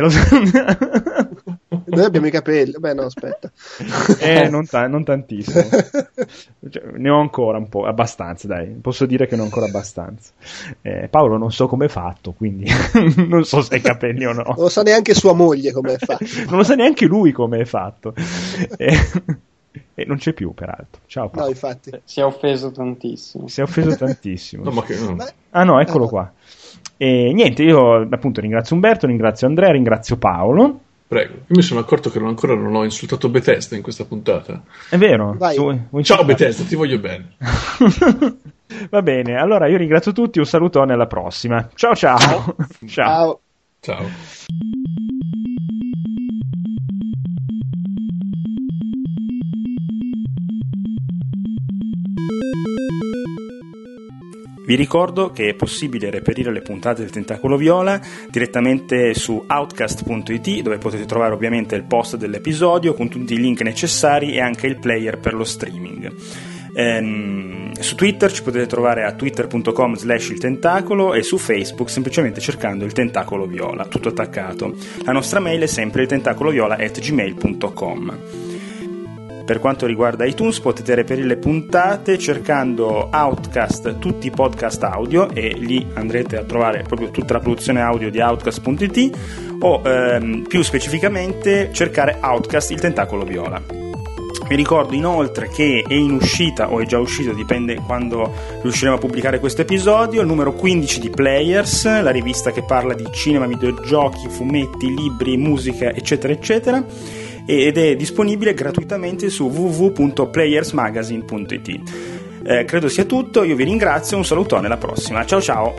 Noi abbiamo i capelli. Beh, no, aspetta. Eh, non, ta- non tantissimo. Cioè, ne ho ancora un po', abbastanza, dai. Posso dire che ne ho ancora abbastanza. Eh, Paolo non so come è fatto, quindi non so se hai capelli o no. Non lo sa neanche sua moglie come è fatto. non lo sa neanche lui come è fatto. Eh, e non c'è più, peraltro. Ciao Paolo. No, infatti. Si è offeso tantissimo. Si è offeso tantissimo. no, ma che... Ah no, eccolo qua. E niente, io appunto ringrazio Umberto, ringrazio Andrea, ringrazio Paolo. Prego. Io mi sono accorto che non ancora non ho insultato Bethesda in questa puntata. È vero. Vai. Ciao Bethesda, ti voglio bene. Va bene, allora io ringrazio tutti, un salutone alla prossima. Ciao ciao. Ciao. Ciao. Ciao. Vi ricordo che è possibile reperire le puntate del Tentacolo Viola direttamente su outcast.it dove potete trovare ovviamente il post dell'episodio con tutti i link necessari e anche il player per lo streaming. Ehm, su Twitter ci potete trovare a twitter.com slash il tentacolo e su Facebook semplicemente cercando il tentacolo viola, tutto attaccato. La nostra mail è sempre il tentacoloviola at gmail.com. Per quanto riguarda iTunes potete reperire le puntate cercando Outcast, tutti i podcast audio e lì andrete a trovare proprio tutta la produzione audio di Outcast.it o ehm, più specificamente cercare Outcast il tentacolo viola. Vi ricordo inoltre che è in uscita o è già uscito, dipende quando riusciremo a pubblicare questo episodio, il numero 15 di Players, la rivista che parla di cinema, videogiochi, fumetti, libri, musica, eccetera, eccetera ed è disponibile gratuitamente su www.playersmagazine.it. Eh, credo sia tutto, io vi ringrazio, un salutone alla prossima, ciao ciao!